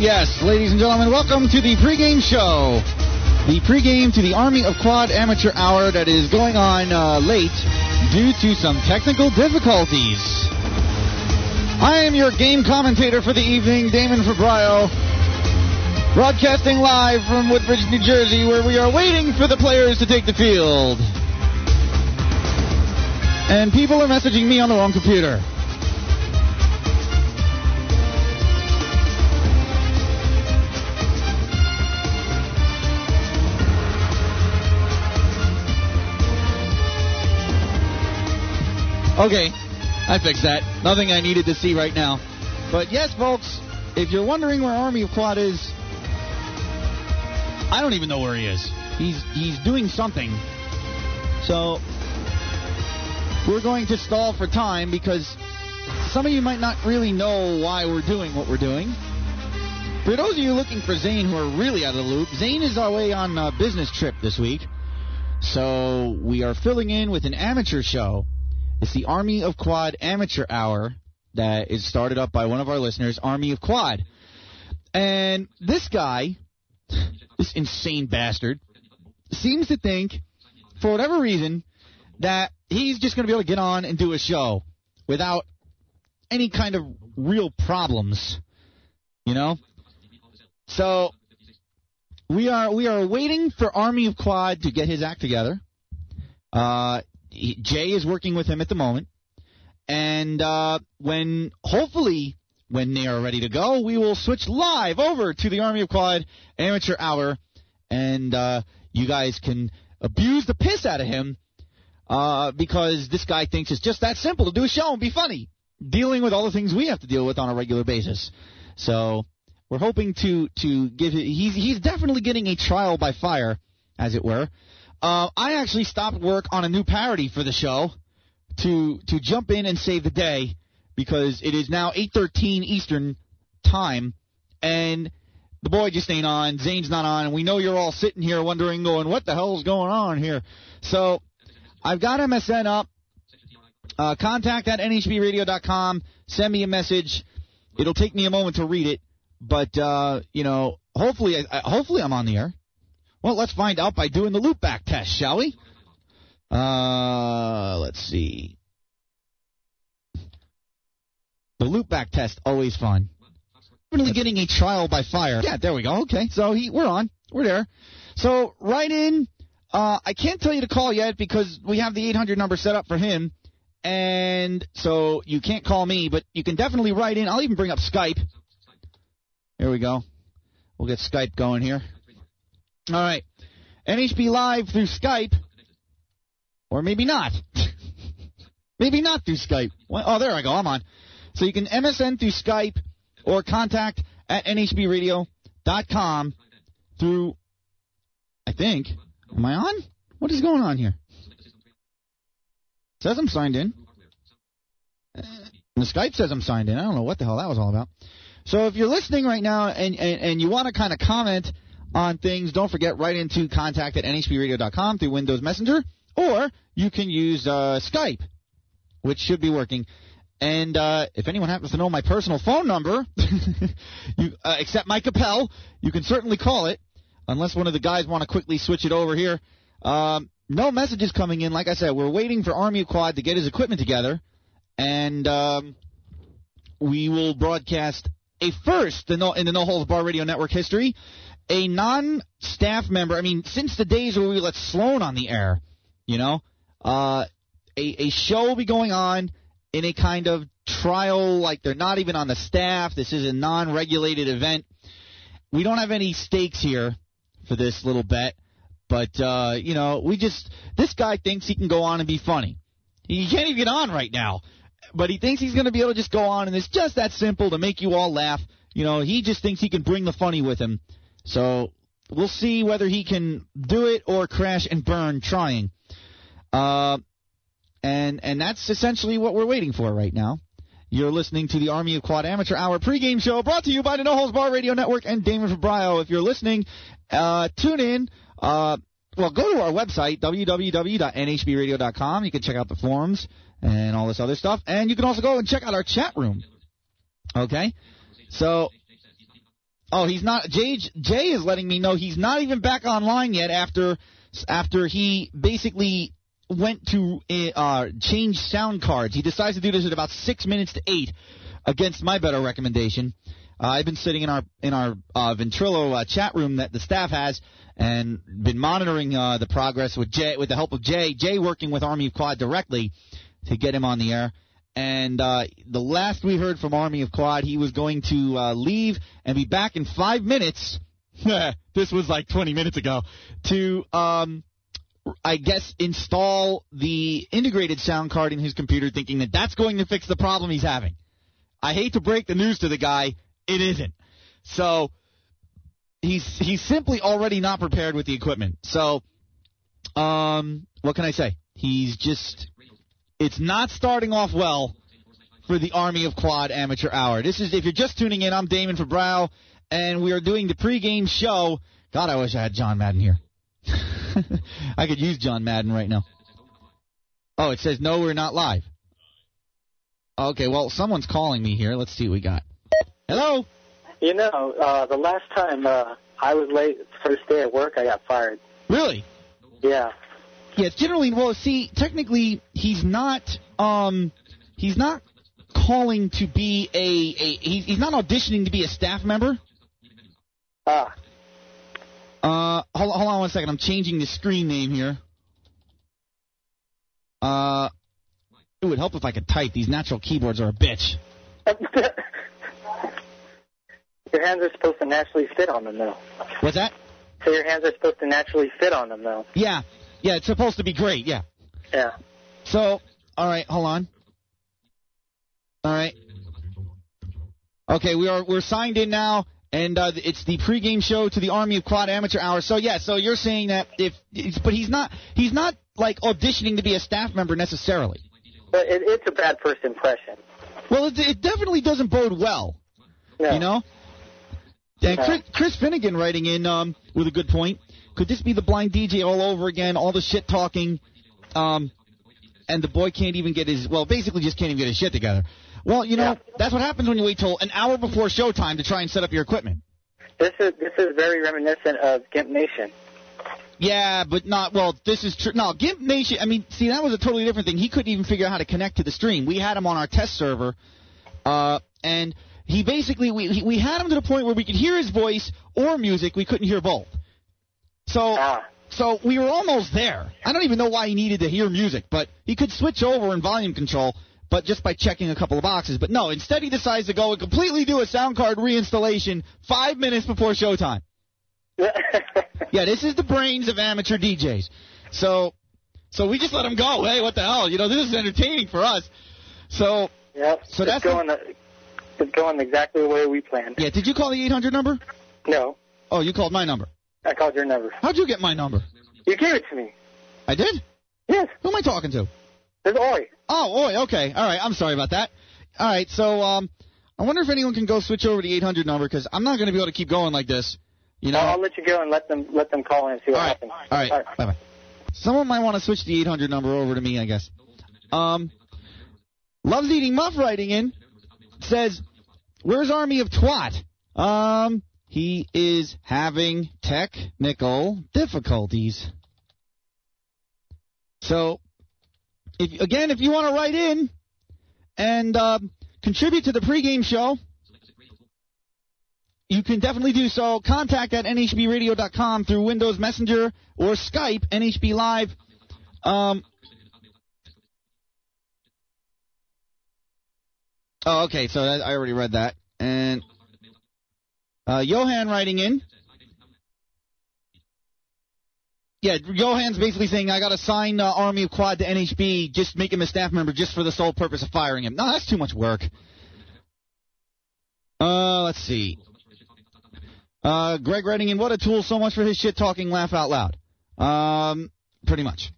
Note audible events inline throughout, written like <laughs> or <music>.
yes, ladies and gentlemen, welcome to the pregame show. The pregame to the Army of Quad Amateur Hour that is going on uh, late due to some technical difficulties. I am your game commentator for the evening, Damon Fabrio, broadcasting live from Woodbridge, New Jersey, where we are waiting for the players to take the field. And people are messaging me on the wrong computer. Okay, I fixed that. Nothing I needed to see right now. But yes, folks, if you're wondering where Army of Quad is, I don't even know where he is. He's he's doing something. So we're going to stall for time because some of you might not really know why we're doing what we're doing. For those of you looking for Zane who are really out of the loop, Zane is away on a business trip this week. So we are filling in with an amateur show. It's the Army of Quad Amateur Hour that is started up by one of our listeners, Army of Quad. And this guy, this insane bastard, seems to think, for whatever reason, that he's just going to be able to get on and do a show without any kind of real problems. You know? So we are we are waiting for Army of Quad to get his act together. Uh, he, Jay is working with him at the moment, and uh, when hopefully when they are ready to go, we will switch live over to the Army of Quad Amateur Hour, and uh, you guys can abuse the piss out of him uh, because this guy thinks it's just that simple to do a show and be funny, dealing with all the things we have to deal with on a regular basis. So we're hoping to to give he's he's definitely getting a trial by fire, as it were. Uh, I actually stopped work on a new parody for the show to to jump in and save the day because it is now 8:13 Eastern time and the boy just ain't on, Zane's not on, and we know you're all sitting here wondering, going, what the hell's going on here? So I've got MSN up. Uh, contact at nhbradio.com. Send me a message. It'll take me a moment to read it, but uh, you know, hopefully, I, hopefully I'm on the air. Well, let's find out by doing the loopback test, shall we? Uh, let's see. The loopback test always fun. Definitely getting a trial by fire. Yeah, there we go. Okay, so he, we're on. We're there. So write in. Uh, I can't tell you to call yet because we have the 800 number set up for him, and so you can't call me, but you can definitely write in. I'll even bring up Skype. Here we go. We'll get Skype going here. All right. NHB Live through Skype, or maybe not. <laughs> maybe not through Skype. Oh, there I go. I'm on. So you can MSN through Skype or contact at nhbradio.com through, I think, am I on? What is going on here? says I'm signed in. Uh, the Skype says I'm signed in. I don't know what the hell that was all about. So if you're listening right now and, and, and you want to kind of comment on things, don't forget write into contact at nhbradio.com through Windows Messenger, or you can use uh, Skype, which should be working. And uh, if anyone happens to know my personal phone number, <laughs> you, uh, except Mike Capel, you can certainly call it, unless one of the guys want to quickly switch it over here. Um, no messages coming in. Like I said, we're waiting for Army Quad to get his equipment together, and um, we will broadcast a first in the, in the No Holds Barred Radio Network history a non-staff member. I mean, since the days where we let Sloan on the air, you know, uh, a a show will be going on in a kind of trial, like they're not even on the staff. This is a non-regulated event. We don't have any stakes here for this little bet, but uh, you know, we just this guy thinks he can go on and be funny. He can't even get on right now, but he thinks he's going to be able to just go on, and it's just that simple to make you all laugh. You know, he just thinks he can bring the funny with him. So we'll see whether he can do it or crash and burn trying. Uh, and and that's essentially what we're waiting for right now. You're listening to the Army of Quad Amateur Hour pregame show brought to you by the No Holds Barred Radio Network and Damon Fabrio. If you're listening, uh, tune in. Uh, well, go to our website, www.nhbradio.com. You can check out the forums and all this other stuff. And you can also go and check out our chat room. Okay? So Oh, he's not. Jay Jay is letting me know he's not even back online yet after after he basically went to uh, change sound cards. He decides to do this at about six minutes to eight, against my better recommendation. Uh, I've been sitting in our in our uh, Ventrilo uh, chat room that the staff has, and been monitoring uh, the progress with Jay with the help of Jay. Jay working with Army of Quad directly to get him on the air. And uh, the last we heard from Army of Quad, he was going to uh, leave and be back in five minutes. <laughs> this was like 20 minutes ago. To um, I guess, install the integrated sound card in his computer, thinking that that's going to fix the problem he's having. I hate to break the news to the guy, it isn't. So he's he's simply already not prepared with the equipment. So, um, what can I say? He's just it's not starting off well for the Army of Quad Amateur Hour. This is if you're just tuning in, I'm Damon Fabrow, and we are doing the pregame show. God, I wish I had John Madden here. <laughs> I could use John Madden right now. Oh, it says no, we're not live. Okay, well, someone's calling me here. Let's see what we got. Hello. You know, uh, the last time uh, I was late, first day at work, I got fired. Really? Yeah. Yeah, it's generally well. See, technically, he's not. Um, he's not calling to be a. a he's, he's not auditioning to be a staff member. Ah. Uh, hold, hold on one second. I'm changing the screen name here. Uh, it would help if I could type. These natural keyboards are a bitch. <laughs> your hands are supposed to naturally fit on them, though. What's that? So your hands are supposed to naturally fit on them, though. Yeah, yeah. It's supposed to be great. Yeah. Yeah. So, all right, hold on. All right. Okay, we are we're signed in now and uh, it's the pregame show to the Army of Quad Amateur Hour. So yeah, so you're saying that if, but he's not, he's not like auditioning to be a staff member necessarily. But it, it's a bad first impression. Well, it, it definitely doesn't bode well. No. You know. And Chris, Chris Finnegan writing in um, with a good point. Could this be the blind DJ all over again? All the shit talking, um, and the boy can't even get his well, basically just can't even get his shit together. Well, you know, yeah. that's what happens when you wait till an hour before showtime to try and set up your equipment. This is this is very reminiscent of Gimp Nation. Yeah, but not well. This is true. No, Gimp Nation. I mean, see, that was a totally different thing. He couldn't even figure out how to connect to the stream. We had him on our test server, uh, and he basically we he, we had him to the point where we could hear his voice or music. We couldn't hear both. So. Ah. So we were almost there. I don't even know why he needed to hear music, but he could switch over in volume control but just by checking a couple of boxes. But no, instead he decides to go and completely do a sound card reinstallation five minutes before showtime. <laughs> yeah, this is the brains of amateur DJs. So, so we just let him go. Hey, what the hell? You know, this is entertaining for us. So, yep. So it's that's going. The, it's going exactly the way we planned. Yeah. Did you call the 800 number? No. Oh, you called my number. I called your number. How'd you get my number? You gave it to me. I did. Yes. Who am I talking to? It's Oi. Oh, Oi. Okay. All right. I'm sorry about that. All right. So, um, I wonder if anyone can go switch over to the 800 number because I'm not going to be able to keep going like this. You know. I'll, I'll let you go and let them let them call in and see what All right. happens. All right. All right. Bye bye. Someone might want to switch the 800 number over to me, I guess. Um, loves eating muff writing in says, "Where's Army of Twat?" Um, he is having technical difficulties. So if, again, if you want to write in and uh, contribute to the pregame show, you can definitely do so. Contact at nhbradio.com through Windows Messenger or Skype, NHB Live. Um, oh, okay, so I already read that. And uh, Johan writing in Yeah, Johan's basically saying I got to sign uh, Army of Quad to NHB, just make him a staff member just for the sole purpose of firing him. No, that's too much work. Uh, let's see. Uh, Greg writing in, what a tool, so much for his shit talking, laugh out loud. Um, pretty much.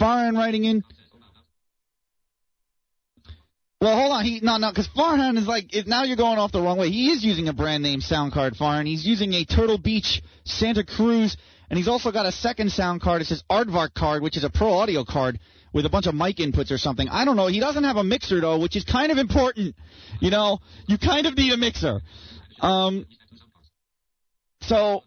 Farhan writing in. Well, hold on. He no no because Farhan is like now you're going off the wrong way. He is using a brand name sound card, Farhan. He's using a Turtle Beach Santa Cruz and he's also got a second sound card. It says Aardvark card, which is a pro audio card with a bunch of mic inputs or something. I don't know. He doesn't have a mixer though, which is kind of important. You know, you kind of need a mixer. Um, so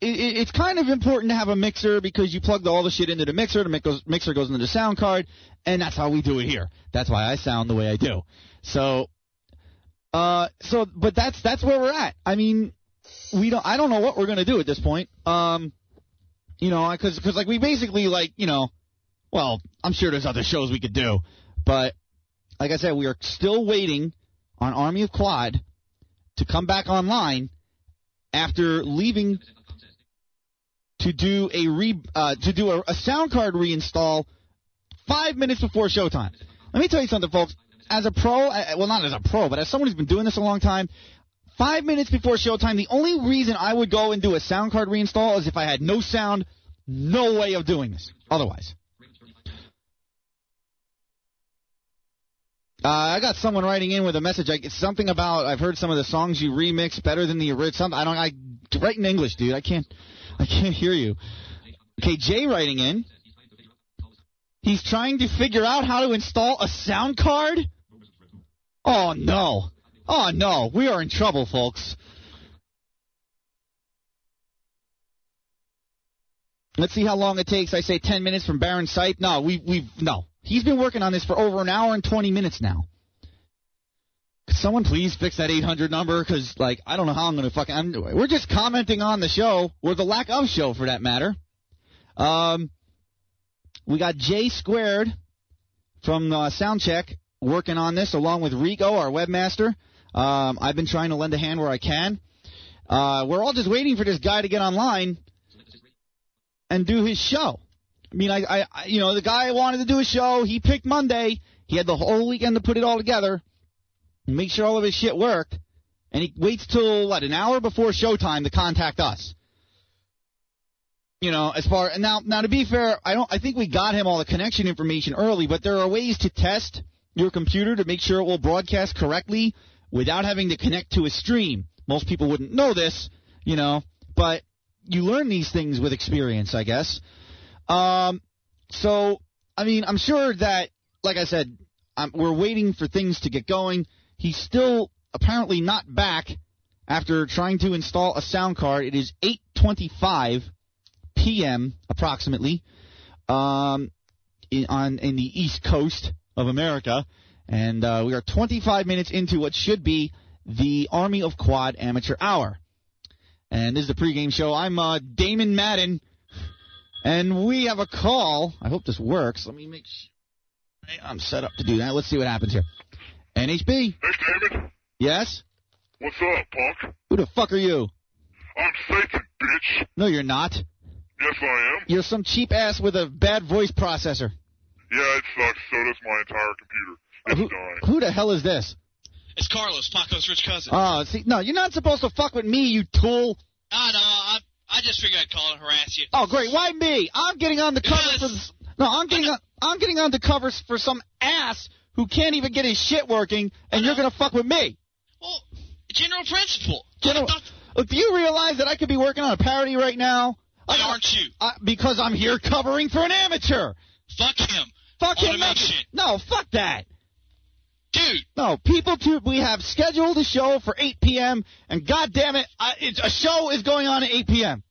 it, it, it's kind of important to have a mixer because you plug all the shit into the mixer. The mix- mixer goes into the sound card, and that's how we do it here. That's why I sound the way I do. So, uh, so but that's that's where we're at. I mean, we don't. I don't know what we're gonna do at this point. Um, you know, because because like we basically like you know, well, I'm sure there's other shows we could do, but like I said, we are still waiting on Army of Quad to come back online after leaving to do a re uh, to do a, a sound card reinstall five minutes before showtime. Let me tell you something, folks. As a pro, uh, well, not as a pro, but as someone who's been doing this a long time, five minutes before showtime, the only reason I would go and do a sound card reinstall is if I had no sound, no way of doing this. Otherwise. Uh, I got someone writing in with a message. I, it's something about I've heard some of the songs you remix better than the original. I don't. I write in English, dude. I can't. I can't hear you. Okay, Jay writing in. He's trying to figure out how to install a sound card. Oh no. Oh no. We are in trouble, folks. Let's see how long it takes. I say 10 minutes from Baron Sipe. No, we we've no. He's been working on this for over an hour and 20 minutes now. Someone please fix that 800 number? Because, like, I don't know how I'm going to fucking. I'm, we're just commenting on the show, or the lack of show for that matter. Um, we got j Squared from uh, Soundcheck working on this, along with Rico, our webmaster. Um, I've been trying to lend a hand where I can. Uh, we're all just waiting for this guy to get online and do his show. I mean, I, I, you know, the guy wanted to do a show. He picked Monday. He had the whole weekend to put it all together, make sure all of his shit worked, and he waits till what an hour before showtime to contact us. You know, as far and now, now to be fair, I don't. I think we got him all the connection information early, but there are ways to test your computer to make sure it will broadcast correctly without having to connect to a stream. Most people wouldn't know this, you know, but you learn these things with experience, I guess. Um, so, I mean, I'm sure that, like I said, um, we're waiting for things to get going. He's still apparently not back after trying to install a sound card. It is 8:25 p.m. approximately um, in, on in the East Coast of America, and uh, we are 25 minutes into what should be the Army of Quad Amateur Hour. And this is the pregame show. I'm uh, Damon Madden, and we have a call. I hope this works. Let me make sure I'm set up to do that. Let's see what happens here. NHB. Hey, David. Yes? What's up, punk? Who the fuck are you? I'm Satan, bitch. No, you're not. Yes, I am. You're some cheap ass with a bad voice processor. Yeah, it sucks. So does my entire computer. Uh, it's Who, dying. who the hell is this? It's Carlos, Paco's rich cousin. Oh, see, no, you're not supposed to fuck with me, you tool. Ah, I know. I, I just figured I'd call and harass you. Oh, great. Why me? I'm getting on the cover for this. No, I'm getting on, I'm getting on the covers for some ass who can't even get his shit working, and you're gonna fuck with me. Well, general principle. General- Look, do you realize that I could be working on a parody right now? Why I- aren't you? I, because I'm here covering for an amateur. Fuck him. Fuck him. No, fuck that. Dude, No, people too. We have scheduled a show for 8 p.m. and God damn it, I, it's, a show is going on at 8 p.m.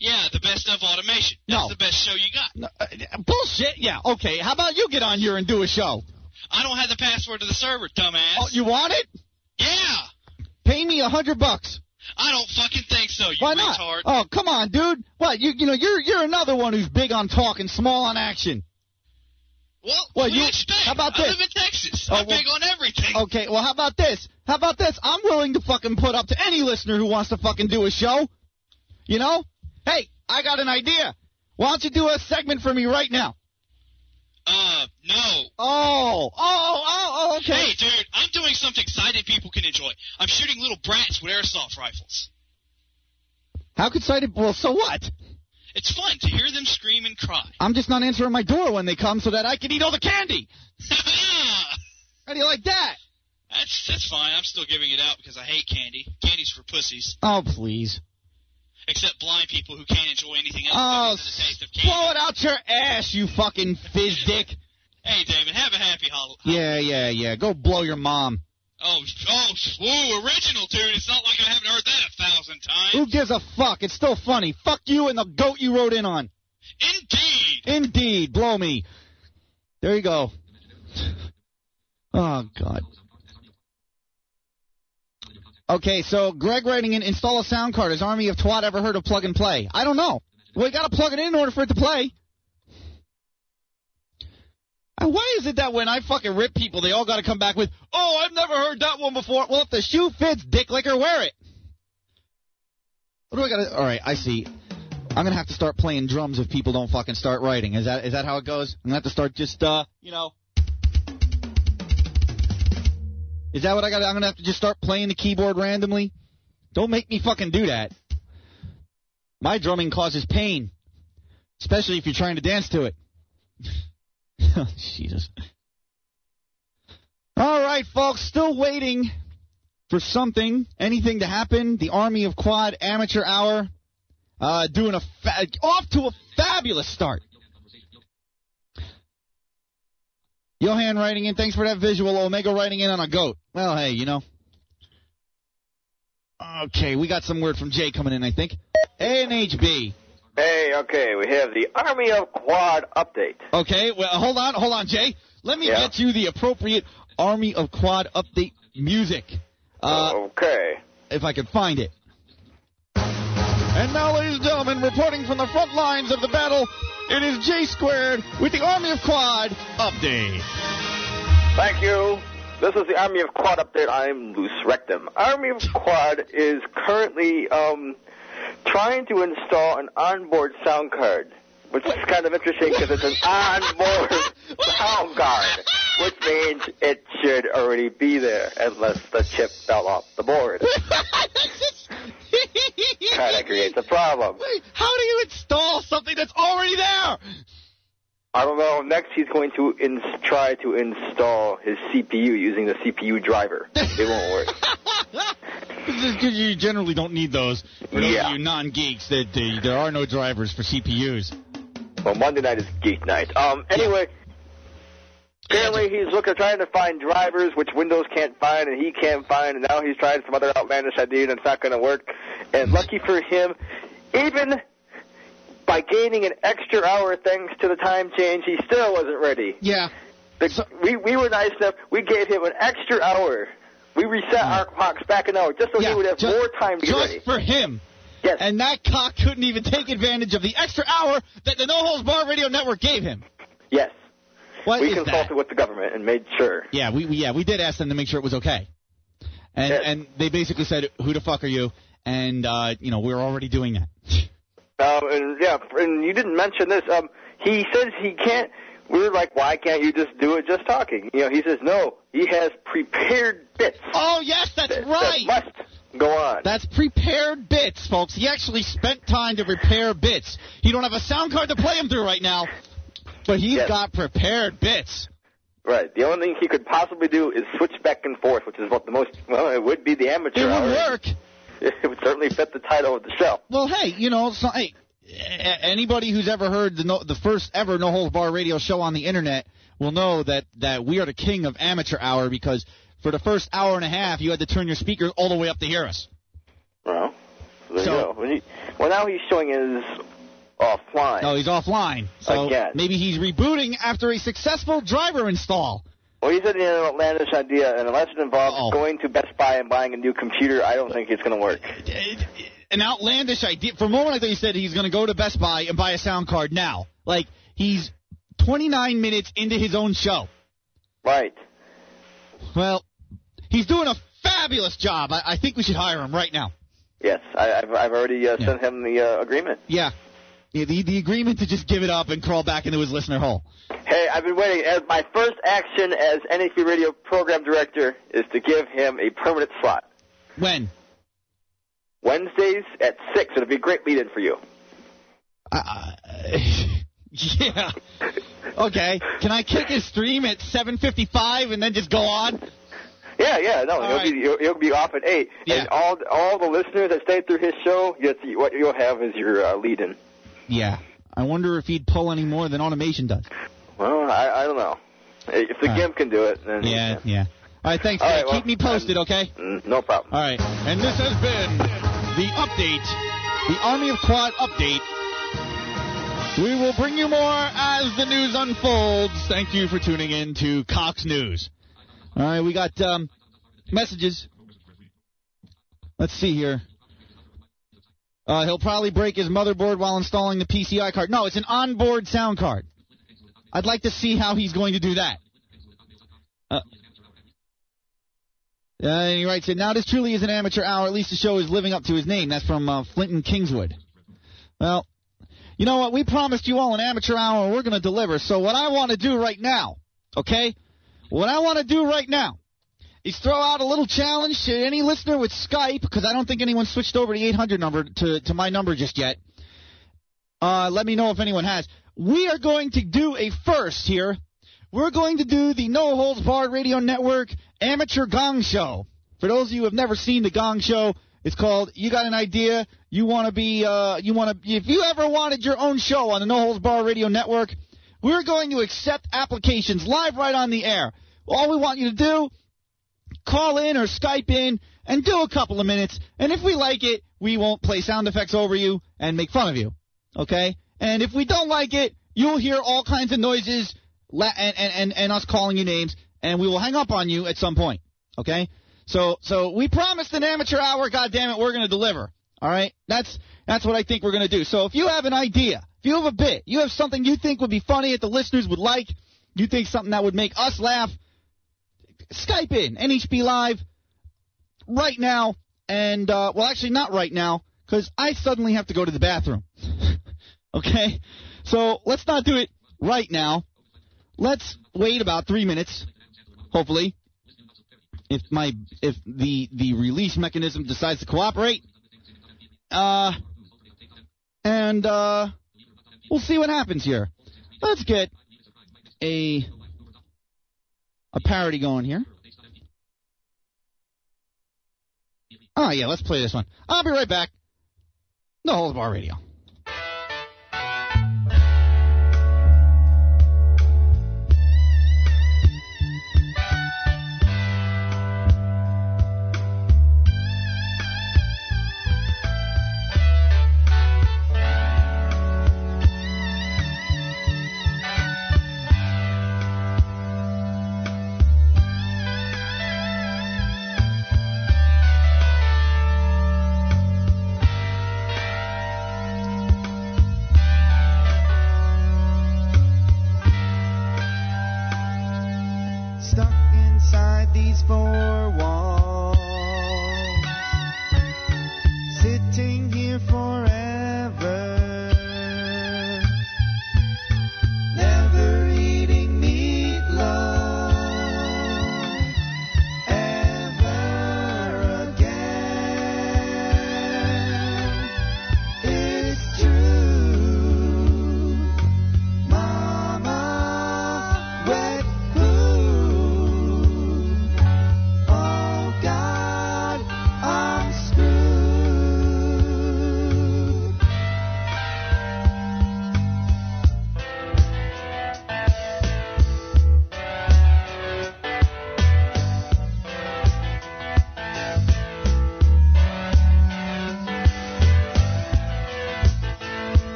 yeah, the best of automation. That's No. the best show you got. No, uh, bullshit. Yeah. Okay. How about you get on here and do a show? I don't have the password to the server, dumbass. Oh, you want it? yeah. Pay me a hundred bucks. I don't fucking think so, you Why not? retard. Oh, come on, dude. What? You you know you're you're another one who's big on talking, small on action. Well, do you- you expect? how about this? I live in Texas. Oh, I'm well- big on everything. Okay. Well, how about this? How about this? I'm willing to fucking put up to any listener who wants to fucking do a show. You know? Hey, I got an idea. Why don't you do a segment for me right now? Uh, no. Oh, oh, oh, oh, okay. Hey, dude, I'm doing something sighted people can enjoy. I'm shooting little brats with airsoft rifles. How could sighted? Well, so what? It's fun to hear them scream and cry. I'm just not answering my door when they come so that I can eat all the candy. <laughs> How do you like that? that's that's fine. I'm still giving it out because I hate candy. Candy's for pussies. Oh, please. Except blind people who can't enjoy anything else Oh, because the taste of candy. blow it out your ass, you fucking fizz dick. Hey, Damon, have a happy hol- Yeah, yeah, yeah. Go blow your mom. Oh, oh, ooh, original, dude. It's not like I haven't heard that a thousand times. Who gives a fuck? It's still funny. Fuck you and the goat you rode in on. Indeed. Indeed. Blow me. There you go. Oh, God. Okay, so Greg writing in, install a sound card. Has Army of Twat ever heard of plug and play? I don't know. Well, you got to plug it in in order for it to play. Why is it that when I fucking rip people, they all got to come back with, "Oh, I've never heard that one before." Well, if the shoe fits, dick licker, wear it. What do I got to? All right, I see. I'm gonna have to start playing drums if people don't fucking start writing. Is that is that how it goes? I'm gonna have to start just uh, you know. Is that what I got? I'm gonna have to just start playing the keyboard randomly. Don't make me fucking do that. My drumming causes pain, especially if you're trying to dance to it. <laughs> Jesus. All right, folks, still waiting for something, anything to happen. The Army of Quad Amateur Hour uh, doing a fa- off to a fabulous start. Johan writing in, thanks for that visual. Omega writing in on a goat. Well, hey, you know. Okay, we got some word from Jay coming in, I think. ANHB. Hey, okay, we have the Army of Quad update. Okay, well, hold on, hold on, Jay. Let me Yeah. get you the appropriate Army of Quad update music. Uh, okay. if I can find it. And now, ladies and gentlemen, reporting from the front lines of the battle, it is J Squared with the Army of Quad update. Thank you. This is the Army of Quad update. I'm Loose Rectum. Army of Quad is currently um, trying to install an onboard sound card, which is kind of interesting because it's an onboard <laughs> sound card, which means it should already be there unless the chip fell off the board. <laughs> Kind of creates a problem. Wait, how do you install something that's already there? I don't know. Next, he's going to try to install his CPU using the CPU driver. It won't work. This <laughs> is 'cause you generally don't need those. For those Yeah. you non-geeks, that there are no drivers for CPUs. Well, Monday night is geek night. Um. Anyway, apparently he's looking, trying to find drivers which Windows can't find and he can't find, and now he's trying some other outlandish idea and it's not going to work. And lucky for him, even by gaining an extra hour thanks to the time change, he still wasn't ready. Yeah. The, we we were nice enough. We gave him an extra hour. We reset our clocks back an hour just so yeah, he would have just, more time to get just for him. Yes. And that cock couldn't even take advantage of the extra hour that the No Holds Barred Radio Network gave him. yes. What we consulted that? with the government and made sure. Yeah, we, we yeah we did ask them to make sure it was okay, and Yes. and they basically said, "Who the fuck are you?" And uh, you know we are already doing that. Um, <laughs> and yeah, and you didn't mention this. Um, he says he can't. We were like, why can't you just do it just talking? You know, he says no. He has prepared bits Oh yes, that's that, right. that must go on. That's prepared bits, folks. He actually spent time to prepare bits. He don't have a sound card to play him through right now, but he's Yes. got prepared bits. right. The only thing he could possibly do is switch back and forth, which is what the most. Well, it would be the amateur. It would hour. work. <laughs> It would certainly fit the title of the show. Well, hey, you know, so, hey, anybody who's ever heard the no, the first ever No Holds Barred radio show on the internet will know that that we are the king of amateur hour because for the first hour and a half you had to turn your speakers all the way up to hear us. Well, there So- you go. He- well, now he's showing his offline. No, he's offline. So Again. maybe he's rebooting after a successful driver install. Well, he said he had an outlandish idea, and unless it involves Uh-oh. going to Best Buy and buying a new computer, I don't think it's going to work. An outlandish idea. For a moment, I thought he said he's going to go to Best Buy and buy a sound card now. Like he's 29 minutes into his own show. Right. Well, he's doing a fabulous job. I, I think we should hire him right now. Yes, I, I've, I've already uh, Yeah. sent him the uh, agreement. Yeah. Yeah, the, the agreement to just give it up and crawl back into his listener hole. Hey, I've been waiting. As my first action as NHB Radio program director is to give him a permanent slot. When? Wednesdays at six. It'll be a great lead-in for you. Uh, <laughs> yeah. Okay. Can I kick his stream at 7:55 and then just go on? Yeah, yeah, no, All he'll right. be he'll, he'll be off at eight, Yeah. and all all the listeners that stayed through his show, you'll see what you'll have is your uh, lead-in. Yeah. I wonder if he'd pull any more than automation does. Well, I, I don't know. If the Uh, GIMP can do it, then Yeah, yeah. All right, thanks. All right, well, Keep me posted, okay? Mm, no problem. All right. And this has been the update, the Army of Quad update. We will bring you more as the news unfolds. Thank you for tuning in to Cox News. All right, we got um, messages. Let's see here. Uh, he'll probably break his motherboard while installing the PCI card. No, it's an onboard sound card. I'd like to see how he's going to do that. Uh, uh, and he writes, it. now this truly is an amateur hour. At least the show is living up to his name. That's from uh, Flinton Kingswood. Well, you know what? We promised you all an amateur hour, and we're going to deliver. So what I want to do right now, okay? What I want to do right now is throw out a little challenge to any listener with Skype, because I don't think anyone switched over the 800 number to, to my number just yet. Uh, let me know if anyone has. We are going to do a first here. We're going to do the No Holds Barred Radio Network Amateur Gong Show. For those of you who have never seen the Gong Show, it's called You Got an Idea, You Want to Be, uh, You Want to, if you ever wanted your own show on the No Holds Barred Radio Network, we're going to accept applications live right on the air. All we want you to do, call in or Skype in and do a couple of minutes. And if we like it, we won't play sound effects over you and make fun of you. Okay? And if we don't like it, you'll hear all kinds of noises and, and, and, and us calling you names, and we will hang up on you at some point. Okay? So so we promised an amateur hour, God damn it, we're gonna deliver. All right? That's that's what I think we're gonna do. So if you have an idea, if you have a bit, you have something you think would be funny that the listeners would like, you think something that would make us laugh, Skype in, NHB Live, right now, and, uh, well, actually not right now, because I suddenly have to go to the bathroom. <laughs> okay? So let's not do it right now. Let's wait about three minutes, hopefully, if my if the the release mechanism decides to cooperate. Uh, and uh, we'll see what happens here. Let's get a a parody going here. Oh yeah, let's play this one. I'll be right back. No Holds Barred Radio.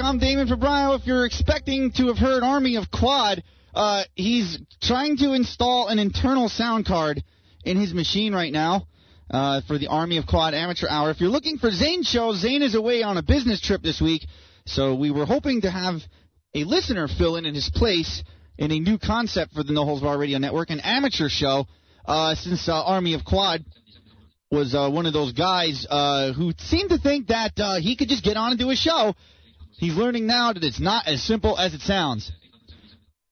I'm Damon Fabrio. If you're expecting to have heard Army of Quad, uh, he's trying to install an internal sound card in his machine right now uh, for the Army of Quad Amateur Hour. If you're looking for Zane's show, Zane is away on a business trip this week, so we were hoping to have a listener fill in in his place in a new concept for the No Holds Barred Radio Network, an amateur show, uh, since uh, Army of Quad was uh, one of those guys uh, who seemed to think that uh, he could just get on and do a show. He's learning now that it's not as simple as it sounds.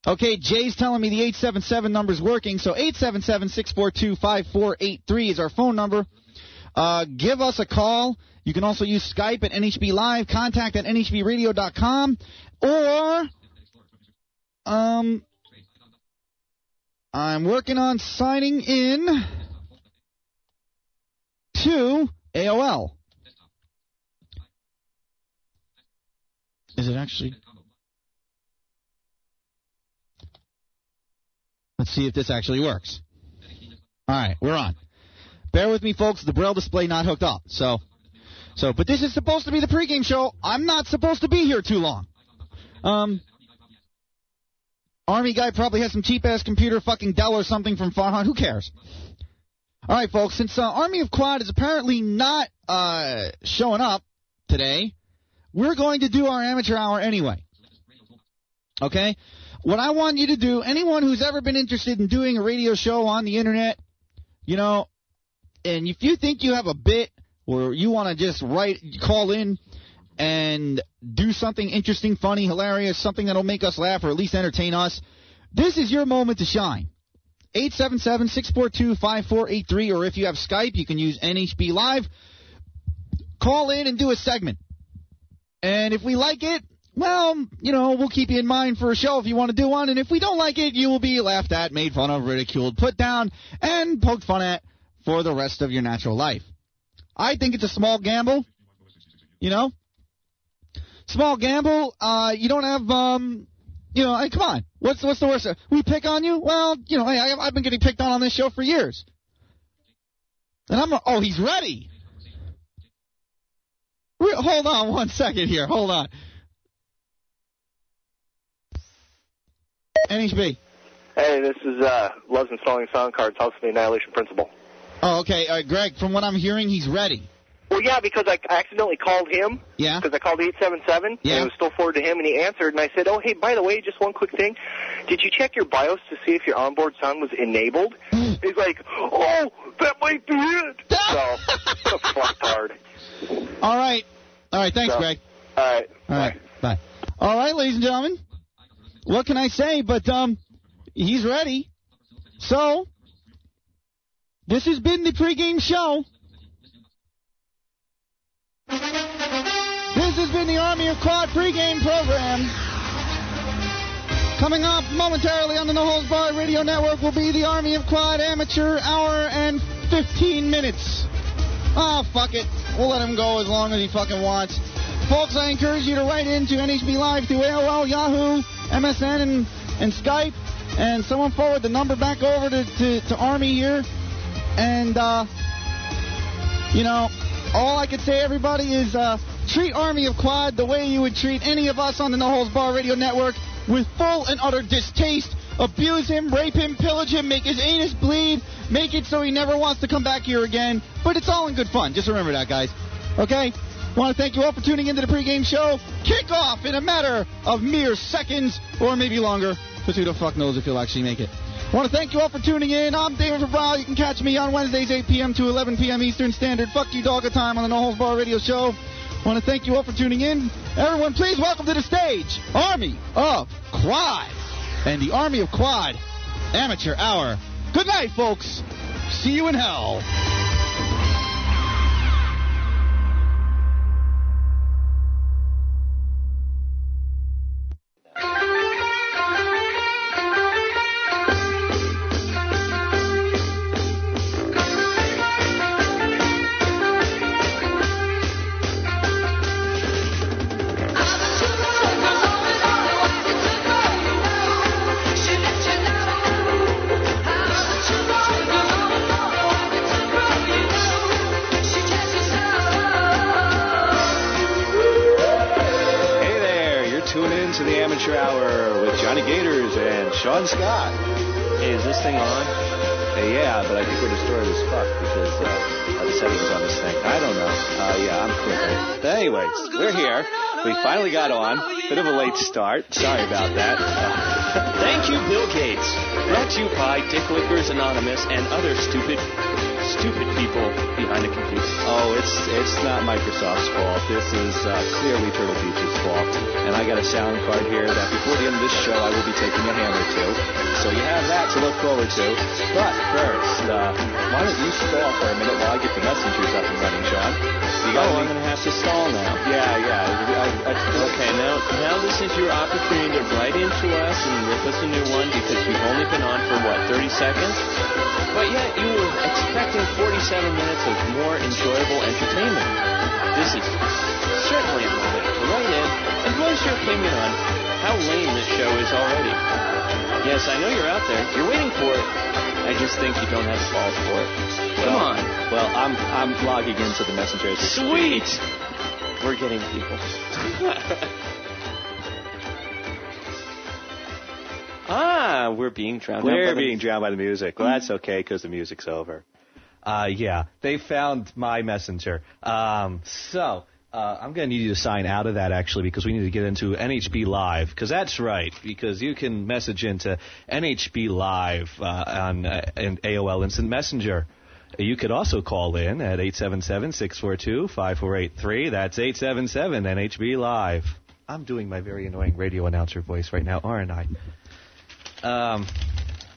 Okay, Jay's telling me the 877 number's working, so 877-642-5483 is our phone number. Uh, give us a call. You can also use Skype at NHB Live, contact at NHBradio.com, or um, I'm working on signing in to AOL. Is it actually? Let's see if this actually works. All right, we're on. Bear with me, folks. The braille display not hooked up. So, so, but this is supposed to be the pregame show. I'm not supposed to be here too long. Um, Army guy probably has some cheap ass computer, fucking Dell or something from Farhan. Who cares? All right, folks. Since uh, Army of Quad is apparently not uh, showing up today, we're going to do our amateur hour anyway. Okay? What I want you to do, anyone who's ever been interested in doing a radio show on the internet, you know, and if you think you have a bit or you want to just write, call in and do something interesting, funny, hilarious, something that'll make us laugh or at least entertain us, this is your moment to shine. 877-642-5483, or if you have Skype, you can use NHB Live. Call in and do a segment. And if we like it, well, you know, we'll keep you in mind for a show if you want to do one. And if we don't like it, you will be laughed at, made fun of, ridiculed, put down, and poked fun at for the rest of your natural life. I think it's a small gamble, you know? Small gamble, uh, you don't have, um, you know, hey, come on. What's what's the worst? We pick on you? Well, you know, hey, I, I've been getting picked on on this show for years. And I'm, oh, he's ready. Hold on one second here. Hold on. NHB. Hey, this is uh, Loves Installing Sound Cards, House of the Annihilation Principle. Oh, okay. Uh, Greg, from what I'm hearing, he's ready. Well, yeah, because I accidentally called him. Yeah? Because I called 877. Yeah. And it was still forwarded to him, and he answered, and I said, oh, hey, by the way, just one quick thing. Did you check your BIOS to see if your onboard sound was enabled? <gasps> He's like, oh, that might be it. <laughs> so, fucked hard. All right. All right. Thanks, So- Greg. All right. All right. Bye. All right, ladies and gentlemen. What can I say? But um, he's ready. So this has been the pregame show. This has been the Army of Quad pregame program. Coming up momentarily on the No Holds Barred Radio Network will be the Army of Quad Amateur Hour and 15 minutes. Oh, fuck it. We'll let him go as long as he fucking wants. Folks, I encourage you to write into NHB Live through AOL, Yahoo, MSN, and, and Skype. And someone forward the number back over to, to, to Army here. And, uh, you know, all I can say, everybody, is uh, treat Army of Quad the way you would treat any of us on the No Holds Barred Radio Network with full and utter distaste. Abuse him, rape him, pillage him, make his anus bleed, make it so he never wants to come back here again. But it's all in good fun. Just remember that, guys. Okay? Want to thank you all for tuning into the pregame show. Kick off in a matter of mere seconds, or maybe longer, because who the fuck knows if you'll actually make it. Want to thank you all for tuning in. I'm David Fabral. You can catch me on Wednesdays, 8 p.m. to 11 p.m. Eastern Standard. Fuck you, dog, of time on the No Holds Barred Radio Show. Want to thank you all for tuning in. Everyone, please welcome to the stage Army of Quad and the Army of Quad Amateur Hour. Good night, folks. See you in hell. As fuck because uh, the settings on this thing. I don't know. Uh, yeah, I'm clicking. But anyways, we're here. We finally got on. Bit of a late start. Sorry about that. <laughs> Thank you, Bill Gates. Brought to you by Dick Lickers Anonymous and other stupid, stupid people behind a computer. oh, it's it's not Microsoft's fault. This is uh, clearly Turtle Beach's fault. And I got a sound card here that before the end of this show I will be taking a hammer to. So you have that to look forward to. But first, uh, why don't you stall for a minute while I get the messengers up and running, Sean? You got Oh, I'm gonna have to stall now. Yeah, yeah. I, I, Okay, now now this is your opportunity to write into us and rip us a new one because we've only been on for what 30 seconds, but yet you were expecting 47 minutes of more enjoyable entertainment. This is certainly a moment to write in and voice your opinion on how lame this show is already. Yes, I know you're out there. You're waiting for it. I just think you don't have the balls for it. Come on. Well, I'm I'm logging into the messengers. Sweet. We're getting people. <laughs> ah, we're being drowned out. by We're the- being drowned by the music. Well, that's okay because the music's over. Uh, yeah, they found my messenger. Um, so uh, I'm going to need you to sign out of that actually because we need to get into NHB Live because that's right because you can message into NHB Live uh, on uh, in AOL Instant Messenger. You could also call in at 877-642-5483. That's 877-NHB Live. I'm doing my very annoying radio announcer voice right now, aren't I? Um,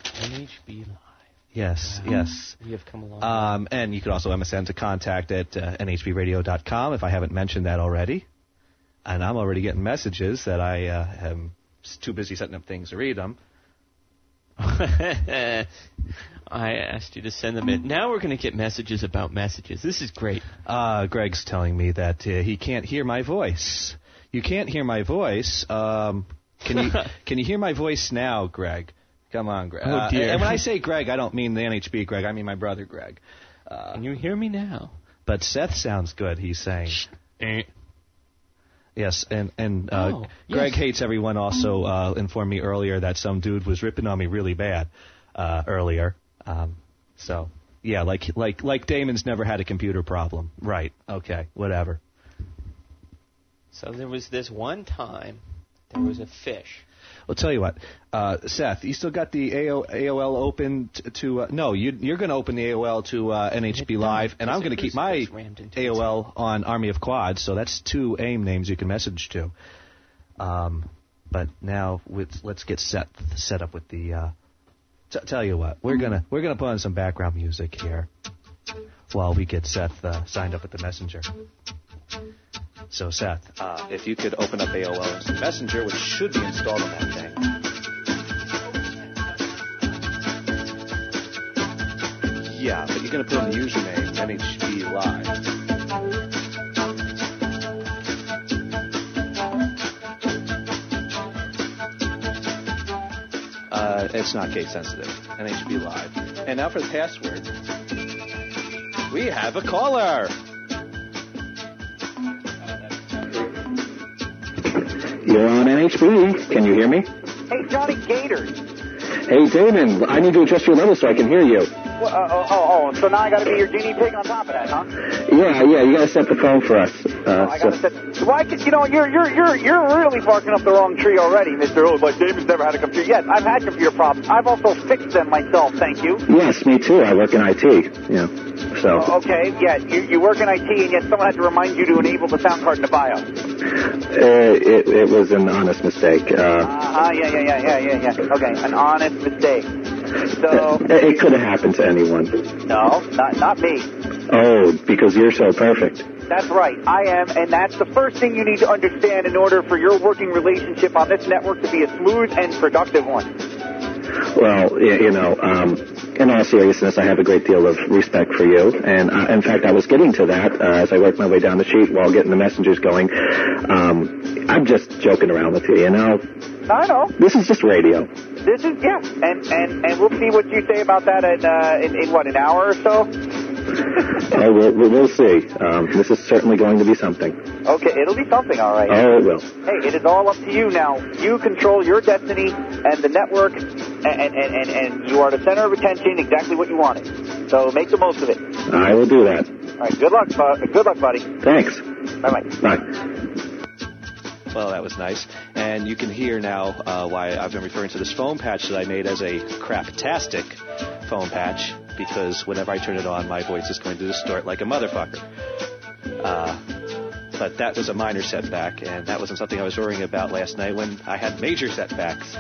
NHB Live. Yes, yes. We have come along. Um, and you can also MSN to contact at uh, nhbradio.com if I haven't mentioned that already. And I'm already getting messages that I uh, am too busy setting up things to read them. <laughs> I asked you to send them in. Now we're going to get messages about messages. This is great. Uh, Greg's telling me that uh, he can't hear my voice. You can't hear my voice. Um, can you <laughs> can you hear my voice now, Greg? Come on, Greg. Oh, Uh, dear. and when I say Greg, I don't mean the NHB Greg. I mean my brother Greg. Uh, Can you hear me now? but Seth sounds good. He's saying. Eh. Yes, and and uh, Oh, Greg yes. hates everyone. Also uh, informed me earlier that some dude was ripping on me really bad uh, earlier. Um, so yeah, like like like Damon's never had a computer problem. Right? Okay, whatever. So there was this one time there was a fish. Well, tell you what, uh, Seth, you still got the AO, AOL open t- to? Uh, no, you, you're going to open the AOL to uh, NHB Live, and I'm going to keep my Goose rammed into its AOL on Army of Quads. So that's two AIM names you can message to. Um, but now with, let's get set set up with the. Uh, t- tell you what, we're gonna we're gonna put on some background music here while we get Seth uh, signed up with the messenger. So Seth, uh, if you could open up AOL Instant Messenger, which should be installed on that thing. Yeah, but you're gonna put in the username NHB Live. Uh, it's not case sensitive. NHB Live. And now for the password. We have a caller. You're on NHB. Can you hear me? Hey, Johnny Gators. Hey, Damon, I need to adjust your level so I can hear you. Well, uh, oh, oh, oh, so now I got to be your guinea pig on top of that, huh? Yeah, yeah, you gotta set the phone for us. Uh, I so- got to set. Why? could- You know, you're you're you're you're really barking up the wrong tree already, Mister. Oh, but David's never had a computer. Yes, I've had computer problems. I've also fixed them myself. Thank you. yes, me too. I work in IT. Yeah. So, Okay, yeah, you, you work in IT, and yet someone had to remind you to enable the sound card in the BIOS. uh, it, it was an honest mistake. Uh, Uh-huh, yeah, yeah, yeah, yeah, yeah, yeah. Okay, an honest mistake. So, it, it could have happened to anyone. no, not not me. Oh, because you're so perfect. That's right, I am, and that's the first thing you need to understand in order for your working relationship on this network to be a smooth and productive one. Well, you know, um, in all seriousness, I have a great deal of respect for you, and uh, in fact, I was getting to that uh, as I worked my way down the sheet while getting the messengers going. Um, I'm just joking around with you, you know. I know. This is just radio. This is yeah, and and and we'll see what you say about that in uh, in, in what an hour or so. <laughs> Oh, we'll, we'll see. Um, this is certainly going to be something. Okay, it'll be something, all right. Oh, it will. Hey, it is all up to you now. You control your destiny and the network, and, and, and, and, you are the center of attention, exactly what you wanted. So make the most of it. I will do that. All right, good luck, good luck, buddy. Thanks. Bye-bye. Bye. Well, that was nice. And you can hear now uh, why I've been referring to this phone patch that I made as a craptastic phone patch, because whenever I turn it on, my voice is going to distort like a motherfucker. Uh, but that was a minor setback, and that wasn't something I was worrying about last night when I had major setbacks.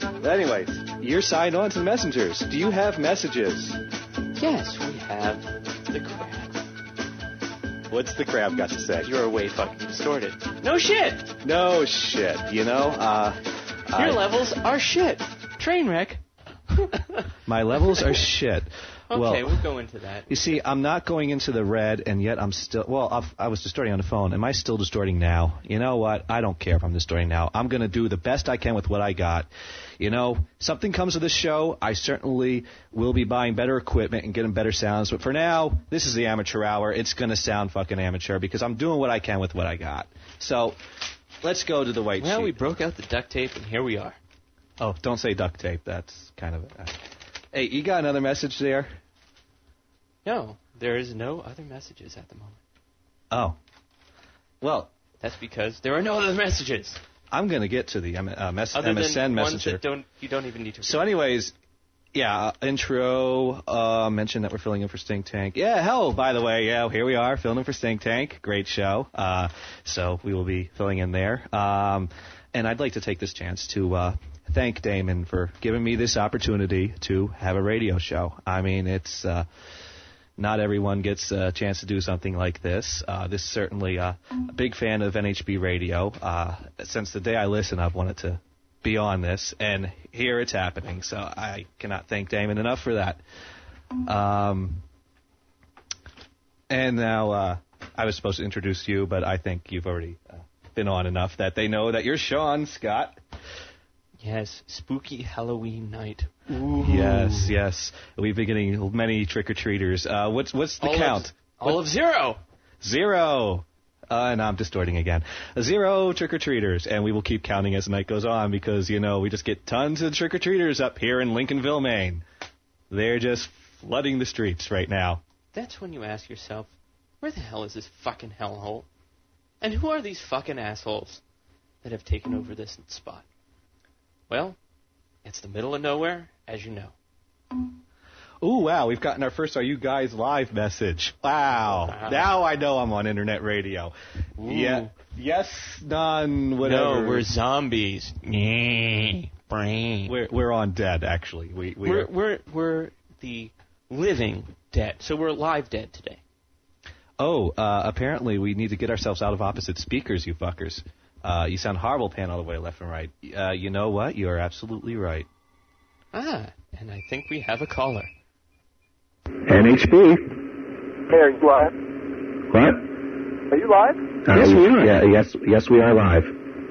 But anyways, you're signed on to the messengers. Do you have messages? Yes, we have the crab. What's the crab got to say? You're way fucking distorted. No shit. No shit. You know, uh, Your I- levels are shit. Train wreck. <laughs> my levels are shit. Okay, well, we'll go into that. You see, I'm not going into the red, and yet I'm still. Well, I've, I was distorting on the phone. Am I still distorting now? You know what? I don't care if I'm distorting now. I'm going to do the best I can with what I got. You know, something comes of this show. I certainly will be buying better equipment and getting better sounds. But for now, this is the amateur hour. It's going to sound fucking amateur because I'm doing what I can with what I got. So, let's go to the white Well, sheet. we broke out the duct tape, and here we are. Oh, don't say duct tape. That's kind of. Uh, hey, you got another message there? No, there is no other messages at the moment. Oh. Well, That's because there are no other messages. I'm going to get to the M- uh, mess- Other MSN than ones messenger. that don't you don't even need to. So, anyways, yeah, uh, intro. Uh, mention that we're filling in for Stink Tank. Yeah, hell, by the way, yeah, here we are filling in for Stink Tank. Great show. Uh, so we will be filling in there. Um, and I'd like to take this chance to uh, thank Damon for giving me this opportunity to have a radio show. I mean, it's. Uh, not everyone gets a chance to do something like this. Uh, this is certainly uh, a big fan of NHB radio. Uh, since the day I listen, I've wanted to be on this, and here it's happening. So I cannot thank Damon enough for that. Um, and now uh, I was supposed to introduce you, but I think you've already uh, been on enough that they know that you're Sean Scott. Yes, spooky Halloween night. Ooh. Yes, yes. We've been getting many trick or treaters. Uh, what's what's the All of- count? all of zero. Zero. Uh, and I'm distorting again. Zero trick or treaters, and we will keep counting as the night goes on because you know we just get tons of trick or treaters up here in Lincolnville, Maine. They're just flooding the streets right now. That's when you ask yourself, where the hell is this fucking hellhole? And who are these fucking assholes that have taken over this spot? Well, it's the middle of nowhere, as you know. Ooh, wow, we've gotten our first Are You Guys Live message. Wow. Wow. Now I know I'm on internet radio. Ooh. Yeah. Yes, none, whatever. No, we're zombies. We're, we're on dead, actually. We, we We're, are- we're, we're the living dead. So we're live dead today. Oh, uh, apparently we need to get ourselves out of opposite speakers, you fuckers. Uh, you sound horrible Pan, all the way left and right. Uh, you know what? You are absolutely right. Ah, and I think we have a caller. NHB. Hey, are you live? What? Are you live? Uh, Yes, we are. Yeah, yes, yes, we are live.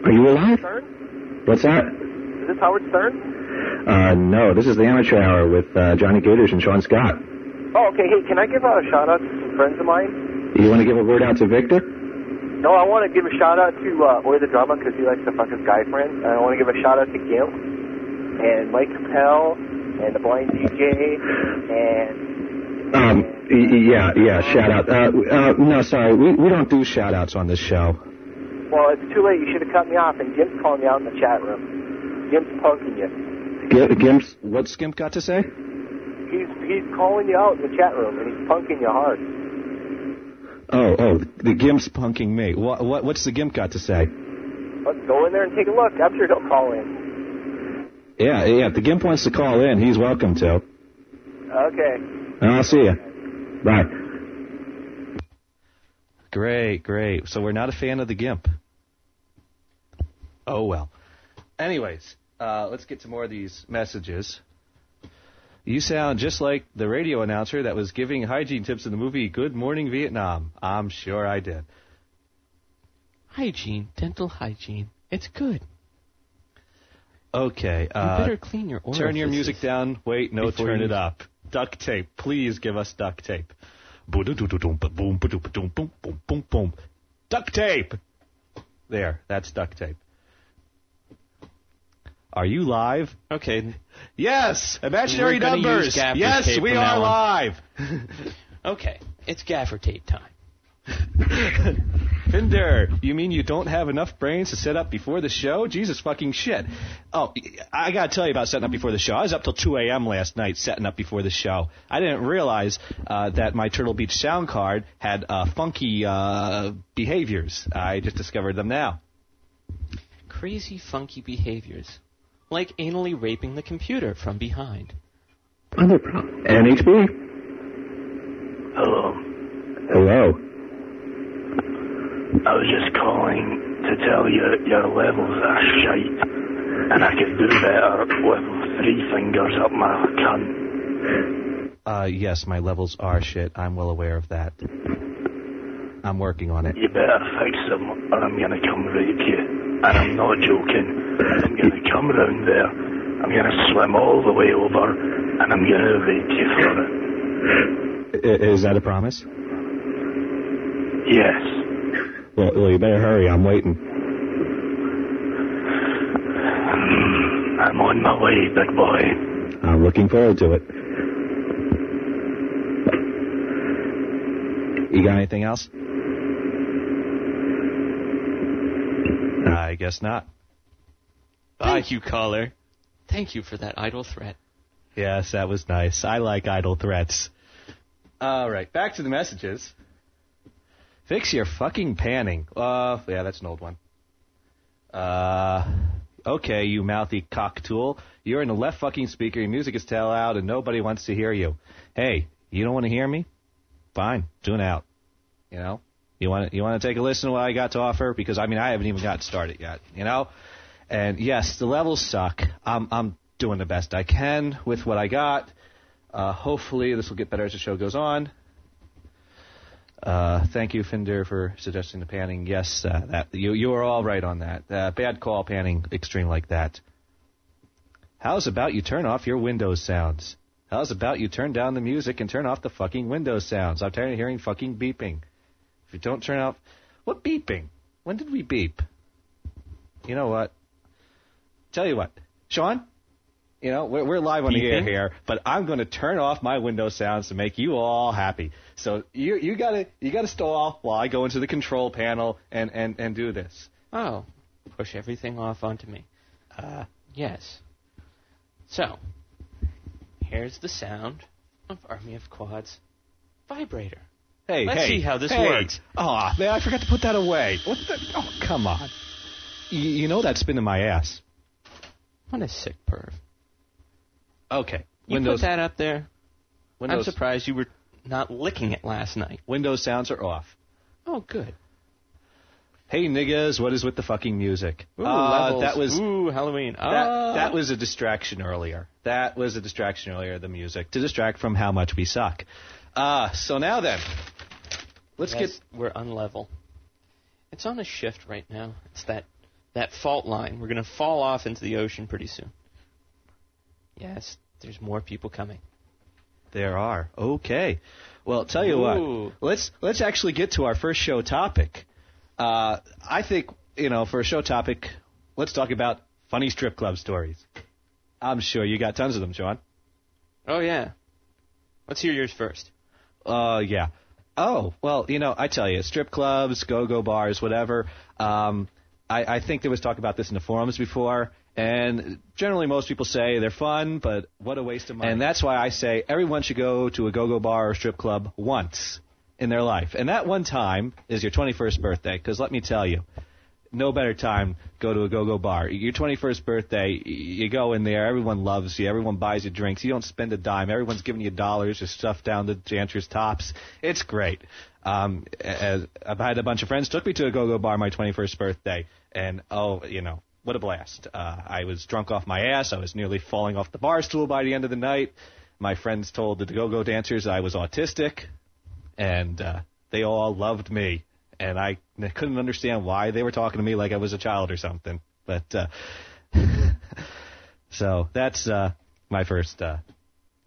Are you alive? Stern? What's that? Is this Howard Stern? Uh, no, this is the amateur hour with uh, Johnny Gators and Sean Scott. Oh, okay. Hey, can I give a shout out to some friends of mine? You want to give a word out to Victor? No, I want to give a shout out to uh, Oy the Drama because he likes to fuck his guy friend. And I want to give a shout out to Gil and Mike Capel and the blind DJ and Um, yeah, yeah, shout out. Uh, uh, no, sorry, we, we don't do shout outs on this show. well, it's too late. You should have cut me off. And Gimp's calling me out in the chat room. Gimp's punking you. G- Gimps, What's Gimp got to say? He's he's calling you out in the chat room and he's punking you hard. Oh, oh, The Gimp's punking me. What, what, what's the Gimp got to say? Let's go in there and take a look. I'm sure he'll call in. yeah, yeah, if the Gimp wants to call in, he's welcome to. Okay. And I'll see you. Bye. Great, great. So we're not a fan of the Gimp. Oh well. Anyways, uh, let's get to more of these messages. You sound just like the radio announcer that was giving hygiene tips in the movie Good Morning Vietnam. I'm sure I did. Hygiene, dental hygiene. It's good. Okay. You Uh, better clean your orifices. turn your music down. Wait, no, before turn you- it up. Duct tape. Please give us duct tape. Boom, boom, boom, boom, boom, boom, boom, boom. Duct tape. There, that's duct tape. Are you live? Okay. Yes, imaginary We're numbers. use Yes, we are live. <laughs> Okay, it's gaffer tape time. <laughs> Finder, you mean you don't have enough brains to set up before the show? Jesus fucking shit. Oh, I gotta tell you about setting up before the show. I was up till 2 a.m. last night setting up before the show. I didn't realize uh, that my Turtle Beach sound card had uh, funky uh, behaviors. I just discovered them now. Crazy, funky behaviors. Like anally raping the computer from behind. Other problem. NHB? Hello. Hello. I was just calling to tell you your levels are shite, and I could do better with three fingers up my cunt. Uh, yes, my levels are shit. I'm well aware of that. I'm working on it. You better fix them, or I'm gonna come rape you. And I'm not joking. I'm gonna come round there. I'm gonna swim all the way over, and I'm gonna wait you for it. Is that a promise? Yes. Well, well, you better hurry. I'm waiting. Mm, I'm on my way, big boy. I'm looking forward to it. You got anything else? <laughs> I guess not. Thank you, caller. Thank you for that idle threat. Yes, that was nice. I like idle threats. All right, back to the messages. Fix your fucking panning. Uh, yeah, that's an old one. Uh, okay, you mouthy cock tool. You're in the left fucking speaker. Your music is too loud, and nobody wants to hear you. Hey, you don't want to hear me? Fine, tune out. You know, you want to, you want to take a listen to what I got to offer because I mean I haven't even got started yet. You know, and yes, the levels suck. I'm I'm doing the best I can with what I got. Uh, hopefully, this will get better as the show goes on. Uh, thank you, Finder, for suggesting the panning. Yes, uh, that you you are all right on that. Uh, bad call, panning extreme like that. How's about you turn off your Windows sounds? How's about you turn down the music and turn off the fucking Windows sounds? I'm tired of hearing fucking beeping. If you don't turn off, what beeping? When did we beep? You know what? Tell you what, Sean. You know we're, we're live on the air here, but I'm going to turn off my window sounds to make you all happy. So you you gotta you gotta stall while I go into the control panel and and and do this. Oh, push everything off onto me. Uh, yes. So, here's the sound of Army of Quads vibrator. Hey, Let's hey, see how this hey. works. Oh, man, I forgot to put that away. What the? Oh, come on. You, you know that's been in my ass. What a sick perv. Okay. You Windows put that up there. Windows I'm surprised you were not licking it last night. Windows sounds are off. Oh, good. Hey niggas, what is with the fucking music? Ooh, Uh, that was Ooh Halloween. that, Ah. that was a distraction earlier. That was a distraction earlier. The music to distract from how much we suck. Uh, so now then, let's Yes, get we're unlevel. It's on a shift right now. It's that that fault line. We're gonna fall off into the ocean pretty soon. Yes, there's more people coming. There are. Okay. Well, tell you Ooh. what. Let's let's actually get to our first show topic. Uh, I think you know for a show topic, let's talk about funny strip club stories. I'm sure you got tons of them, Sean. Oh yeah. Let's hear yours first. Uh, yeah. Oh, well, you know, I tell you, strip clubs, go-go bars, whatever. Um, I, I think there was talk about this in the forums before, and generally most people say they're fun, but what a waste of money. And that's why I say everyone should go to a go-go bar or strip club once in their life, and that one time is your 21st birthday. Because let me tell you, no better time go to a go-go bar. Your 21st birthday, you go in there, everyone loves you, everyone buys you drinks, you don't spend a dime, everyone's giving you dollars to stuff down the dancers' tops. It's great. Um, as I've had a bunch of friends took me to a go-go bar my 21st birthday, and oh, you know, what a blast. Uh, I was drunk off my ass, I was nearly falling off the bar stool by the end of the night. My friends told the go-go dancers I was autistic, and uh, they all loved me and I couldn't understand why they were talking to me like I was a child or something. But uh, <laughs> so that's uh, my first uh,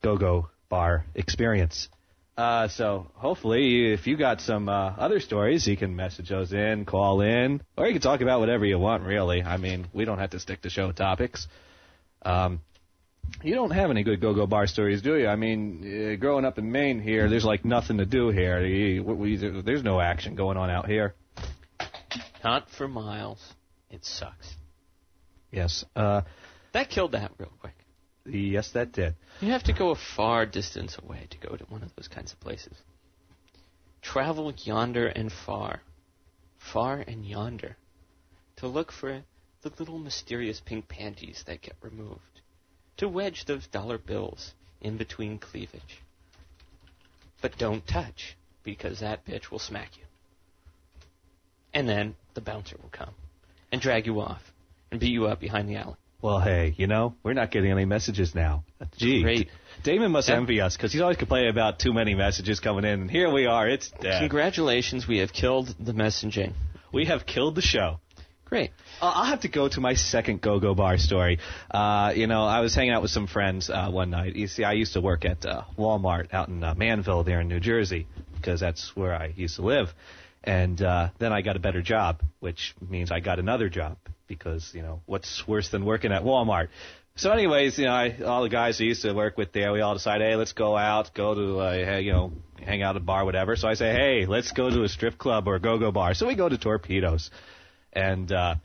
go-go bar experience. Uh, so hopefully, if you got some uh, other stories, you can message those in, call in, or you can talk about whatever you want. Really, I mean, we don't have to stick to show topics. Um, you don't have any good go-go bar stories, do you? I mean, uh, growing up in Maine here, there's like nothing to do here. You- we- we- There's no action going on out here. Not for miles. It sucks. Yes. Uh, That killed that real quick. yes, that did. You have to go a far distance away to go to one of those kinds of places. Travel yonder and far, far and yonder, to look for the little mysterious pink panties that get removed, to wedge those dollar bills in between cleavage. But don't touch, because that bitch will smack you. And then the bouncer will come and drag you off and beat you up behind the alley. Well, hey, you know, we're not getting any messages now. Gee, Great. Damon must Yeah. envy us because he's always complaining about too many messages coming in, and here we are. It's dead. Congratulations, we have killed the messaging. We have killed the show. Great. Uh, I'll have to go to my second go-go bar story. Uh, you know, I was hanging out with some friends uh, one night. You see, I used to work at uh, Walmart out in uh, Manville there in New Jersey because that's where I used to live. And uh, then I got a better job, which means I got another job because, you know, what's worse than working at Walmart? So, anyways, you know, I, all the guys I used to work with there, we all decided, hey, let's go out, go to, uh, you know, hang out at a bar, whatever. So I say, hey, let's go to a strip club or a go-go bar. So we go to Torpedoes. And uh,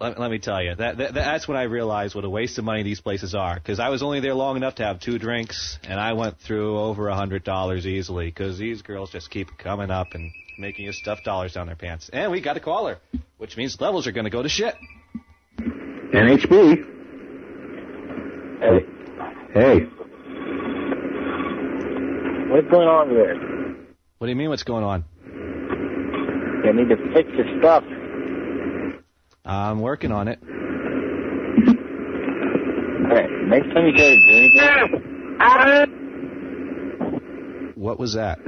let, let me tell you, that, that that's when I realized what a waste of money these places are. Because I was only there long enough to have two drinks, and I went through over a hundred dollars easily. Because these girls just keep coming up and making you stuff dollars down their pants. And we got a caller, which means levels are going to go to shit. NHB. Hey. Hey. What's going on there? What do you mean? What's going on? You need to fix your stuff. I'm working on it. Alright, next time you try to do anything, What was that?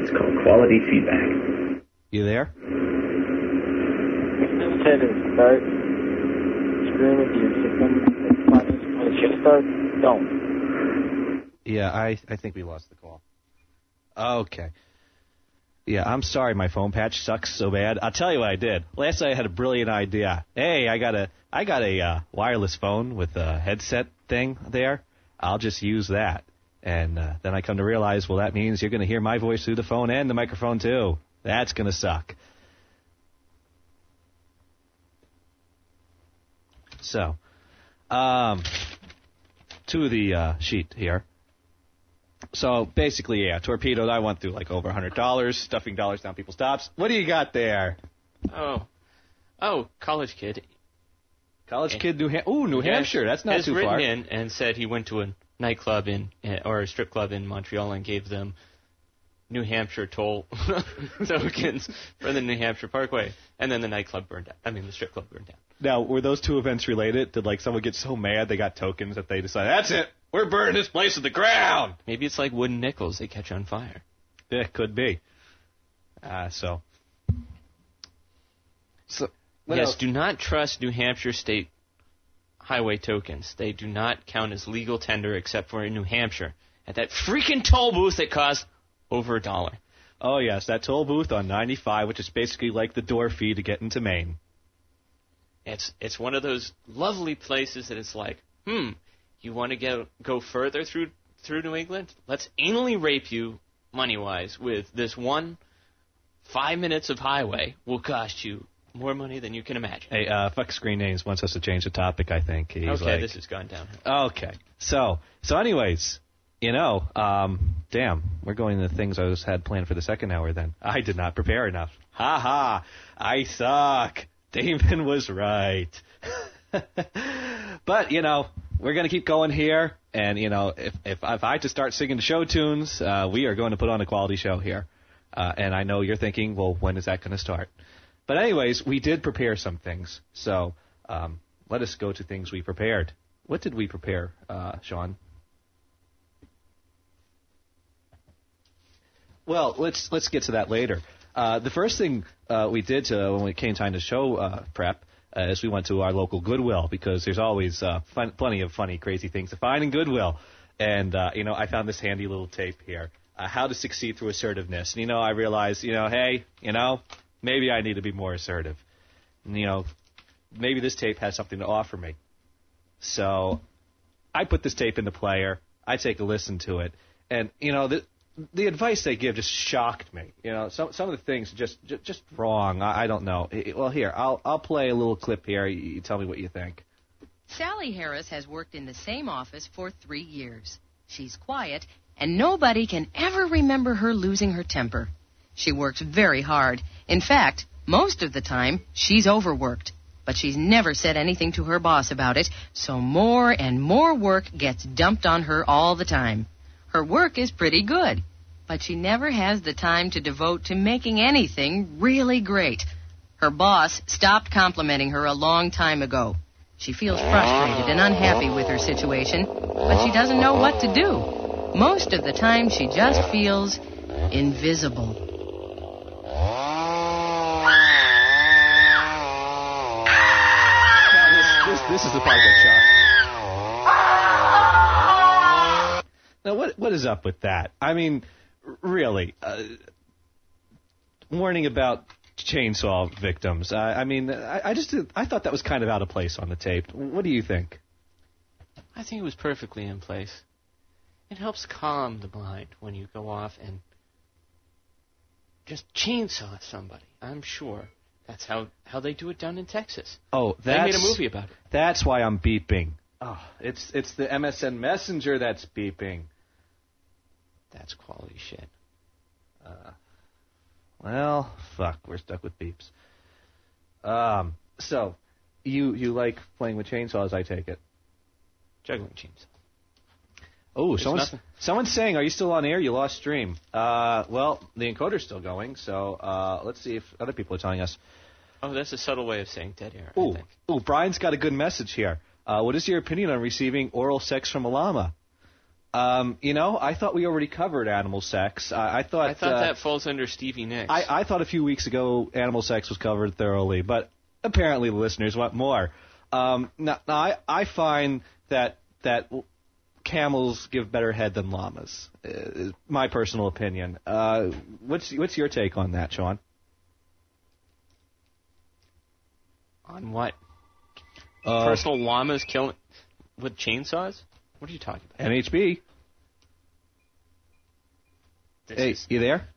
It's called quality feedback. You there? next time you try to start screwing with your system, it's fine. when it should start, don't. Yeah, I I think we lost the call. Okay. Yeah, I'm sorry my phone patch sucks so bad. I'll tell you what I did. Last night I had a brilliant idea. Hey, I got a I got a uh, wireless phone with a headset thing there. I'll just use that. And uh, then I come to realize, well, that means you're going to hear my voice through the phone and the microphone too. That's going to suck. So, um, to the uh, sheet here. So basically, yeah, torpedoed. I went through like over a hundred dollars, stuffing dollars down people's tops. What do you got there? Oh, oh, college kid. College kid, New Ham- Ooh, New Yes, Hampshire. That's not has too written far. in and said he went to a nightclub in uh, or a strip club in Montreal and gave them New Hampshire toll <laughs> tokens for the New Hampshire Parkway, and then the nightclub burned down. I mean, the strip club burned down. Now, were those two events related? Did like someone get so mad they got tokens that they decided that's it, we're burning this place to the ground? Maybe it's like wooden nickels; they catch on fire. Yeah, could be. Uh, so. So. what yes, else? do not trust New Hampshire state highway tokens. They do not count as legal tender except for in New Hampshire at that freaking toll booth that costs over a dollar. Oh yes, that toll booth on 95, which is basically like the door fee to get into Maine. It's it's one of those lovely places that it's like, hmm, you want to go go further through through New England? Let's anally rape you money wise with this one five minutes of highway will cost you more money than you can imagine. Hey, uh, fuck screen names wants us to change the topic. I think he's okay, like, this has gone downhill. Okay. So, so anyways, you know, um, damn, we're going to the things I was had planned for the second hour. Then I did not prepare enough. Ha ha! I suck. Damon was right. <laughs> but you know, we're gonna keep going here, and you know, if if, if I had to start singing show tunes, uh, we are going to put on a quality show here. Uh, and I know you're thinking, well, when is that going to start? But anyways, we did prepare some things. So um, let us go to things we prepared. What did we prepare, uh, Sean? Well, let's let's get to that later. Uh, the first thing uh, we did to, when it came time to show uh, prep uh, is we went to our local Goodwill because there's always uh, fun, plenty of funny, crazy things to find in Goodwill. and you know I found this handy little tape here, how to succeed through assertiveness. And you know I realized, you know, hey, you know, maybe I need to be more assertive. And, you know, maybe this tape has something to offer me. So I put this tape in the player. I take a listen to it, and you know the the advice they give just shocked me. You know, some some of the things just just, just wrong. I, I don't know. Well, here I'll I'll play a little clip here. You, you tell me what you think. Sally Harris has worked in the same office for three years. She's quiet, and nobody can ever remember her losing her temper. She works very hard. In fact, most of the time, she's overworked. But she's never said anything to her boss about it, so more and more work gets dumped on her all the time. Her work is pretty good, but she never has the time to devote to making anything really great. Her boss stopped complimenting her a long time ago. She feels frustrated and unhappy with her situation, but she doesn't know what to do. Most of the time, she just feels invisible. This this, this is the part that shocked. Now what what is up with that? I mean, really, uh, warning about chainsaw victims. I, I mean, I, I just did- I thought that was kind of out of place on the tape. What do you think? I think it was perfectly in place. It helps calm the mind when you go off and just chainsaw somebody. I'm sure that's how how they do it down in Texas. Oh, They made a movie about it. That's why I'm beeping. Oh, it's it's the MSN Messenger that's beeping. That's quality shit. Uh, well, fuck, we're stuck with beeps. Um, so you you like playing with chainsaws? I take it. Juggling chainsaw. Oh, There's someone's nothing- someone's saying, "Are you still on air? You lost stream." Uh, well, the encoder's still going, so uh, let's see if other people are telling us. Oh, that's a subtle way of saying dead air. I Ooh, ooh, Brian's got a good message here. Uh, what is your opinion on receiving oral sex from a llama? Um, you know, I thought we already covered animal sex. I, I thought I thought uh, that falls under Stevie Nicks. I, I thought a few weeks ago animal sex was covered thoroughly, but apparently the listeners want more. Um, now, now I, I find that that camels give better head than llamas. Uh, is my personal opinion. Uh, what's what's your take on that, Sean? On what? Uh, Personal llamas killing with chainsaws? What are you talking about? NHB. This Hey, is you there?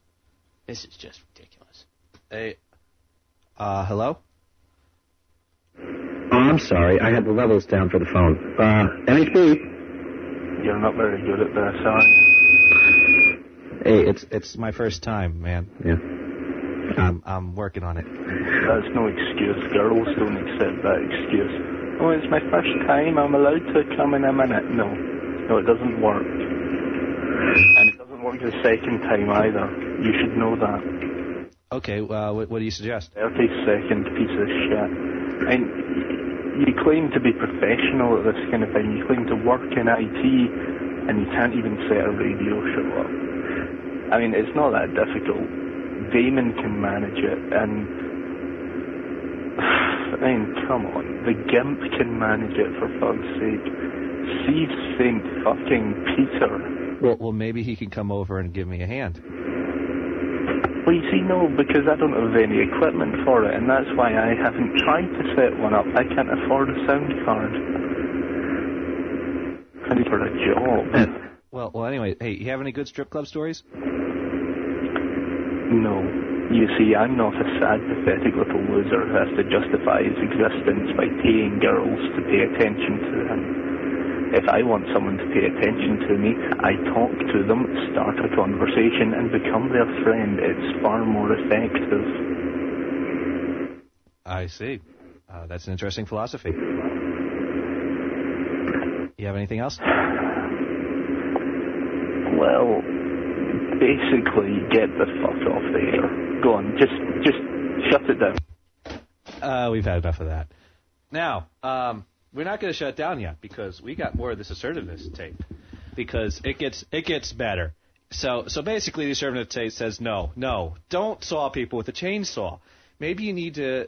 this is just ridiculous. Hey. Uh, hello. Oh, I'm sorry. I had the levels down for the phone. Uh, NHB. You're not very good at this, are you? Hey, it's It's my first time, man. yeah. I'm I'm working on it. That's no excuse. Girls don't accept that excuse. Oh, it's my first time. I'm allowed to come in a minute. No. No, it doesn't work. And it doesn't work the second time either. You should know that. Okay. Uh, what, what do you suggest? 30 second piece of shit. And you claim to be professional at this kind of thing. You claim to work in IT, and you can't even set a radio show up. I mean, it's not that difficult. Damon can manage it, and I mean, come on, the Gimp can manage it for fuck's sake. Steve St. fucking Peter. Well, well, maybe he can come over and give me a hand. Well, you see, no, because I don't have any equipment for it, and that's why I haven't tried to set one up. I can't afford a sound card. I need for a job. Well, well. Anyway, hey, you have any good strip club stories? No. You see, I'm not a sad, pathetic little loser who has to justify his existence by paying girls to pay attention to him. If I want someone to pay attention to me, I talk to them, start a conversation, and become their friend. It's far more effective. I see. Uh, that's an interesting philosophy. You have anything else? Well, basically, get the fuck off the air. Go on, just just shut it down. Uh, we've had enough of that. Now, um, we're not going to shut down yet because we got more of this assertiveness tape because it gets it gets better. So so basically, the assertiveness tape says no, no, don't saw people with a chainsaw. Maybe you need to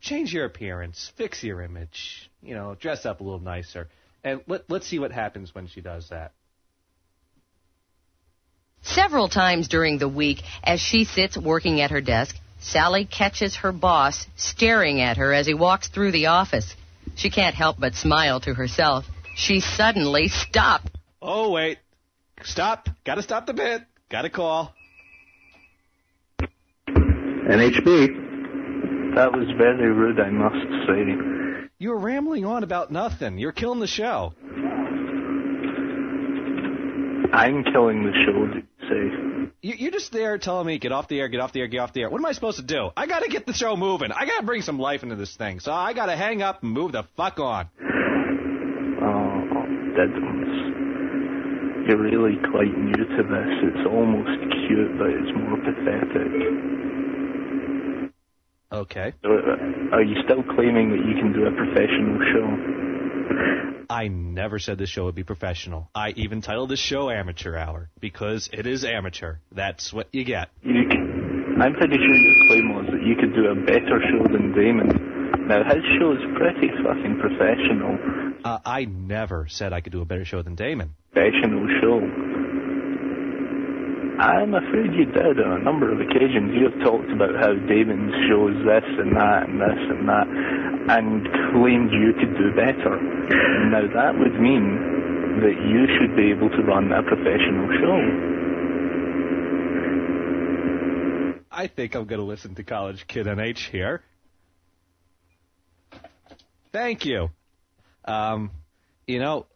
change your appearance, fix your image, you know, dress up a little nicer. And let, let's see what happens when she does that. Several times during the week, as she sits working at her desk, Sally catches her boss staring at her as he walks through the office. She can't help but smile to herself. She suddenly stopped. Oh, wait. Stop. Gotta stop the bit. Gotta call. NHB. That was very rude, I must say. You're rambling on about nothing. You're killing the show. I'm killing the show, did you say? You, you're just there telling me, get off the air, get off the air, get off the air. What am I supposed to do? I gotta get the show moving. I gotta bring some life into this thing. So I gotta hang up and move the fuck on. Oh, dead ones. You're really quite new to this. It's almost cute, but it's more pathetic. Okay. Uh, Are you still claiming that you can do a professional show? I never said this show would be professional. I even titled this show Amateur Hour because it is amateur. That's what you get. You can, I'm pretty sure your claim was that you could do a better show than Damon. Now, his show is pretty fucking professional. Uh, I never said I could do a better show than Damon. Professional show. I'm afraid you did on a number of occasions. You have talked about how Damon's shows this and that and this and that, and claimed you could do better. Now that would mean that you should be able to run a professional show. I think I'm going to listen to College Kid NH here. Thank you. Um, you know,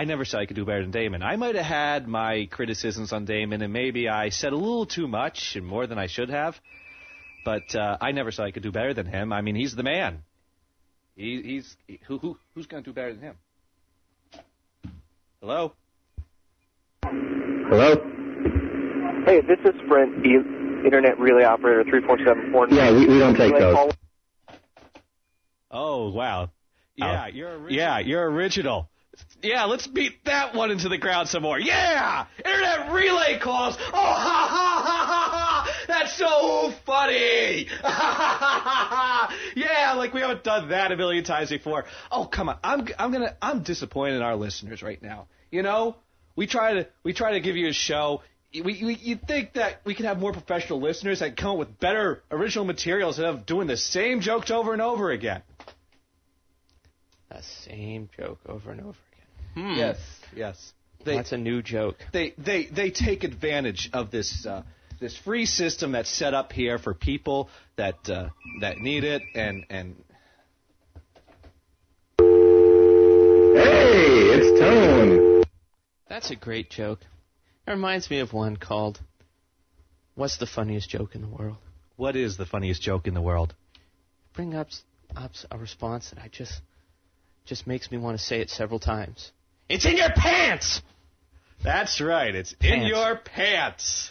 I never said I could do better than Damon. I might have had my criticisms on Damon, and maybe I said a little too much and more than I should have. But uh, I never said I could do better than him. I mean, he's the man. He, he's he, who, who who's going to do better than him? Hello. Hello? Hey, this is Sprint, the Internet Relay Operator 3474. Yeah, we, we don't take those. call- Oh wow. Yeah, you're original. yeah, you're original. Yeah, let's beat that one into the ground some more. Yeah, internet relay calls. Oh ha ha ha ha ha! That's so funny. Ha ha ha ha! ha. Yeah, like we haven't done that a million times before. Oh come on, I'm I'm gonna I'm disappointed in our listeners right now. You know, we try to we try to give you a show. We, we you think that we could have more professional listeners that come up with better original materials instead of doing the same jokes over and over again. The same joke over and over. Hmm. Yes, yes. They, That's a new joke. they they they take advantage of this uh, this free system that's set up here for people that uh, that need it and and Hey, it's Tone. That's a great joke. It reminds me of one called What's the funniest joke in the world? what is the funniest joke in the world? Bring up, up a response that I just just makes me want to say it several times. It's in your pants. That's right. It's in Pants. your pants.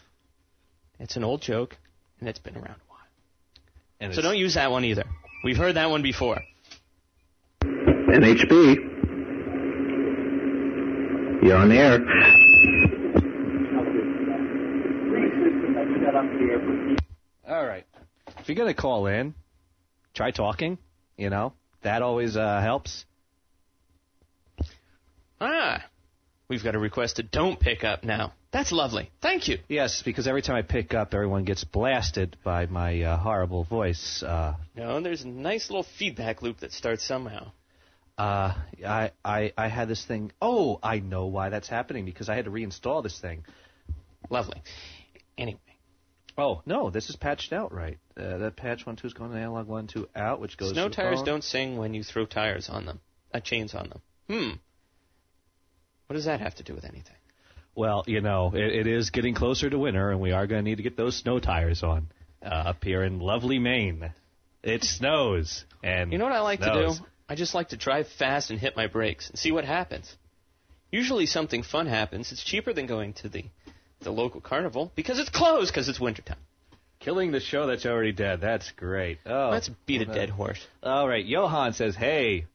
It's an old joke, and it's been around a while. And So it's- don't use that one either. We've heard that one before. NHB. You're on the air. All right. If you're gonna call in, try talking. You know that always uh, helps. Ah, we've got a request to don't pick up now. That's lovely. Thank you. Yes, because every time I pick up, everyone gets blasted by my uh, horrible voice. Uh, No, there's a nice little feedback loop that starts somehow. Uh, I, I, I had this thing. Oh, I know why that's happening because I had to reinstall this thing. Lovely. Anyway. Oh no, this is patched out right. Uh, that patch one two is going to analog one two out, which goes. Snow to the tires don't sing when you throw tires on them. Uh, chains on them. Hmm. What does that have to do with anything? Well, you know, it, it is getting closer to winter, and we are going to need to get those snow tires on uh, up here in lovely Maine. It snows, and You know what I like snows. to do? I just like to drive fast and hit my brakes and see what happens. Usually something fun happens. It's cheaper than going to the the local carnival because it's closed because it's wintertime. Killing the show that's already dead. That's great. Oh, Let's beat a dead horse. All right, Johan says, "Hey,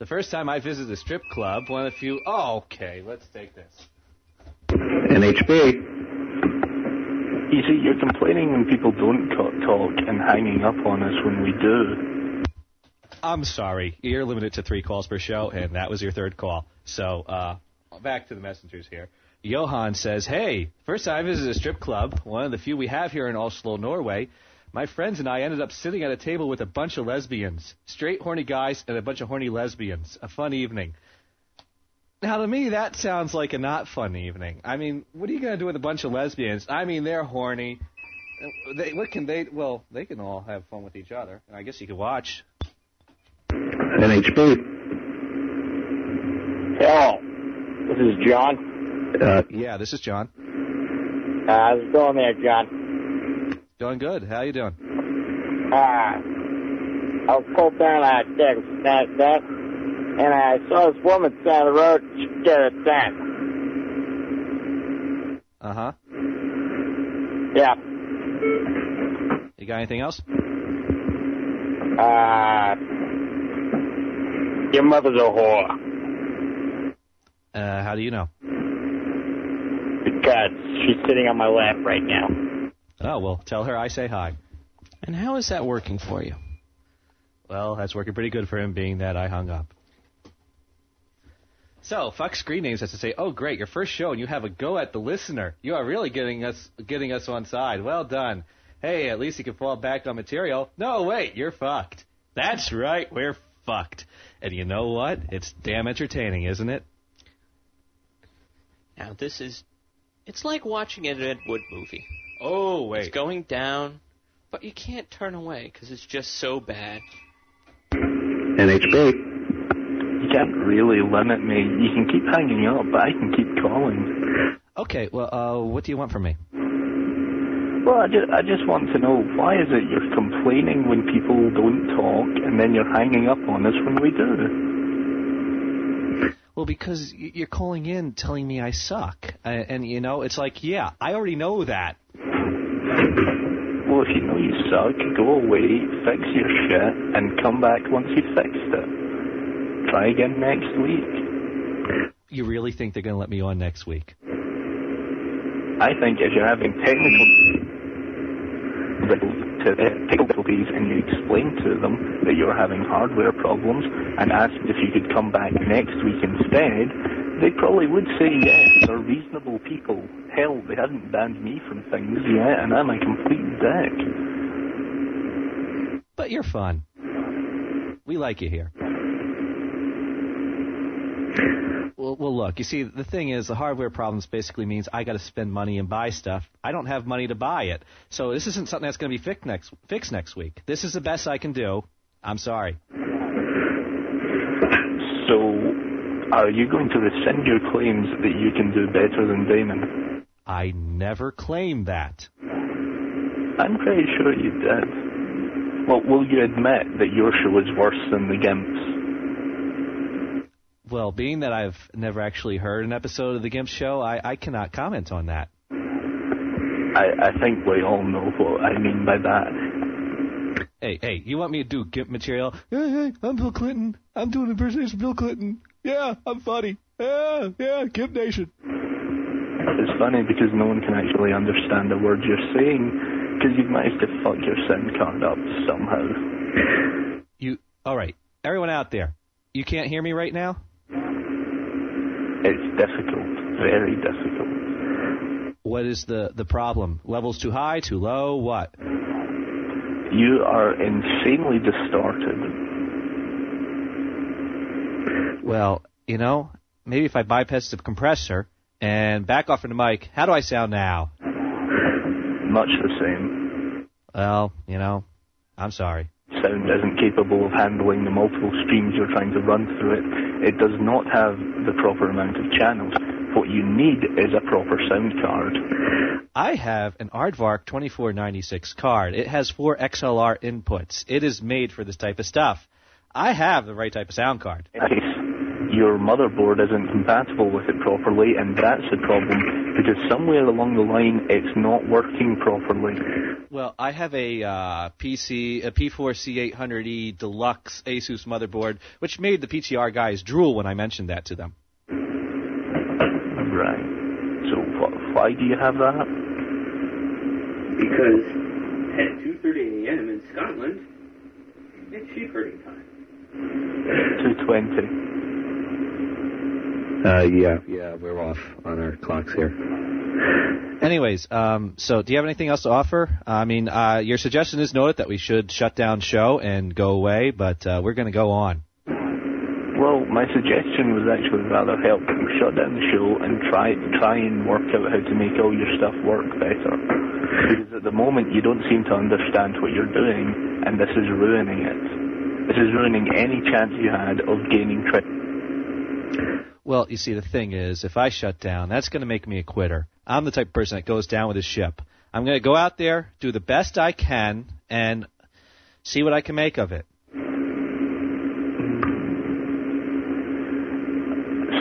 the first time I visited a strip club, one of the few. Oh, okay, let's take this. NHB. You see, you're complaining when people don't talk and hanging up on us when we do. I'm sorry. You're limited to three calls per show, and that was your third call. So uh, back to the messengers here. Johan says, "Hey, first time I visited a strip club, one of the few we have here in Oslo, Norway. My friends and I ended up sitting at a table with a bunch of lesbians, straight horny guys and a bunch of horny lesbians. A fun evening." Now, to me, that sounds like a not fun evening. I mean, what are you going to do with a bunch of lesbians? I mean, they're horny. They, what can they? Well, they can all have fun with each other, and I guess you could watch. NHB. Hello. This is John. Uh, yeah, this is John. Uh, how's it going there, John? Doing good. How you doing? Uh, I was pulled down a Texas that, that, and I saw this woman side of the road. She did a thing. Uh huh. Yeah. You got anything else? Uh, your mother's a whore. Uh, how do you know? Because she's sitting on my lap right now. Oh well, tell her I say hi. And how is that working for you? Well, that's working pretty good for him, being that I hung up. So, fuck screen names has to say, "Oh, great, your first show, and you have a go at the listener. You are really getting us getting us on side. Well done. Hey, at least you can fall back on material. No, wait, you're fucked. That's right, we're fucked. And you know what? It's damn entertaining, isn't it? Now this is, it's like watching an Ed Wood movie. Oh wait, it's going down, but you can't turn away because it's just so bad. NHB. You can't really limit me. You can keep hanging up, but I can keep calling. Okay, well, uh, what do you want from me? Well, I just, I just want to know why is it you're complaining when people don't talk, and then you're hanging up on us when we do? Well, because you're calling in telling me I suck, uh, and you know, it's like, yeah, I already know that. Well, if you know you suck, go away, fix your shit, and come back once you've fixed it. Try again next week. You really think they're going to let me on next week? I think if you're having technical difficulties and you explain to them that you're having hardware problems and asked if you could come back next week instead, they probably would say yes. They're reasonable people. Hell, they hadn't banned me from things yet, and I'm a complete dick. But you're fun. We like you here. Well, well, look. You see, the thing is, the hardware problems basically means I got to spend money and buy stuff. I don't have money to buy it, so this isn't something that's going to be fixed next fixed next week. This is the best I can do. I'm sorry. Are you going to rescind your claims that you can do better than Damon? I never claimed that. I'm pretty sure you did. Well, will you admit that your show is worse than the Gimps? Well, being that I've never actually heard an episode of the Gimp Show, I, I cannot comment on that. I, I think we all know what I mean by that. Hey, hey, you want me to do Gimp material? Hey, hey, I'm Bill Clinton. I'm doing impersonation of Bill Clinton. Yeah, I'm funny. Yeah, yeah, Gimp Nation. It's funny because no one can actually understand the words you're saying because you've managed to fuck your SIM card up somehow. You, all right, everyone out there, you can't hear me right now? It's difficult, very difficult. What is the the problem? Levels too high, too low? What? You are insanely distorted. Well, you know, maybe if I bypass the compressor and back off from the mic, how do I sound now? Much the same. Well, you know, I'm sorry. Sound isn't capable of handling the multiple streams you're trying to run through it. It does not have the proper amount of channels. What you need is a proper sound card. I have an Aardvark 2496 card. It has four XLR inputs. It is made for this type of stuff. I have the right type of sound card. Your motherboard isn't compatible with it properly, and that's the problem because somewhere along the line it's not working properly. Well, I have a uh, PC, a P4C800E Deluxe Asus motherboard, which made the PTR guys drool when I mentioned that to them. Right. So wh- why do you have that? Because at 2.30 a.m. in Scotland, it's sheep herding time. 220. Uh, <laughs> yeah, yeah, we're off on our clocks here. Anyways, um, so do you have anything else to offer? I mean, uh, your suggestion is noted that we should shut down show and go away, but uh, we're going to go on. Well, my suggestion was actually rather help you shut down the show and try try and work out how to make all your stuff work better. Because at the moment you don't seem to understand what you're doing, and this is ruining it. This is ruining any chance you had of gaining traction. Well, you see, the thing is, if I shut down, that's going to make me a quitter. I'm the type of person that goes down with his ship. I'm going to go out there, do the best I can, and see what I can make of it.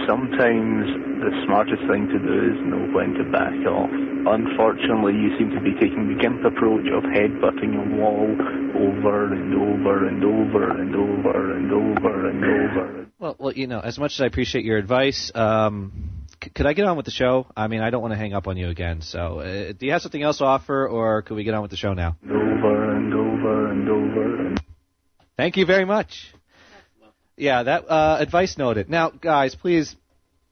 Sometimes the smartest thing to do is know when to back off. Unfortunately, you seem to be taking the gimp approach of headbutting a wall over and over and over and over and over and over. Well, well, you know, as much as I appreciate your advice, um, c- could I get on with the show? I mean, I don't want to hang up on you again. So, uh, do you have something else to offer, or could we get on with the show now? Over and over and over and Thank you very much. Yeah, that uh, advice noted. Now, guys, please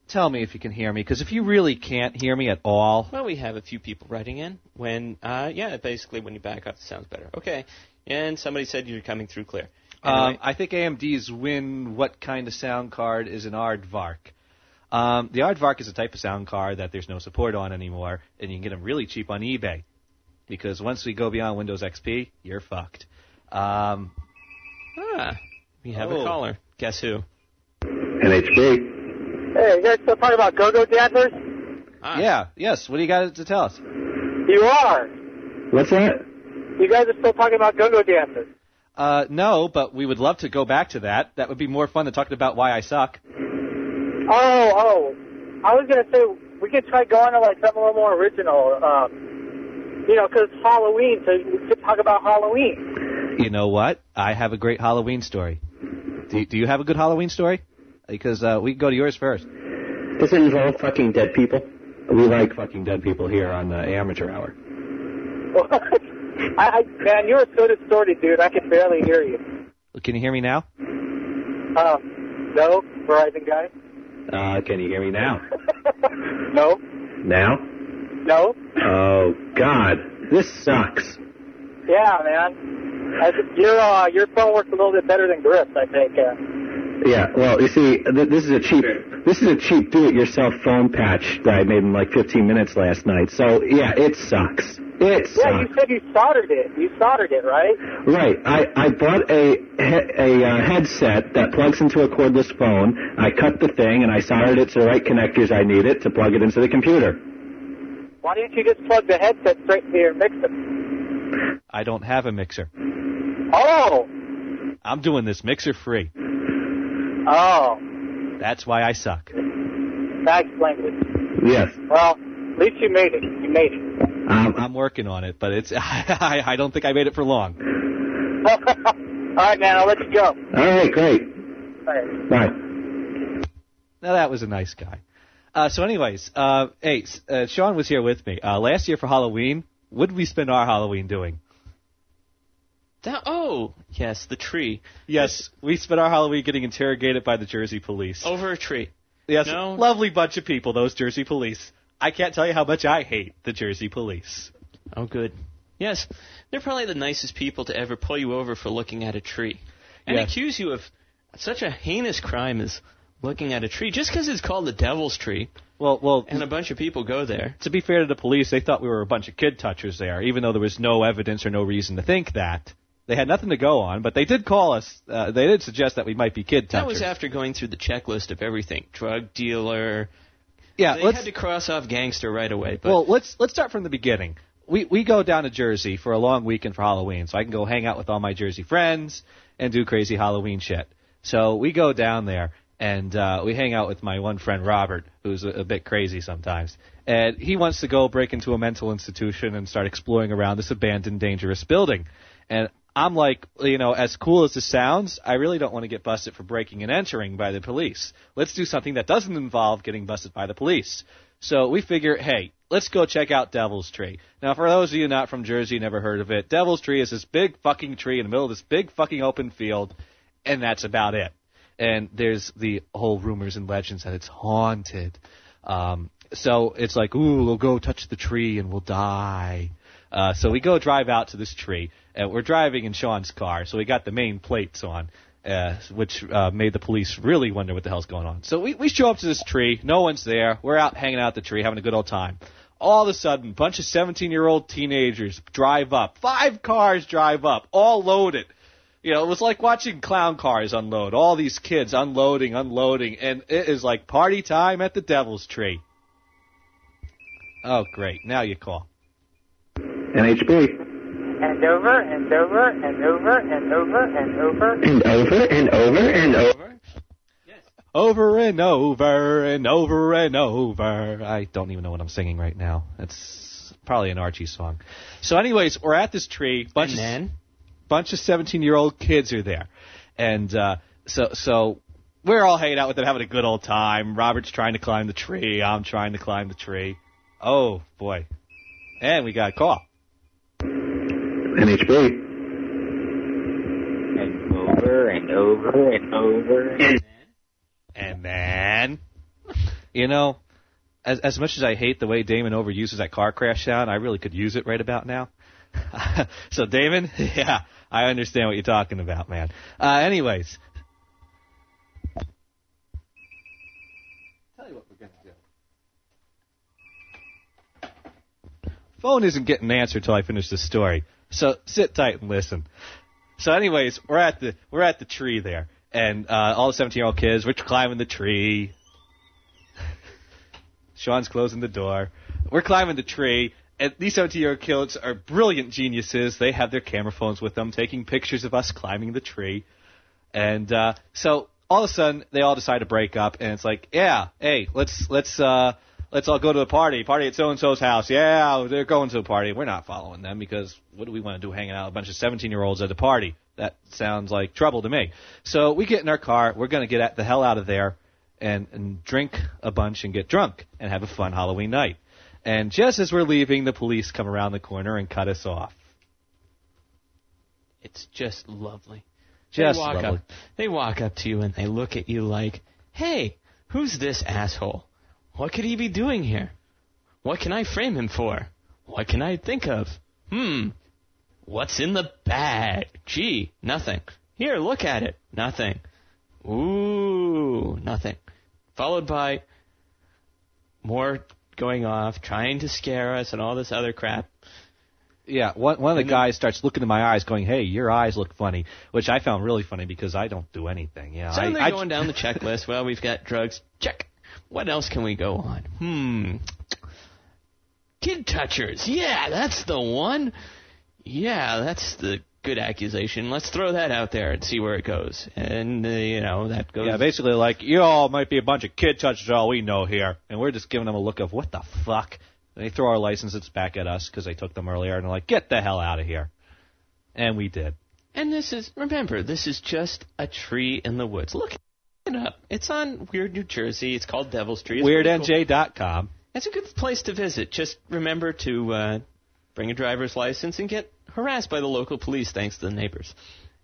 tell me if you can hear me, because if you really can't hear me at all, Well, we have a few people writing in. When, uh, yeah, basically when you back up, it sounds better. Okay. And somebody said you're coming through clear. Um, I think AMD's win what kind of sound card is an Aardvark. Um, the Aardvark is a type of sound card that there's no support on anymore, and you can get them really cheap on eBay. Because once we go beyond Windows XP, you're fucked. Um, Ah, we have Oh. a caller. Guess who? NHB. Hey, you guys still talking about go-go dancers? Ah. Yeah, yes. What do you got to tell us? You are. What's that? You guys are still talking about go-go dancers. Uh, no, but we would love to go back to that. That would be more fun than talking about why I suck. Oh, oh. I was gonna say we could try going to like something a little more original. Um, you know, 'cause it's Halloween, so we could talk about Halloween. You know what? I have a great Halloween story. Do, do you have a good Halloween story? Because uh, we can go to yours first. Does it involve fucking dead people? We like fucking dead people here on the amateur hour. <laughs> I, I, man, you're so distorted, dude. I can barely hear you. Can you hear me now? Um, no, Verizon guy. Uh, can you hear me now? <laughs> No, Now? no. Oh, God. This sucks. Yeah, man. I, your uh, your phone works a little bit better than Griff's, I think. Uh, Yeah, well, you see, th- this is a cheap, this is a cheap do-it-yourself phone patch that I made in like 15 minutes last night. So, yeah, it sucks. It sucks. yeah, you said you soldered it. You soldered it, right? Right. I, I bought a he- a uh, headset that plugs into a cordless phone. I cut the thing and I soldered it to the right connectors I needed to plug it into the computer. Why didn't you just plug the headset straight into your mixer? I don't have a mixer. Oh, I'm doing this mixer free. Oh, That's why I suck. that explains it. Yes. Well, at least you made it. You made it. Um, I'm working on it, but it's <laughs> I, I don't think I made it for long. <laughs> All right, man. I'll let you go. all right, great. All right. Bye. Now that was a nice guy. Uh, so, anyways, uh, hey, uh, Sean was here with me uh, last year for Halloween. What did we spend our Halloween doing? That, oh, yes, the tree. Yes, we spent our Halloween getting interrogated by the Jersey police. Over a tree. yes, no. lovely bunch of people, those Jersey police. I can't tell you how much I hate the Jersey police. Oh, good. Yes, they're probably the nicest people to ever pull you over for looking at a tree and accuse you of such a heinous crime as looking at a tree just because it's called the Devil's Tree. Well, well, and a bunch of people go there. to be fair to the police, they thought we were a bunch of kid touchers there, even though there was no evidence or no reason to think that. They had nothing to go on, but they did call us. Uh, they did suggest that we might be kid That touchers. was after going through the checklist of everything: drug dealer. Yeah, they had to cross off gangster right away. But well, let's let's start from the beginning. We we go down to Jersey for a long weekend for Halloween, so I can go hang out with all my Jersey friends and do crazy Halloween shit. So we go down there and uh, we hang out with my one friend Robert, who's a, a bit crazy sometimes, and he wants to go break into a mental institution and start exploring around this abandoned, dangerous building. And I'm like, you know, as cool as this sounds, I really don't want to get busted for breaking and entering by the police. Let's do something that doesn't involve getting busted by the police. So we figure, hey, let's go check out Devil's Tree. Now, for those of you not from Jersey, never heard of it, Devil's Tree is this big fucking tree in the middle of this big fucking open field, and that's about it. And there's the whole rumors and legends that it's haunted. Um, so it's like, ooh, we'll go touch the tree and we'll die. Uh, so we go drive out to this tree, and we're driving in Sean's car, so we got the Maine plates on, uh, which uh, made the police really wonder what the hell's going on. So we, we show up to this tree, no one's there, we're out hanging out at the tree, having a good old time. All of a sudden, bunch of 17 year old teenagers drive up, five cars drive up, all loaded. You know, it was like watching clown cars unload. All these kids unloading, unloading, and it is like party time at the Devil's Tree. Oh, great. Now you call. NHB. And over and over and over and over and over. And over and over and over. Over and over and over and over. I don't even know what I'm singing right now. It's probably an Archie song. So, anyways, we're at this tree. Bunch And of, bunch of 17 year old kids are there, and uh, so so we're all hanging out with them, having a good old time. Robert's trying to climb the tree. I'm trying to climb the tree. Oh boy, and we got a call. NHB. And over and over and over. And then And then, you know, as as much as I hate the way Damon overuses that car crash sound, I really could use it right about now. <laughs> so Damon, <laughs> yeah, I understand what you're talking about, man. Uh, anyways. Tell you what we're gonna do. Phone isn't getting answered till I finish the story, so sit tight and listen. So, anyways, we're at the we're at the tree there, and uh, all the 17 year old kids we're climbing the tree. <laughs> Sean's closing the door. We're climbing the tree, and these 17 year old kids are brilliant geniuses. They have their camera phones with them, taking pictures of us climbing the tree. And uh, so all of a sudden, they all decide to break up, and it's like, yeah, hey, let's let's uh, let's all go to the party, party at so and so's house. Yeah, they're going to a party. We're not following them because what do we want to do, hanging out with a bunch of 17 year olds at a party? That sounds like trouble to me. So we get in our car. We're going to get the hell out of there and, and drink a bunch and get drunk and have a fun Halloween night. And just as we're leaving, the police come around the corner and cut us off. It's just lovely. Just they walk lovely. Up, they walk up to you and they look at you like, "Hey, who's this asshole? What could he be doing here? What can I frame him for? What can I think of? Hmm. What's in the bag? Gee, nothing. Here, look at it. Nothing. Ooh, nothing. Followed by more going off, trying to scare us, and all this other crap. Yeah, one one of the guys starts looking in my eyes, going, "Hey, your eyes look funny," which I found really funny because I don't do anything. Yeah, So I, they're I- going down the checklist. Well, we've got drugs. Check. What else can we go on? Hmm. Kid touchers. Yeah, that's the one. Yeah, that's the good accusation. Let's throw that out there and see where it goes. And uh, you know that goes. Yeah, basically like you all might be a bunch of kid touchers, all we know here, and we're just giving them a look of what the fuck. And they throw our licenses back at us because they took them earlier, and they're like, "Get the hell out of here," and we did. And this is remember, this is just a tree in the woods. Look it up. It's on Weird New Jersey. It's called Devil's Tree. It's pretty cool. WeirdNJ.com. It's a good place to visit. Just remember to uh, bring a driver's license and get harassed by the local police thanks to the neighbors.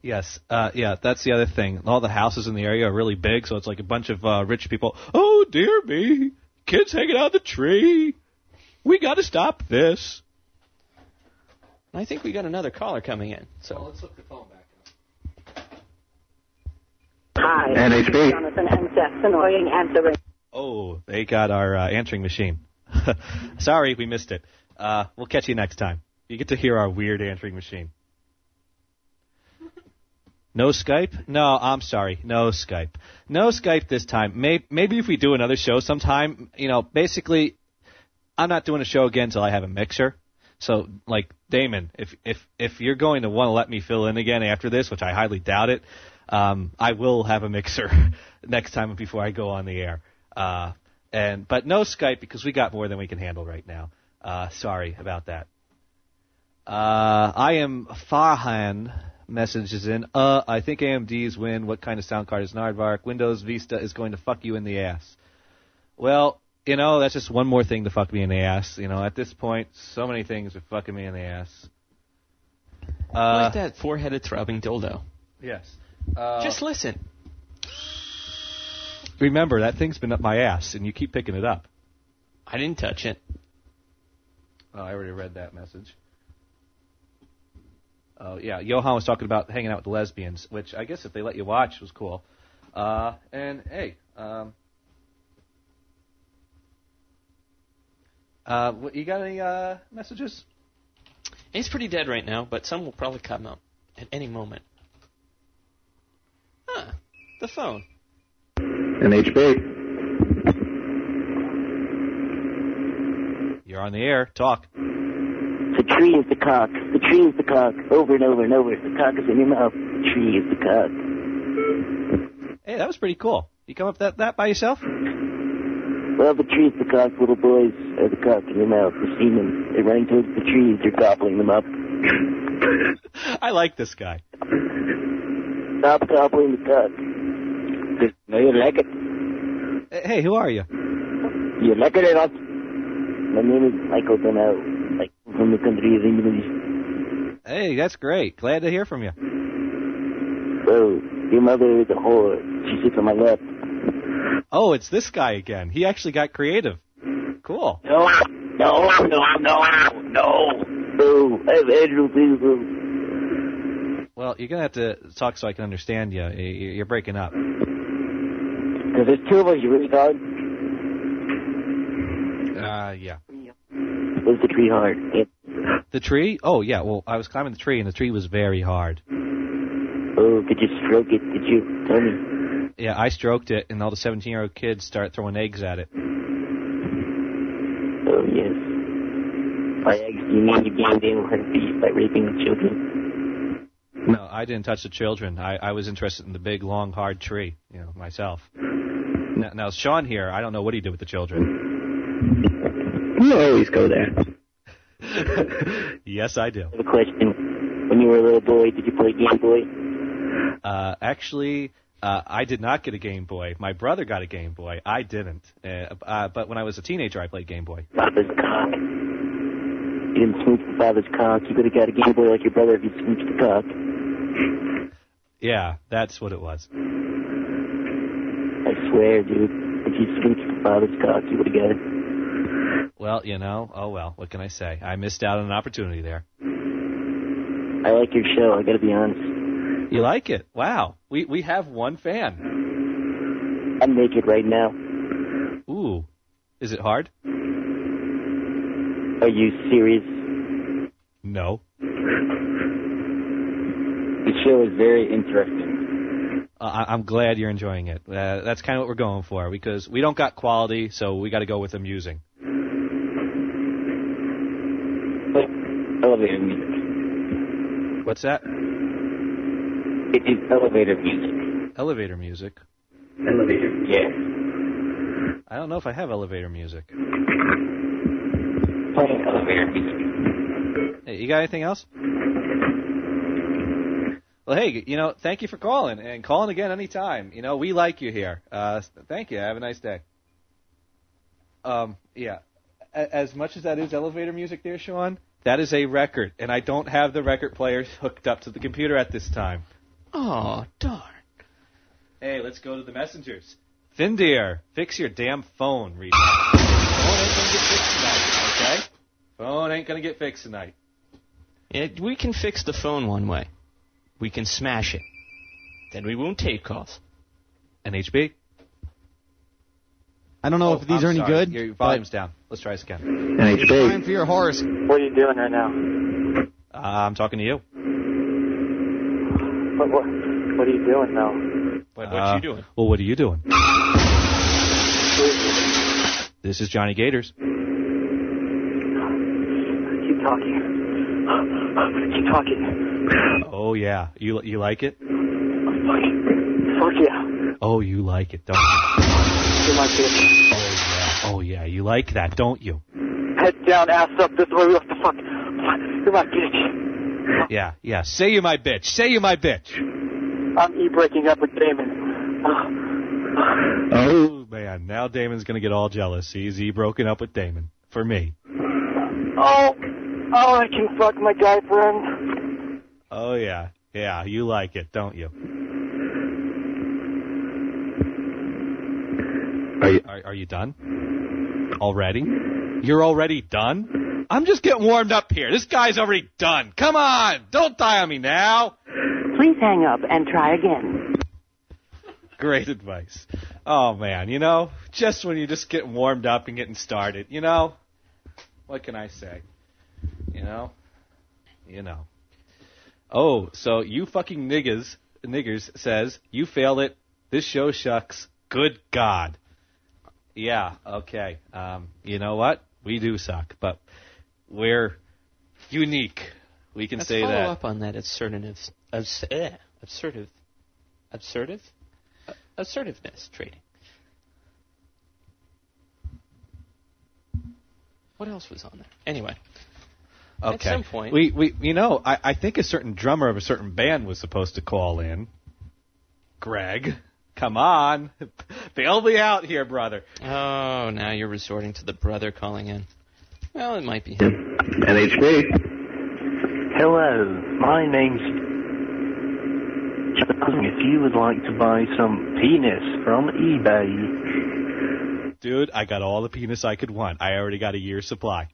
Yes, uh, yeah, that's the other thing. All the houses in the area are really big, so it's like a bunch of uh, rich people. Oh dear me, kids hanging out the tree. We got to stop this. I think we got another caller coming in. So let's look the phone back. Hi. NHB. Jonathan and Seth's annoying answering. Oh, they got our uh, answering machine. <laughs> Sorry, we missed it. Uh, we'll catch you next time. You get to hear our weird answering machine. No Skype? No, I'm sorry. No Skype. No Skype this time. Maybe, maybe if we do another show sometime, you know, basically, I'm not doing a show again until I have a mixer. So, like Damon, if if if you're going to want to let me fill in again after this, which I highly doubt it, um, I will have a mixer <laughs> next time before I go on the air. Uh, and but no Skype because we got more than we can handle right now. Uh, sorry about that. Uh, I am Farhan. Messages in. Uh, I think AMD's win. What kind of sound card is an Aardvark? Windows Vista is going to fuck you in the ass. Well, you know that's just one more thing to fuck me in the ass. You know, at this point, so many things are fucking me in the ass. Uh, like that four-headed throbbing dildo. Yes. Uh, Just listen. remember that thing's been up my ass, and you keep picking it up. I didn't touch it. Oh, I already read that message. Oh yeah, Johan was talking about hanging out with the lesbians, which I guess if they let you watch was cool. Uh, and hey, um, uh, you got any uh, messages? He's pretty dead right now, but some will probably come up at any moment. The phone. NHB. You're on the air. Talk. The tree is the cock. The tree is the cock. Over and over and over. The cock is in your mouth. The tree is the cock. Hey, that was pretty cool. You come up that that by yourself? Well, the tree is the cock. Little boys are the cock in your mouth. The semen. They're running towards the trees. You're gobbling them up. <laughs> I like this guy. Stop gobbling the cock. Just know you like it. Hey, who are you? You like it or not? My name is Michael Donau. Like from the country of England. Hey, that's great. Glad to hear from you. Oh, your mother is a whore. She sits on my lap. Oh, it's this guy again. He actually got creative. Cool. No, no, no, no, no. Oh, I have Andrew fever. Well, you're gonna have to talk so I can understand you. You're breaking up. Because there's two of us, you really hard. Uh, yeah. Was the tree hard? The tree? Oh, yeah. Well, I was climbing the tree, and the tree was very hard. oh, could you stroke it? Did you? Tell me. Yeah, I stroked it, and all the 17-year-old kids start throwing eggs at it. Oh, yes. By eggs, do you mean you gained in heartbeat by raping the children? No, I didn't touch the children. I, I was interested in the big, long, hard tree, you know, myself. Now, now, Sean here, I don't know what he did with the children. You always go there. <laughs> yes, I do. I have a question. When you were a little boy, did you play Game Boy? Uh, actually, uh, I did not get a Game Boy. My brother got a Game Boy. I didn't. Uh, uh, but when I was a teenager, I played Game Boy. Father's cock. You didn't smooch the father's cock. You could have got a Game Boy like your brother if you smooched the cock. Yeah, that's what it was. Swear, dude. If you smooched the father's cock, you would have got it. Well, you know, oh well, what can I say? I missed out on an opportunity there. I like your show. I gotta be honest. You like it? Wow. We we have one fan. I'm naked right now. Ooh. Is it hard? Are you serious? No. The show is very interesting. Uh, I, I'm glad you're enjoying it. Uh, that's kind of what we're going for because we don't got quality, so we got to go with amusing. Elevator music. What's that? It is elevator music. Elevator music. Elevator. Yeah. I don't know if I have elevator music. Playing elevator music. Hey, you got anything else? Well, hey, you know, thank you for calling and calling again anytime. You know, we like you here. Uh, thank you. Have a nice day. Um, yeah. A- As much as that is elevator music there, Sean, that is a record, and I don't have the record players hooked up to the computer at this time. Oh, darn. Hey, let's go to the messengers. Findir, fix your damn phone, Rita. phone ain't gonna get fixed tonight, okay? Phone ain't gonna get fixed tonight. Yeah, we can fix the phone one way. We can smash it. Then we won't take calls. NHB? I don't know Oh, if these I'm are any sorry. good. Your but volume's down. Let's try this again. it's time for your horse. What are you doing right now? Uh, I'm talking to you. What, what, what are you doing now? What, Uh, you doing? Well, what are you doing? This is Johnny Gators. Keep talking. Keep talking. Oh Oh, yeah, you you like it? Fuck. Fuck yeah. Oh, you like it, don't you? You're my bitch. Oh yeah, oh yeah, you like that, don't you? Head down, ass up. This way. What the fuck? You're my bitch. Yeah, yeah. Say you my bitch. Say you my bitch. I'm e-breaking up with Damon. Oh man, now Damon's gonna get all jealous. He's he broken up with Damon for me. Oh, oh, I can fuck my guy friend. Oh yeah, yeah. You like it, don't you? Are you, are, are you done? Already? You're already done? I'm just getting warmed up here. This guy's already done. Come on, don't die on me now. Please hang up and try again. Great advice. Oh man, you know, just when you're just getting warmed up and getting started, you know, what can I say? You know, you know. Oh, so you fucking niggers, niggers says you failed it. This show shucks. Good God. Yeah. Okay. Um, you know what? We do suck, but we're unique. We can Let's say follow that. up on that assertive, abs- eh, assertive, assertive, uh, assertiveness trading. What else was on there? Anyway, Okay. at some point, we we you know I I think a certain drummer of a certain band was supposed to call in. Greg, come on, <laughs> bail me out here, brother. Oh, now you're resorting to the brother calling in. Well, it might be him. NHB. Hello, my name's If you would like to buy some penis from eBay, Dude, I got all the penis I could want. I already got a year's supply.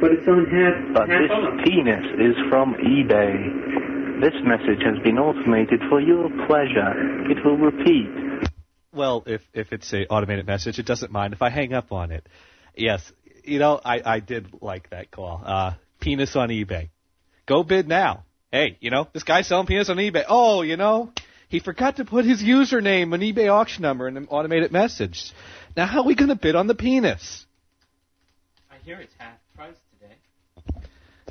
But it's on half. But this penis is from eBay. This message has been automated for your pleasure. It will repeat. Well, if if it's a automated message, it doesn't mind if I hang up on it. Yes, you know I I did like that call. Uh, penis on eBay. Go bid now. Hey, you know this guy's selling penis on eBay. Oh, you know he forgot to put his username and eBay auction number in an automated message. Now how are we going to bid on the penis? I hear it's half price today.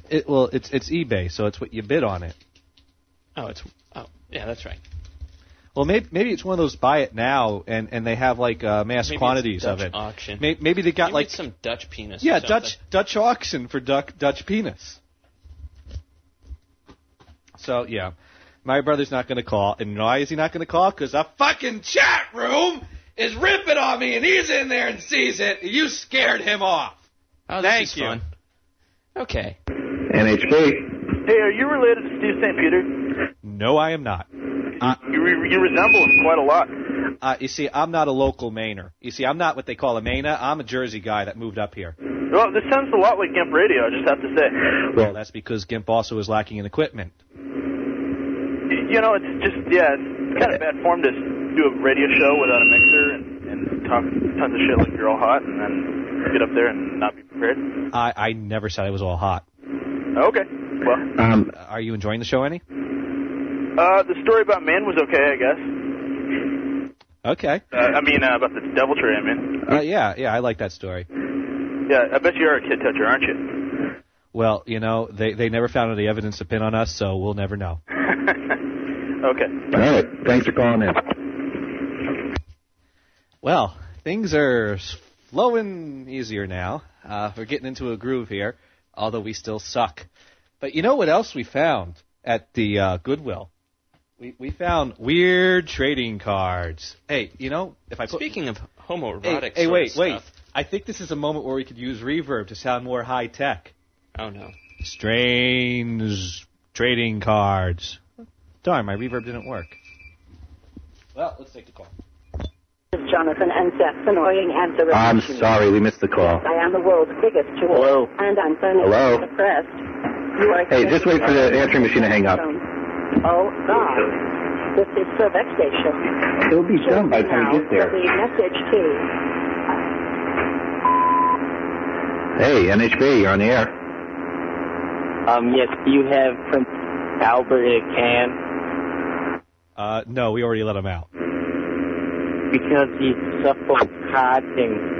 It well, it's it's eBay, so it's what you bid on it. Oh, it's oh yeah, that's right. Well, maybe maybe it's one of those buy it now, and and they have like uh, mass Maybe quantities of it. auction. May- Maybe they got Maybe like some Dutch penis. yeah. Dutch Dutch auction for Dutch Dutch penis. So yeah, my brother's not going to call, and why is he not going to call? Because a fucking chat room is ripping on me, and he's in there and sees it. And you scared him off. Oh, this Thank is you. fun. Okay. NHB. Hey, are you related to Steve St. Peter? No, I am not. You, re- you resemble him quite a lot. Uh, you see, I'm not a local Mainer. You see, I'm not what they call a Mainer. I'm a Jersey guy that moved up here. Well, this sounds a lot like Gimp Radio, I just have to say. Well, that's because Gimp also is lacking in equipment. You know, it's just, yeah, it's kind of bad form to do a radio show without a mixer and, and talk tons of shit like you're all hot and then get up there and not be prepared. I, I never said I was all hot. Okay. Well, Um, Are you enjoying the show any? uh, the story about men was okay, I guess. Okay. Uh, I mean, uh, about the deviltry, I mean. Uh, yeah, yeah, I like that story. Yeah, I bet you are a kid toucher, aren't you? Well, you know, they they never found any evidence to pin on us, so we'll never know. <laughs> Okay. All right. Thanks for calling in. Well, things are flowing easier now. Uh, we're getting into a groove here, although we still suck. But you know what else we found at the uh, Goodwill? We we found weird trading cards. Hey, you know, if I put Speaking of hey, homoerotic hey sort wait, wait. I think this is a moment where we could use reverb to sound more high tech. Oh no. Strange trading cards. Darn, my reverb didn't work. Well, let's take the call. Jonathan and Seth's annoying answer I'm sorry, we missed the call. I am the world's biggest tool. Hello? And I'm so Hello? depressed. You are Hey, just wait for the answering machine to hang up. Oh, God. This is Survex Station. It'll be done by the time now we get there. for the message key. Hey, NHB, you're on the air. Um, yes, do you have Prince Albert in a can? Uh, no, we already let him out. Because he's suffocating.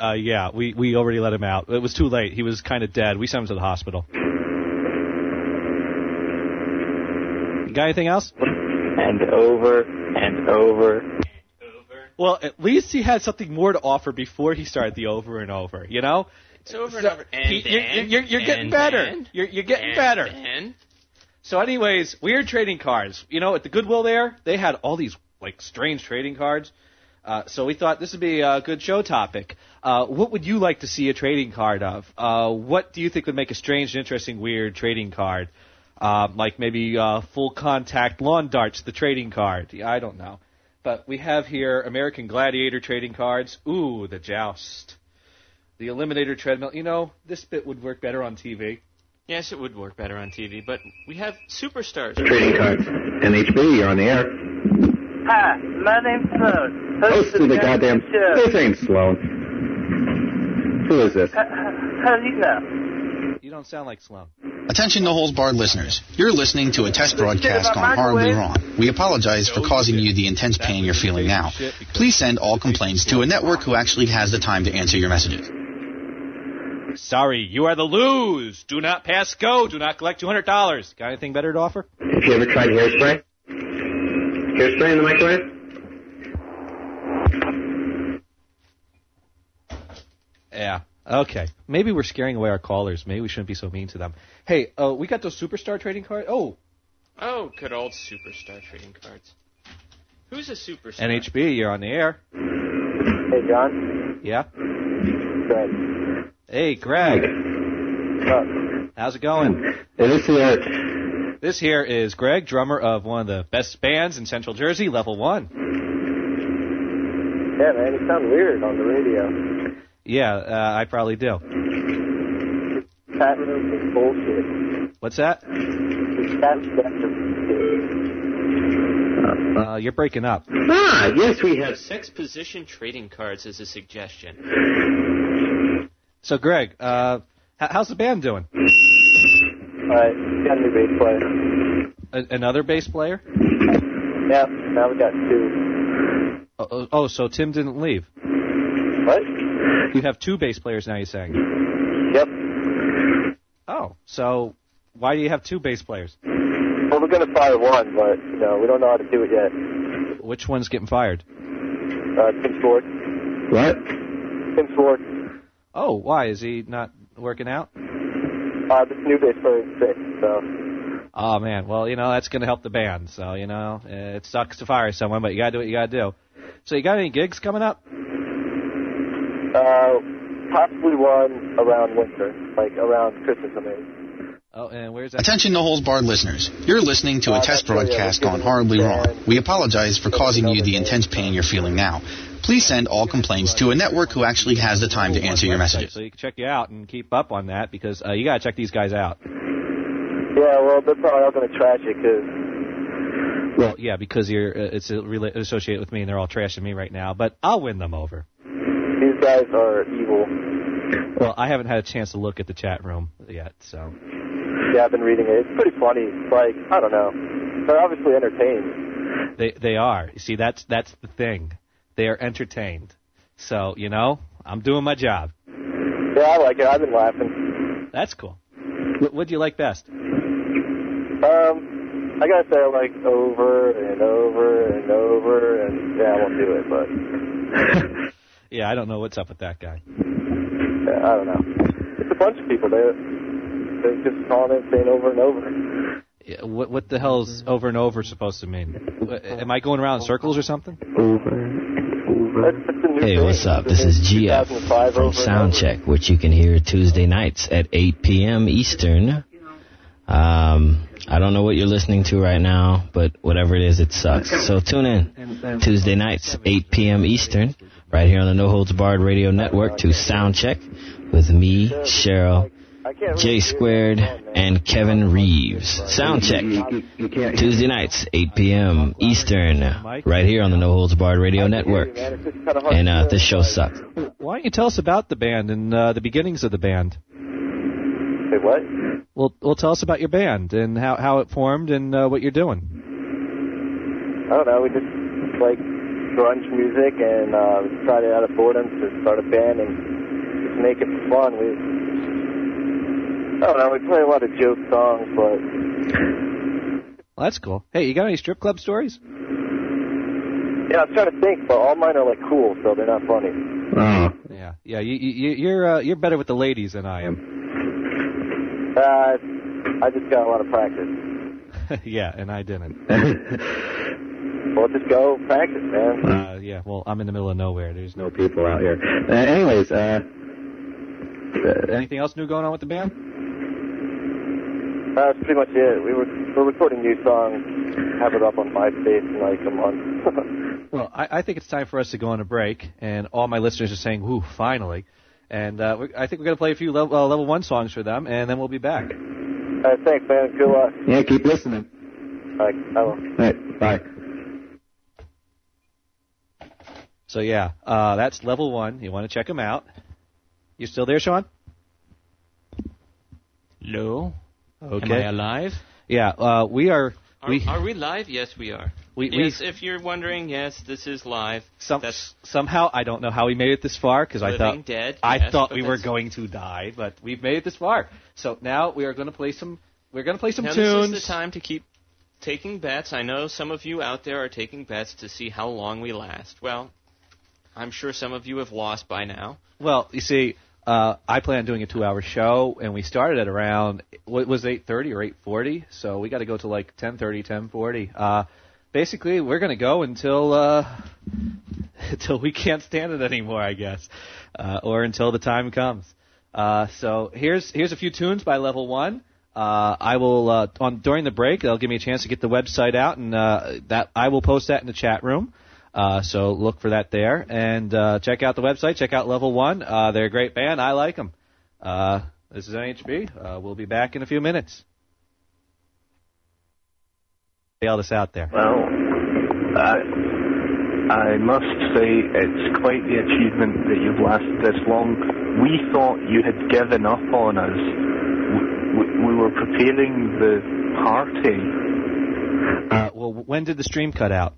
Uh, yeah, we, we already let him out. It was too late. He was kind of dead. We sent him to the hospital. You got anything else? And over and over. Well, at least he had something more to offer before he started the over and over. You know? It's over and over. And he- you're, then, you're, you're getting and better. then, You're, you're getting and better. then. So, anyways, weird trading cards. You know, at the Goodwill there, they had all these like strange trading cards. Uh, so we thought this would be a good show topic. Uh, what would you like to see a trading card of? Uh, what do you think would make a strange, interesting, weird trading card? Uh, like maybe uh, full contact lawn darts, the trading card. Yeah, I don't know. But we have here American Gladiator trading cards. Ooh, the joust. The Eliminator treadmill. You know, this bit would work better on TV. Yes, it would work better on TV, but we have superstars. Trading cards. NHB, you're on the air. Hi, my name's Sloan. Host of the goddamn. show. This ain't Sloan. Who is this? How, how do you know? You don't sound like Sloan. Attention no holds barred listeners. You're listening to a test broadcast gone horribly wrong. We apologize for causing you the intense pain you're feeling now. Please send all complaints to a network who actually has the time to answer your messages. Sorry, you are the lose. Do not pass go. Do not collect $200. Got anything better to offer? Have you ever tried hairspray? Hairspray in the microwave? Yeah. Okay. Maybe we're scaring away our callers. Maybe we shouldn't be so mean to them. Hey, uh, we got those superstar trading cards. Oh, Oh, good old superstar trading cards. Who's a superstar? NHB, you're on the air. Hey, John. Yeah. Greg. Hey, Greg. How's it going? this here. This here is Greg, drummer of one of the best bands in Central Jersey, Level One. Yeah, man, you sound weird on the radio. Yeah, uh, I probably do. Pat is bullshit. What's that? That's that's Uh, you're breaking up. Ah, yes, we have. Sex position trading cards as a suggestion. So, Greg, uh, how's the band doing? Alright, got a new bass player. A- another bass player? Yeah, now we got two. Oh, oh, oh, so Tim didn't leave. What? You have two bass players now. You're saying? Yep. Oh, so why do you have two bass players? Well, we're gonna fire one, but you know we don't know how to do it yet. Which one's getting fired? Uh, Tim Schwartz. What? Tim Schwartz. Oh, why is he not working out? Uh, this new bass player is sick, so Oh man, well you know that's going to help the band. So you know it sucks to fire someone, but you got to do what you got to do. So you got any gigs coming up? uh, possibly one around winter, like around Christmas, I mean. Oh, and where's that? Attention no holds barred listeners. You're listening to a test broadcast gone horribly wrong. We apologize for causing you the intense pain you're feeling now. Please send all complaints to a network who actually has the time to answer your messages. So you can check you out and keep up on that because uh, you got to check these guys out. Yeah, well, they're probably all gonna trash it because Well, yeah, because you're uh, it's uh, rela- associated with me and they're all trashing me right now. But I'll win them over. these guys are evil. Well, I haven't had a chance to look at the chat room yet, so Yeah, I've been reading it. It's pretty funny. It's like I don't know. They're obviously entertained. they they are. You see, that's that's the thing. They are entertained. So you know, I'm doing my job. Yeah, I like it. I've been laughing. That's cool. What, what do you like best? Um, I gotta say, I like over and over and over, and yeah, I won't do it, but <laughs> Yeah, I don't know what's up with that guy. yeah, I don't know. It's a bunch of people. They they're just calling it, saying over and over. Yeah, What what the hell is over and over supposed to mean? Am I going around in circles or something? Hey, what's up? This is GF from Soundcheck, which you can hear Tuesday nights at 8 p.m. Eastern. Um, I don't know what you're listening to right now, but whatever it is, it sucks. So tune in Tuesday nights, 8 p.m. Eastern, right here on the No Holds Barred Radio Network to Soundcheck with me, Cheryl, J Squared, and Kevin Reeves. Soundcheck Tuesday nights, 8 p.m. Eastern, right here on the No Holds Barred Radio Network. And uh, this show sucks. Why don't you tell us about the band and uh, the beginnings of the band? Say what? Well, well, tell us about your band and how how it formed and uh, what you're doing. I don't know. We just like grunge music, and uh, we decided out of boredom to start a band and just make it fun. We I don't know. We play a lot of joke songs, but Well, that's cool. Hey, you got any strip club stories? yeah, I'm trying to think, but all mine are like cool, so they're not funny. Oh. Yeah, yeah. You, you you're uh, you're better with the ladies than I am. Uh, I just got a lot of practice. <laughs> yeah, and I didn't. <laughs> Well, just go practice, man. Uh, yeah, well, I'm in the middle of nowhere. There's no people out here. Uh, anyways, uh, Anything else new going on with the band? That's pretty much it. We were we're recording new songs, have it up on MySpace in like a month. <laughs> Well, I, I think it's time for us to go on a break, and all my listeners are saying, "Whoo, finally!" And uh, we- I think we're going to play a few level, uh, level one songs for them, and then we'll be back. All right, thanks, man. Good luck. Yeah, keep listening. All right, I will. All right, bye. So yeah, uh, that's level one. You want to check them out. You still there, Sean? Hello. Okay. Am I alive? Yeah, uh, we are. Are we are we live? Yes, we are. We- we- yes, if you're wondering, yes, this is live. some, That's somehow I don't know how we made it this far because I thought Dead, I yes, thought we were going to die, but we've made it this far. So now we are going to play some. We're going to play some now tunes. this is the time to keep taking bets. I know some of you out there are taking bets to see how long we last. Well, I'm sure some of you have lost by now. Well, you see, uh, I plan on doing a two-hour show, and we started at around what was eight thirty or eight forty, so we got to go to like ten thirty, ten forty. Uh, basically, we're going to go until uh, <laughs> until we can't stand it anymore, I guess, uh, or until the time comes. Uh, so here's here's a few tunes by Level One. Uh, I will uh, on during the break. They'll give me a chance to get the website out, and uh, that I will post that in the chat room. Uh, so look for that there, and uh, check out the website. Check out Level One. Uh, they're a great band. I like them. Uh, this is NHB. Uh, we'll be back in a few minutes. Bail this out there. Well, I, I must say it's quite the achievement that you've lasted this long. We thought you had given up on us. We, we, we were preparing the party. Uh, well, when did the stream cut out?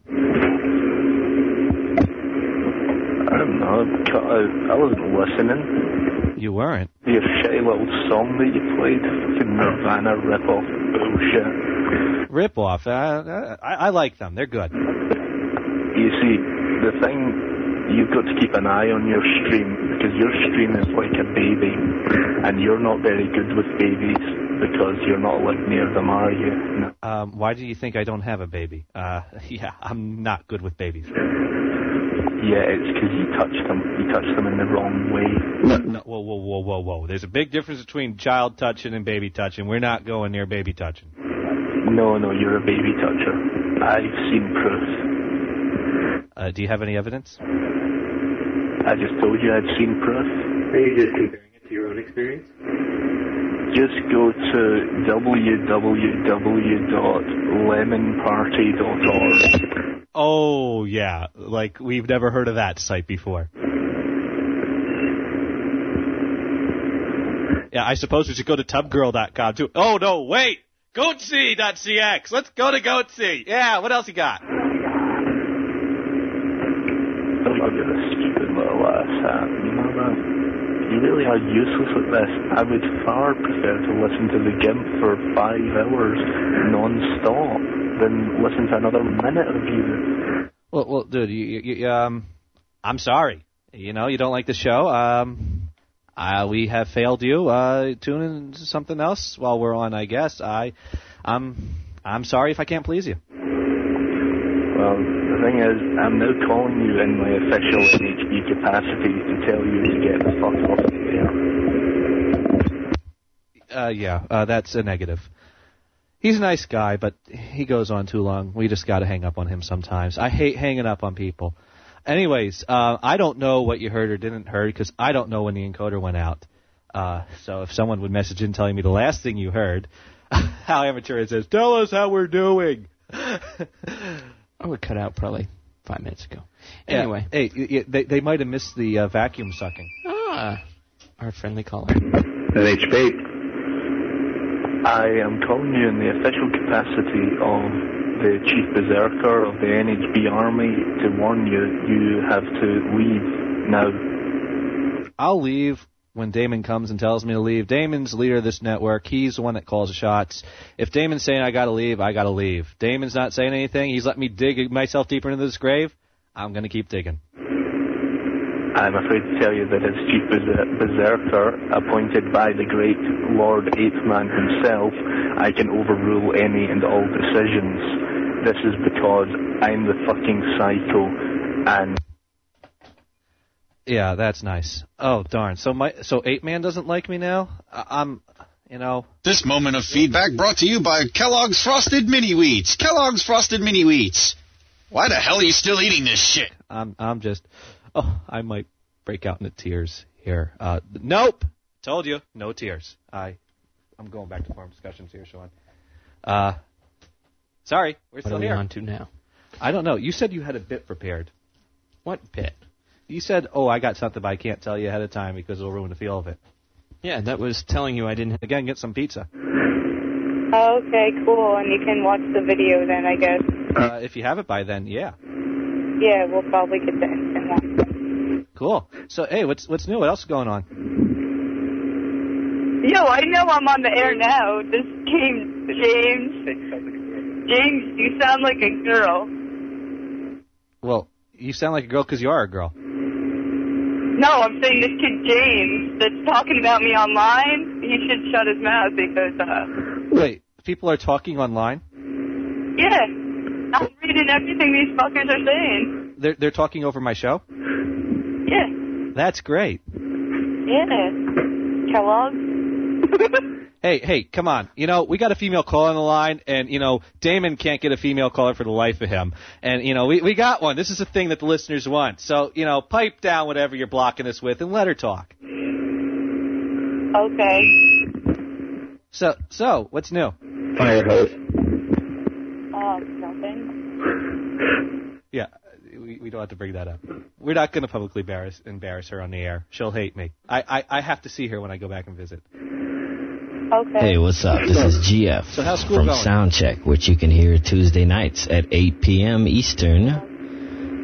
I don't know. cut out. I wasn't listening. You weren't. Your shitty little song that you played, fucking Nirvana rip-off bullshit. Rip off. Uh, I, I like them. They're good. You see, the thing, you've got to keep an eye on your stream because your stream is like a baby, and you're not very good with babies because you're not like near them, are you? No. Um, why do you think I don't have a baby? Uh, <laughs> yeah, I'm not good with babies. Yeah, it's because you touched them. You touched them in the wrong way. No, no, whoa, whoa, whoa, whoa, whoa. There's a big difference between child touching and baby touching. We're not going near baby touching. No, no, you're a baby toucher. I've seen proof. Uh, do you have any evidence? I just told you I'd seen proof. Are you just comparing it to your own experience? Just go to www.lemonparty.org. Oh, yeah. Like, we've never heard of that site before. Yeah, I suppose we should go to tubgirl.com too. Oh, no, wait! Goatse.cx! Let's go to Goatse! Yeah, what else you got? Oh, look at this stupid little ass hat. You know that? Really are useless at this. I would far prefer to listen to the GIMP for five hours non-stop than listen to another minute of you. Well, well, dude, you, you, you, um, I'm sorry. You know, you don't like the show. Um, uh, we have failed you. Uh, tune in to something else while we're on. I guess I, I'm, I'm sorry if I can't please you. Thing is, I'm now calling you in my official NHB capacity to tell you to get the fuck off the air. Uh, yeah, uh, that's a negative. He's a nice guy, but he goes on too long. We just got to hang up on him sometimes. I hate hanging up on people. Anyways, uh, I don't know what you heard or didn't heard because I don't know when the encoder went out. Uh, so if someone would message in telling me the last thing you heard, <laughs> how amateur it says, tell us how we're doing. <laughs> I would cut out probably five minutes ago. Yeah, Anyway, hey, y- y- they they might have missed the uh, vacuum sucking. ah, our friendly caller. NHB. I am calling you in the official capacity of the Chief Berserker of the NHB Army to warn you you have to leave now. I'll leave when Damon comes and tells me to leave. Damon's leader of this network. He's the one that calls the shots. If Damon's saying I gotta leave, I gotta leave. Damon's not saying anything. He's let me dig myself deeper into this grave. I'm gonna keep digging. I'm afraid to tell you that as Chief Berserker, appointed by the great Lord Eighth-Man himself, I can overrule any and all decisions. This is because I'm the fucking psycho, and Yeah, that's nice. Oh darn. So my so eight man doesn't like me now. I, I'm, you know. This moment of feedback brought to you by Kellogg's Frosted Mini Wheats. Kellogg's Frosted Mini Wheats. Why the hell are you still eating this shit? I'm I'm just oh I might break out into tears here. Uh, nope. Told you, no tears. I I'm going back to forum discussions here, Sean. Uh, sorry, we're What still are we here. on to now? I don't know. You said you had a bit prepared. What bit? You said, "Oh, I got something, but I can't tell you ahead of time because it'll ruin the feel of it." Yeah, that was telling you I didn't. Again, get some pizza. Okay, cool. And you can watch the video then, I guess. Uh, if you have it by then, yeah. Yeah, we'll probably get the instant one. Cool. So, hey, what's what's new? What else is going on? Yo, I know I'm on the air now. This came James. James, you sound like a girl. Well, you sound like a girl because you are a girl. No, I'm saying this kid James that's talking about me online, he should shut his mouth because, uh, Wait, people are talking online. yeah, I'm reading everything these fuckers are saying. They're they're talking over my show. Yeah, That's great. yeah. Kellogg? <laughs> Hey, hey, come on. You know, we got a female caller on the line, and, you know, Damon can't get a female caller for the life of him. And, you know, we, we got one. This is a thing that the listeners want. So, you know, pipe down whatever you're blocking us with and let her talk. Okay. So, so, what's new? Fire hose. Um, nothing. Yeah, we, we don't have to bring that up. We're not going to publicly embarrass, embarrass her on the air. She'll hate me. I, I, I have to see her when I go back and visit. Okay. Hey, what's up? This is GF So from going? Soundcheck, which you can hear Tuesday nights at 8 p.m. Eastern.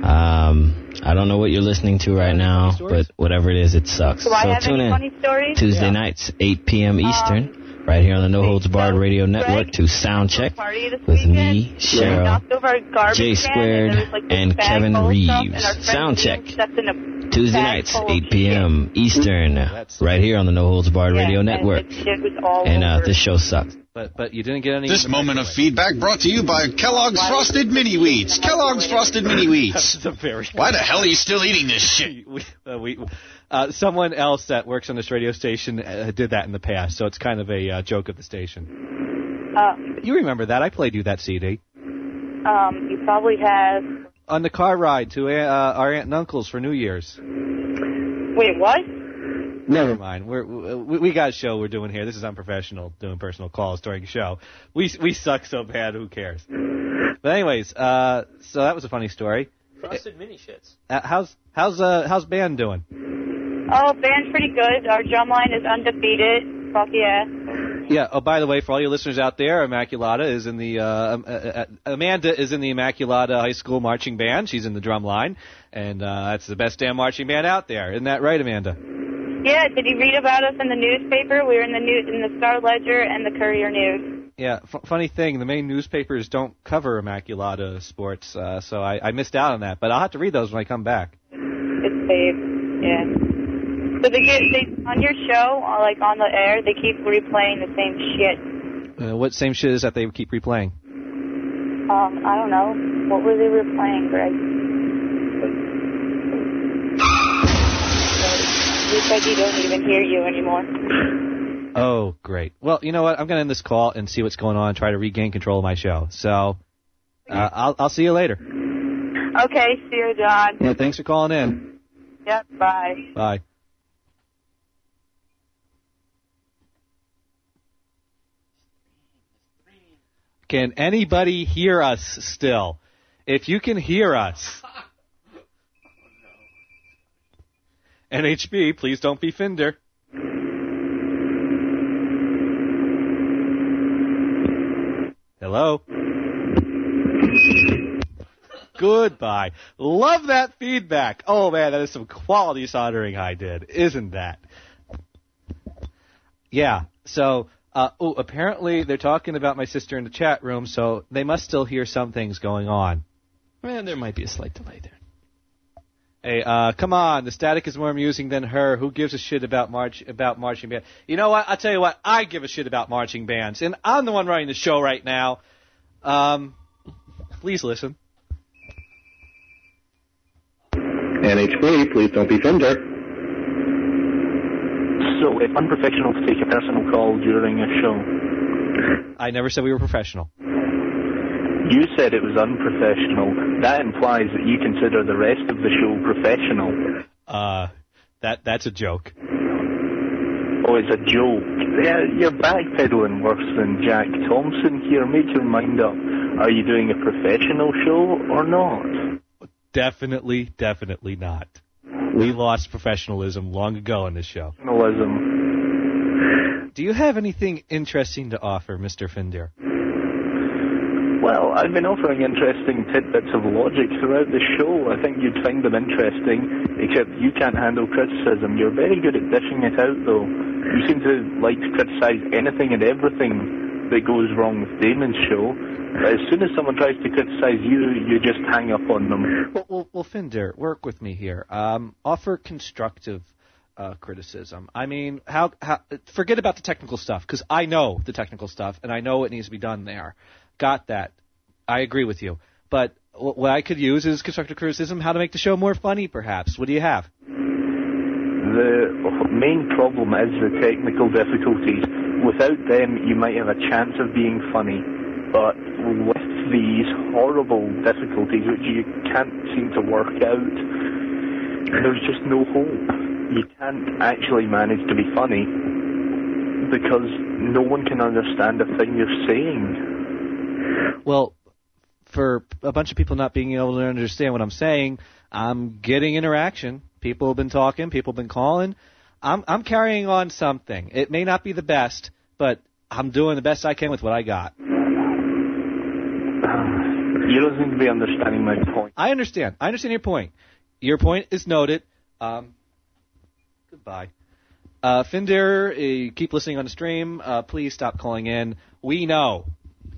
Um, I don't know what you're listening to right now, but whatever it is, it sucks. Do so tune in? Tuesday Yeah. nights, 8 p.m. Eastern, right here on the No Holds Barred Radio Network to Soundcheck Party with me, We Cheryl, knocked over a garbage J Squared, and, like, and Kevin full of stuff, Reeves. and our Soundcheck. Ian stepped in a Tuesday nights, 8 p.m. Eastern, right here on the No Holds Barred Yeah, Radio Network. the shit was all And uh, this show sucks. But but you didn't get any. This moment of feedback brought to you by Kellogg's Frosted Mini Wheats. Kellogg's Frosted Mini Wheats. <laughs> That's a very. Why the hell are you still eating this shit? <laughs> we, uh, uh, someone else that works on this radio station uh, did that in the past, so it's kind of a uh, joke of the station. Um, You remember that? I played you that CD um, you probably have. on the car ride to uh, our aunt and uncle's for New Year's. Wait, what? Never mind. We're, we, we got a show we're doing here. This is unprofessional doing personal calls during a show. We we suck so bad. Who cares? But anyways, uh, so that was a funny story. Frosted mini shits. Uh, how's how's uh how's band doing? Oh, band's pretty good. Our drum line is undefeated. Fuck yeah. Yeah. Oh, by the way, for all your listeners out there, Immaculata is in the uh, um, uh, uh, Amanda is in the Immaculata High School marching band. She's in the drum line, and uh, that's the best damn marching band out there. Isn't that right, Amanda? Yeah, did you read about us in the newspaper? We were in the news in the Star Ledger and the Courier News. Yeah. F- funny thing, the main newspapers don't cover Immaculata sports, uh, so I, I missed out on that. But I'll have to read those when I come back. It's safe. Yeah. So they get they on your show, uh, like on the air, they keep replaying the same shit. Uh, what same shit is that they keep replaying? Um, I don't know. What were they replaying, Greg? You said you don't even hear you anymore. Oh, great. Well, you know what? I'm going to end this call and see what's going on and try to regain control of my show. So, uh, I'll, I'll see you later. Okay, see you, John. Yeah, thanks for calling in. Yep, bye. Bye. Can anybody hear us still? If you can hear us. NHB, please don't be Finder. Hello? Goodbye. Love that feedback. Oh man, that is some quality soldering I did, isn't that? Yeah. So, uh, oh, apparently they're talking about my sister in the chat room, so they must still hear some things going on. Man, there might be a slight delay there. Hey, uh, come on, the static is more amusing than her. Who gives a shit about march about marching band? You know what? I'll tell you what. I give a shit about marching bands, and I'm the one running the show right now. Um, please listen. NHB, please don't be Fender. So, if unprofessional to take a personal call during a show, I never said we were professional. You said it was unprofessional. That implies that you consider the rest of the show professional. Uh, that that's a joke. Oh, it's a joke. Yeah, you're backpedaling worse than Jack Thompson here. Make your mind up. Are you doing a professional show or not? Definitely, definitely not. We lost professionalism long ago in this show. Professionalism. Do you have anything interesting to offer, Mr. Finder? Well, I've been offering interesting tidbits of logic throughout the show. I think you'd find them interesting, except you can't handle criticism. You're very good at dishing it out, though. You seem to like to criticize anything and everything that goes wrong with Damon's show. But as soon as someone tries to criticize you, you just hang up on them. Well, well, well Finder, work with me here. Um, offer constructive uh, criticism. I mean, how, how? Forget about the technical stuff because I know the technical stuff and I know it needs to be done there. Got that. I agree with you. But wh- what I could use is constructive criticism, how to make the show more funny, perhaps. What do you have? The main problem is the technical difficulties. Without them, you might have a chance of being funny. But with these horrible difficulties, which you can't seem to work out, there's just no hope. You can't actually manage to be funny because no one can understand a thing you're saying. Well, for a bunch of people not being able to understand what I'm saying, I'm getting interaction. People have been talking, people have been calling. I'm I'm carrying on something. It may not be the best, but I'm doing the best I can with what I got. You don't seem to be understanding my point. I understand. I understand your point. Your point is noted. Um, goodbye. Uh, Finder, uh, keep listening on the stream. Uh, please stop calling in. We know.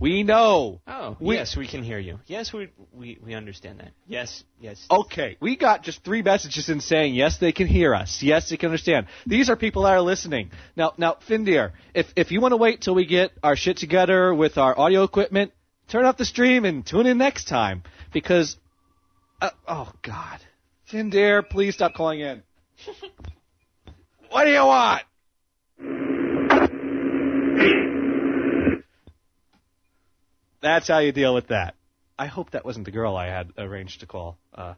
We know. Oh, We- yes, we can hear you. Yes, we we we understand that. Yes, yes. Okay, we got just three messages in saying yes, they can hear us. Yes, they can understand. These are people that are listening. Now, now, Finder, if if you want to wait till we get our shit together with our audio equipment, turn off the stream and tune in next time because, uh, oh God, Finder, please stop calling in. <laughs> what do you want? That's how you deal with that. I hope that wasn't the girl I had arranged to call. Uh,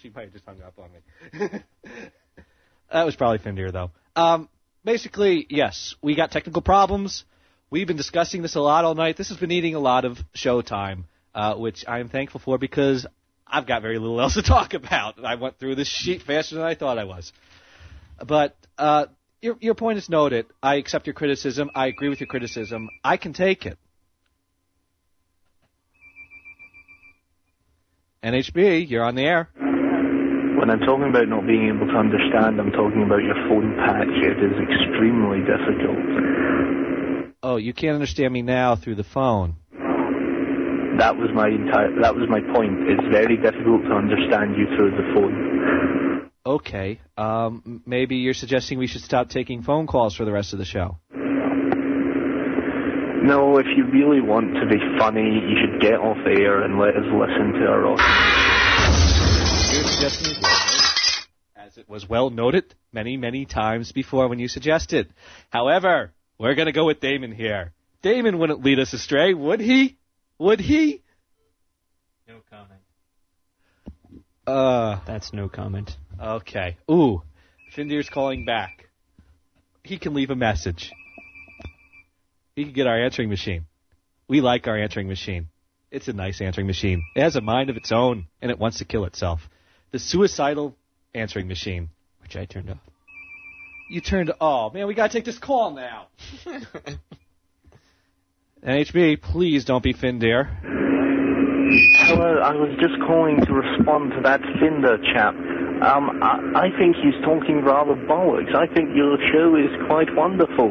she might have just hung up on me. <laughs> that was probably Finder, though. Um, basically, yes, we got technical problems. We've been discussing this a lot all night. This has been eating a lot of show time, uh, which I'm thankful for because I've got very little <laughs> else to talk about. I went through this sheet faster than I thought I was. But uh, your your point is noted. I accept your criticism. I agree with your criticism. I can take it. NHB, you're on the air. When I'm talking about not being able to understand, I'm talking about your phone patch. It is extremely difficult. Oh, you can't understand me now through the phone. That was my entire. That was my point. It's very difficult to understand you through the phone. Okay. Um, maybe you're suggesting we should stop taking phone calls for the rest of the show. No, if you really want to be funny, you should get off air and let us listen to our audio. Your suggestion is as it was well noted many, many times before when you suggested. However, we're going to go with Damon here. Damon wouldn't lead us astray, would he? Would he? No comment. Uh, That's no comment. okay. Ooh, Finder's calling back. He can leave a message. He can get our answering machine. We like our answering machine. It's a nice answering machine. It has a mind of its own, and it wants to kill itself. The suicidal answering machine. Which I turned off. You turned. Oh man, we gotta take this call now. <laughs> NHB, please don't be Finder. Hello, I was just calling to respond to that Finder chap. Um, I, I think he's talking rather bollocks. I think your show is quite wonderful.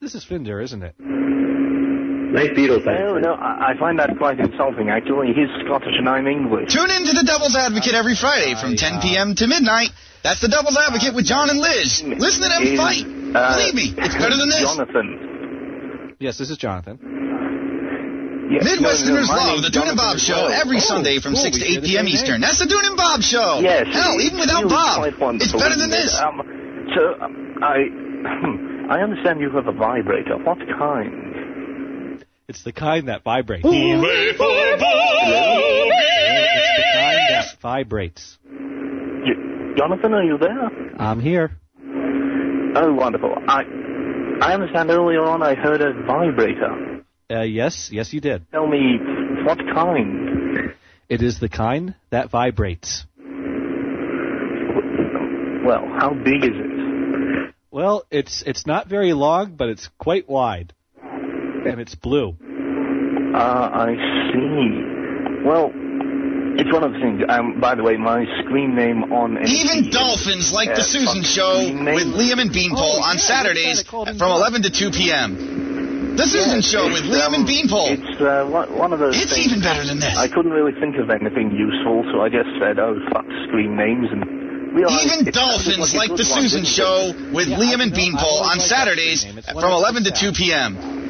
This is Finder, isn't it? Nice Beatles No, no, I, I find that quite insulting, actually. He's Scottish and I'm English. Tune in to the Devil's Advocate every Friday from 10 p.m. to midnight. That's the Devil's Advocate with John and Liz. Listen to them Is, fight. uh, Believe me, it's better than this. Jonathan. Yes, this is Jonathan. Yes, Midwesterners no, no, love the Dune and Bob Show well. every Oh, Sunday from cool, 6 to 8 p.m. Eastern. That's the Dune and Bob Show. Yes. Hell, it's even without Bob, it's better than this. Um, so, um, I, <clears throat> I understand you have a vibrator. What kind? It's the kind that vibrates. Hooray for It's the kind that vibrates. Jonathan, are you there? I'm here. Oh, wonderful. I I understand earlier on I heard a vibrator. Uh, yes, yes, you did. Tell me what kind? It is the kind that vibrates. Well, how big is it? Well, it's it's not very long, but it's quite wide, and it's blue. Uh, I see. Well, it's one of the things. Um, by the way, my screen name on Even dolphins like the Susan Show with Liam and Beanpole on Saturdays from 11 to 2 p.m. The Susan Show with Liam and Beanpole. It's uh, one one of those. It's things- even better than this. I couldn't really think of anything useful, so I just said, "Oh, fuck screen names," and realized Even dolphins a like the Susan didn't Show it? with Liam and Beanpole on Saturdays from 11 to 2 p.m.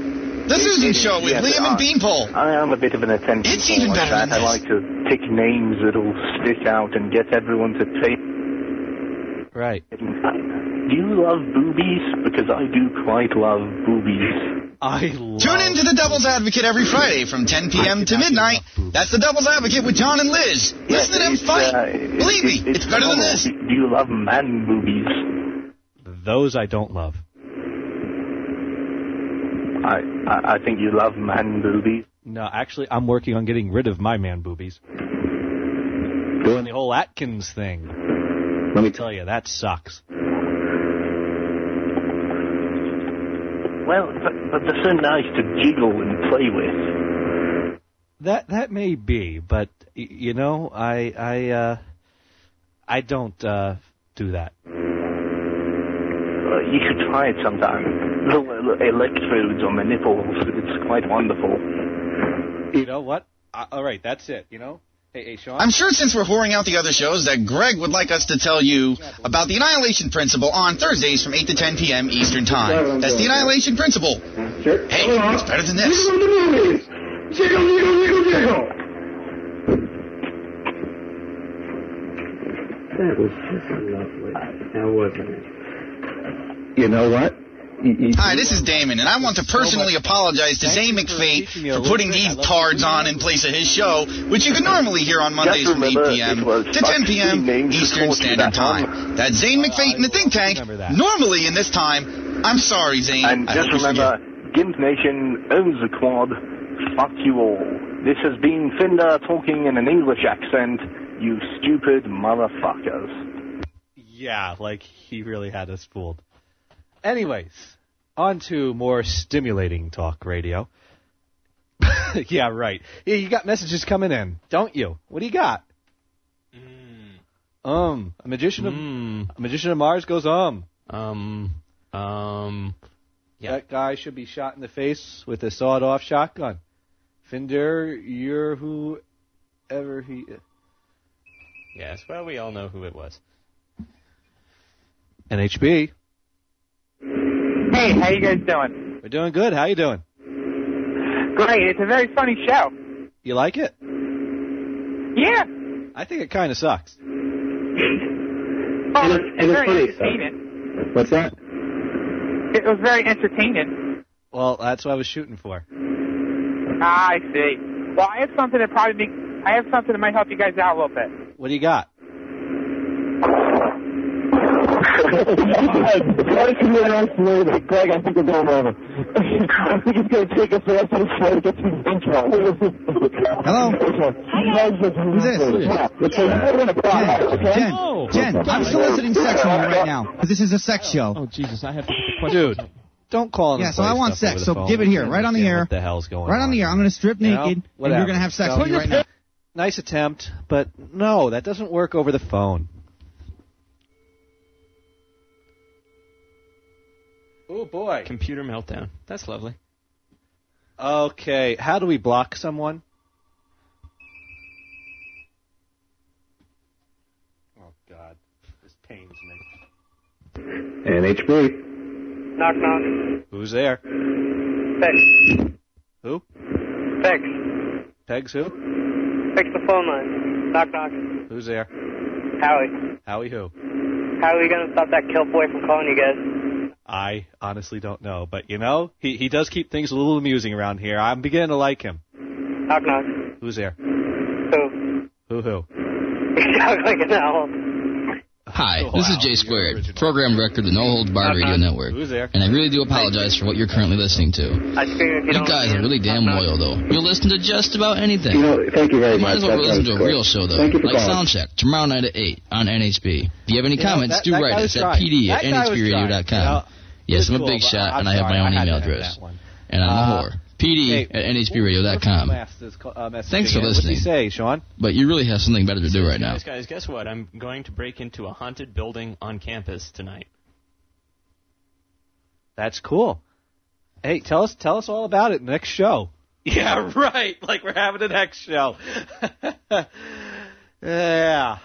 The Susan Show with Yes, Liam and I- Beanpole. I am a bit of an attention. It's even better that. than I like to pick names that'll stick out and get everyone to take. Right. Do you love boobies? Because I do quite love boobies. I Tune in to The Devil's Advocate every Friday from 10 p.m. to midnight. That's The Devil's Advocate with John and Liz. Listen to them fight. Uh, Believe me, it's better than this. Do you love man boobies? Those I don't love. I, I I think you love man boobies. No, actually, I'm working on getting rid of my man boobies. Doing the whole Atkins thing. Let me tell you, that sucks. Well, but, but they're so nice to jiggle and play with. That that may be, but you know, I I uh, I don't uh, do that. Uh, you should try it sometime. Little, little electrodes on the nipples. It's quite wonderful. You know what? Uh, all right, that's it. You know. Hey, hey, Sean. I'm sure since we're whoring out the other shows that Greg would like us to tell you about the Annihilation Principle on Thursdays from 8 to 10 p.m. Eastern Time. That's the Annihilation Principle. Hey, it's better than this. That was just lovely. Now wasn't it? You know what? Hi, this is Damon, and I want to personally apologize to Zane McFate for putting these tards on in place of his show, which you can normally hear on Mondays from 8 p.m. to 10 p.m. Eastern Standard Time. That's Zane McFate in the think tank. Normally in this time, I'm sorry, Zane. And I just hope you remember, Gimp Nation owns the quad. Fuck you all. This has been Finder talking in an English accent. You stupid motherfuckers. Yeah, like he really had us fooled. Anyways, on to more stimulating talk radio. <laughs> yeah, right. Yeah, you got messages coming in, don't you? What do you got? Um, a magician of a magician of Mars goes um. Um, um, That guy should be shot in the face with a sawed-off shotgun. Finder, you're whoever he. Is. Yes, well, we all know who it was. NHB. Hey, how you guys doing? We're doing good. How you doing? Great. It's a very funny show. You like it? Yeah. I think it kind of sucks. Oh, And it's- and it's very funny stuff. entertaining. What's that? It was very entertaining. Well, that's what I was shooting for. Ah, I see. Well, I have something that probably make, I have something that might help you guys out a little bit. What do you got? Greg, I think we're going over. I think it's going to take us the rest of the show to get through the intro. Hello? Who's this? Jen, Jen, Jen, I'm soliciting sex from you right now. 'cause This is a sex show. Oh, Jesus, I have to put the Dude, don't call him. Yeah, so I want sex, so phone. give it here, right on the air. What the hell's going Right on the air. I'm going to strip You know, naked, and you're going to have sex So- with me right now. <laughs> Nice attempt, but no, that doesn't work over the phone. Oh boy. Computer meltdown. That's lovely. Okay, how do we block someone? Oh God, this pains me. NHB. Knock, knock. Who's there? Pegs. Who? Fix. Pegs who? Fix the phone line. Knock, knock. Who's there? Howie. Howie who? How are we going to stop that kill boy from calling you guys? I honestly don't know, but you know, he he does keep things a little amusing around here. I'm beginning to like him. Knock knock. Who's there? Who? Who who? Sounds like an owl. Hi, oh, this is Jay Squared, program director of the No Holds Barred Radio Network. Who's there? And I really do apologize for what you're currently listening to. I you, You don't guys are really damn loyal, though. You'll listen to just about anything. You know, thank you very You might much. as well listen to a real show, though, Thank you for like calling. Soundcheck, tomorrow night at 8 on NHB. If you have any You know, comments, that- do that write us at pd at That guy was nhbradio.com. You know, yes, I'm a big shot, I'm and I have my own email address. And I'm a Uh, whore. PD hey, at nhbradio.com. Uh, message Thanks for again. What's he listening. say, Sean? But you really have something better to do right now. Guys, guys, guess what? I'm going to break into a haunted building on campus tonight. That's cool. Hey, tell us tell us all about it next show. <laughs> Yeah, right. Like we're having a next show. <laughs> yeah.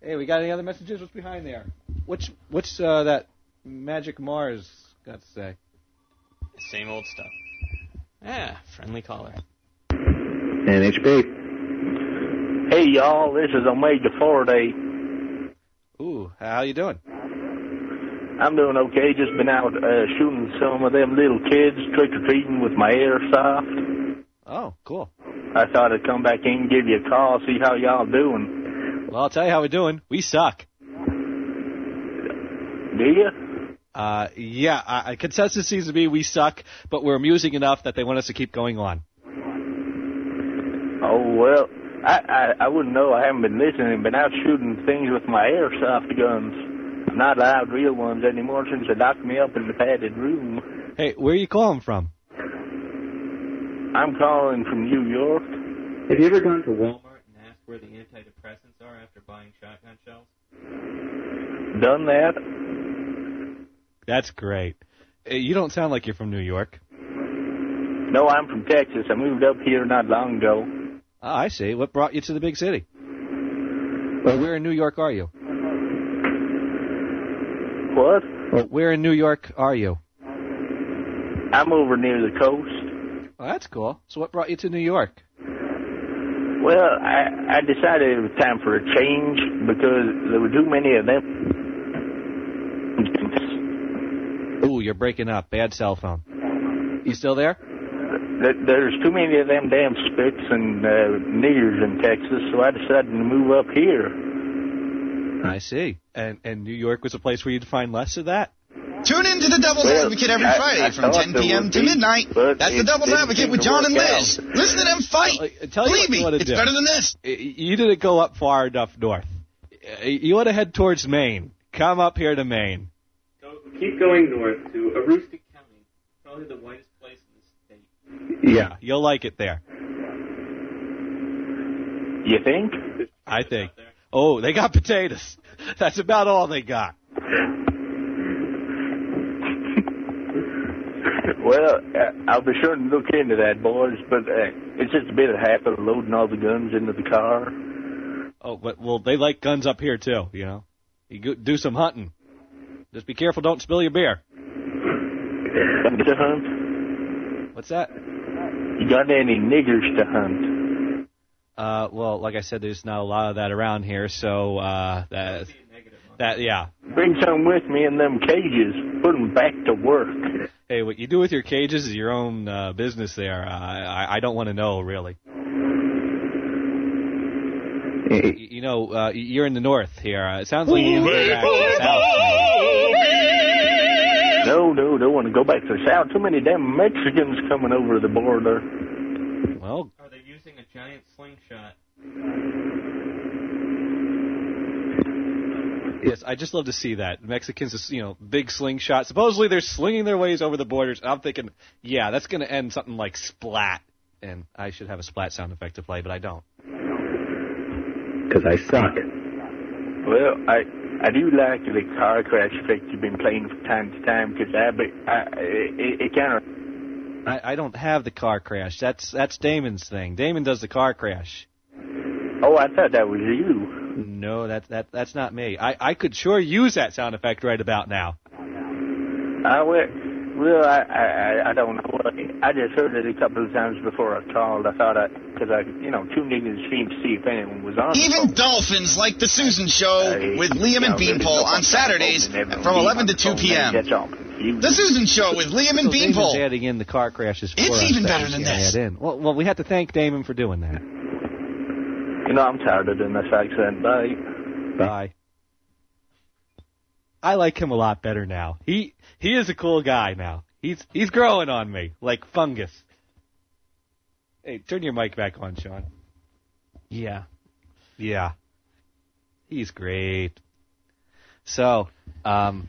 Hey, we got any other messages? What's behind there? What's what's uh, that Magic Mars got to say? Same old stuff. Yeah, friendly caller. NHB. Hey y'all, this is Omega Faraday. Ooh, how you doing? I'm doing okay. Just been out uh, shooting some of them little kids trick or treating with my airsoft. Oh, cool. I thought I'd come back in and give you a call, see how y'all doing. Well, I'll tell you how we're doing. We suck. Do you? Uh, yeah, uh, consensus seems to be we suck, but we're amusing enough that they want us to keep going on. Oh well, I, I I wouldn't know. I haven't been listening. Been out shooting things with my airsoft guns. I'm not allowed real ones anymore since they locked me up in the padded room. Hey, where are you calling from? I'm calling from New York. Have you ever gone to Walmart? and asked where the antidepressants are after buying shotgun shells? Done that? That's great. Uh, you don't sound like you're from New York. No, I'm from Texas. I moved up here not long ago. Oh, I see. What brought you to the big city? Well, where in New York are you? What? Well, where in New York are you? I'm over near the coast. Oh, that's cool. So what brought you to New York? Well, I I decided it was time for a change because there were too many of them. Ooh, you're breaking up. Bad cell phone. You still there? There- There's too many of them damn spits and uh, niggers in Texas, so I decided to move up here. I see. And and New York was a place where you'd find less of that. Tune in to the Devil's Well, Advocate every I- Friday I from 10 p.m. to be, midnight. That's the it Devil's didn't Advocate with John and Liz. out. Listen to them fight. Uh, tell you Believe what me, you it's do. better than this. You didn't go up far enough north. You want to head towards Maine. Come up here to Maine. Go, keep going north to Aroostook County, probably the whitest place in the state. Yeah, you'll like it there. You think? I think. Oh, they got potatoes. <laughs> That's about all they got. Well, uh, I'll be sure to look into that, boys. But uh, it's just a bit of hassle loading all the guns into the car. Oh, but well, they like guns up here too. You know, you go, do some hunting. Just be careful, don't spill your beer. To hunt? What's that? You got any niggers to hunt? Uh, well, like I said, there's not a lot of that around here, so uh, that that yeah. Bring some with me in them cages. Put them back to work. Hey, what you do with your cages is your own uh, business. There, uh, I I don't want to know really. Y- You know, uh, you're in the north here. Uh, it sounds like you're to go back to the south. No, no, don't want to go back to the south. Too many damn Mexicans coming over the border. Well, Are they using a giant slingshot? Yes, I just love to see that. Mexicans, you know, big slingshot. Supposedly they're slinging their ways over the borders. I'm thinking, yeah, that's going to end something like splat. And I should have a splat sound effect to play, but I don't. Because I suck. Well, I I do like the car crash effect you've been playing from time to time because I, I it, it kind of I, I don't have the car crash. That's that's Damon's thing. Damon does the car crash. oh I thought that was you. No, that that that's not me. I I could sure use that sound effect right about now. I well, well I, I I don't know. I just heard it a couple of times before I called. I thought I because I you know tuned in to the stream to see if anyone was on. Even dolphins like the Susan Show with Liam and Beanpole on Saturdays from 11 to 2 p.m. The Susan Show with Liam and So Damon's Beanpole. adding in the car crashes for It's us even better we than can't this. add in. Well, well, we have to thank Damon for doing that. You know, I'm tired of doing this accent. Bye. Bye. I like him a lot better now. He he is a cool guy now. He's he's growing on me like fungus. Hey, turn your mic back on, Sean. Yeah. Yeah. He's great. So, um,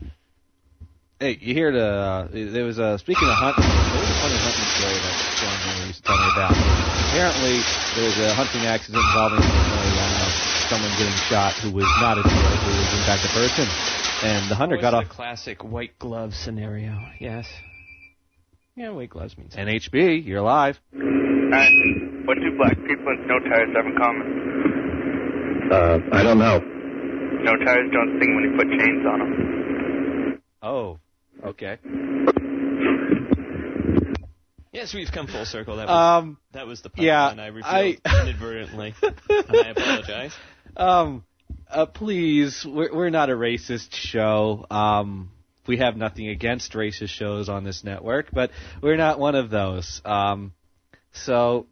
hey, you hear the? Uh, there was a speaking of hunting. There was a funny hunting story that Sean Henry used to tell me about. Apparently, there was a hunting accident involving uh, someone getting shot who was not a deer, who was in fact a person, and the hunter Always got the off. classic white glove scenario. Yes. Yeah, white gloves means. NHB, you're alive. Alright. What do black people with no tires have in common? Uh, I don't know. No tires don't sing when you put chains on them. Oh, okay. Yes, we've come full circle. That was, Um, that was the pun, yeah, and I revealed I- <laughs> inadvertently. and I apologize. <laughs> Um, uh, please, we're, we're not a racist show. Um, we have nothing against racist shows on this network, but we're not one of those. Um, so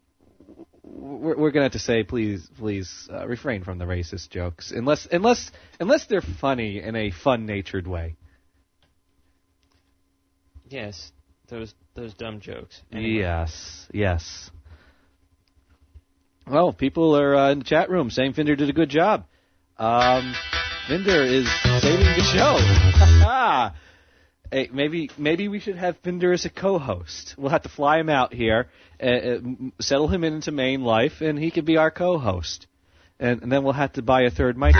we're, we're gonna have to say, please, please uh, refrain from the racist jokes, unless, unless, unless they're funny in a fun-natured way. Yes, those those dumb jokes. Anyway. Yes, yes. Well, people are uh, in the chat room saying Finder did a good job. Um, Finder is saving the show. <laughs> hey, maybe maybe we should have Finder as a co-host. We'll have to fly him out here, uh, uh, settle him into Maine life, and he could be our co-host. And, and then we'll have to buy a third mic.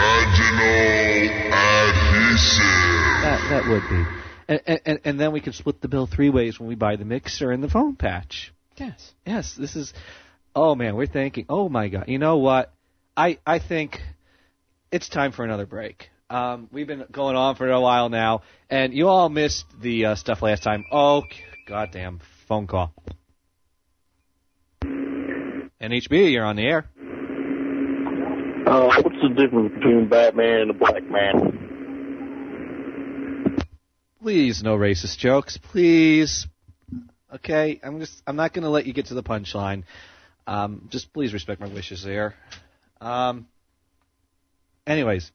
That that would be. And, and and then we could split the bill three ways when we buy the mixer and the phone patch. Yes. Yes, this is. Oh man, we're thinking. Oh my god, you know what? I I think it's time for another break. Um, we've been going on for a while now, and you all missed the uh, stuff last time. Oh, goddamn phone call. NHB, you're on the air. Uh, what's the difference between Batman and a black man? Please, no racist jokes, please. Okay, I'm just I'm not going to let you get to the punchline. Um, just please respect my wishes there. Um, anyways,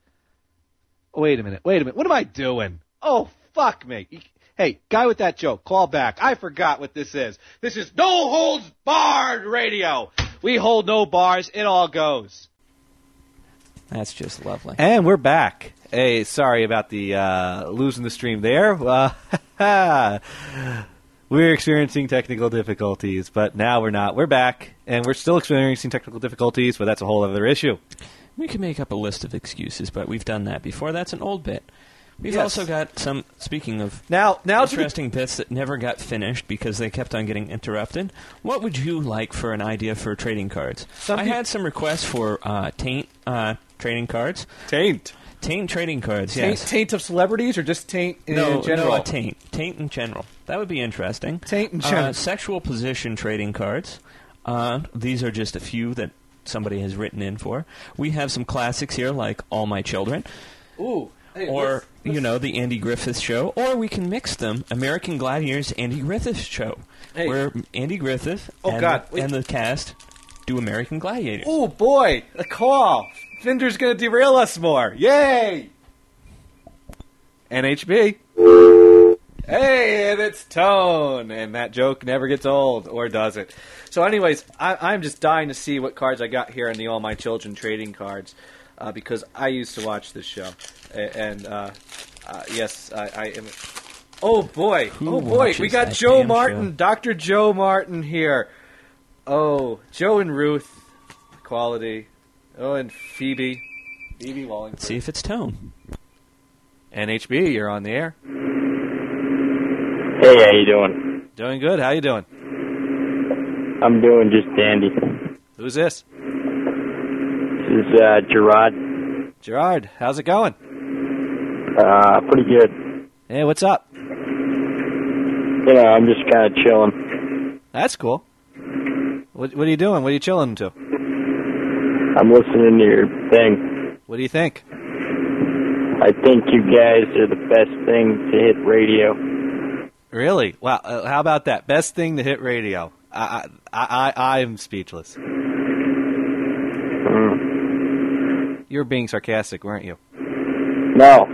wait a minute, wait a minute. What am I doing? Oh, fuck me. Hey, guy with that joke, call back. I forgot what this is. This is no holds barred radio. We hold no bars. It all goes. That's just lovely. And we're back. Hey, sorry about the uh, losing the stream there. Uh, <laughs> we're experiencing technical difficulties, but now we're not. We're back, and we're still experiencing technical difficulties, but that's a whole other issue. We can make up a list of excuses, but we've done that before. That's an old bit. We've Yes. also got some. Speaking of now, now the- interesting bits that never got finished because they kept on getting interrupted. What would you like for an idea for trading cards? I had some requests for uh, taint uh, trading cards. Taint. Taint trading cards. Taint, yes. taint of celebrities, or just taint in no, general? no, taint. Taint in general. That would be interesting. Taint in Uh, general. sexual position trading cards. Uh, these are just a few that somebody has written in for. We have some classics here, like All My Children. Ooh. Hey, or let's- you know the Andy Griffith Show, or we can mix them. American Gladiators, Andy Griffith Show, Hey. where Andy Griffith Oh, and, God, and the cast do American Gladiators. Oh boy, a call. Finder's going to derail us more. Yay! NHB. Hey, and it's Tone, and that joke never gets old, or does it? So, anyways, I, I'm just dying to see what cards I got here in the All My Children trading cards, uh, because I used to watch this show, and uh, uh, yes, I, I am. Oh boy! Who oh boy! We got Joe Martin, show? Doctor Joe Martin here. Oh, Joe and Ruth, quality. Oh, and Phoebe, Phoebe Wallingford. See if it's tone. NHB, you're on the air. Hey, how you doing? Doing good. How you doing? I'm doing just dandy. Who's this? This is uh, Gerard. Gerard, how's it going? Uh, pretty good. Hey, what's up? You know, I'm just kind of chilling. That's cool. What, what are you doing? What are you chilling to? I'm listening to your thing. What do you think? I think you guys are the best thing to hit radio. Really? Wow. Uh, how about that? Best thing to hit radio. I I I, am speechless. Mm. You were being sarcastic, weren't you? No.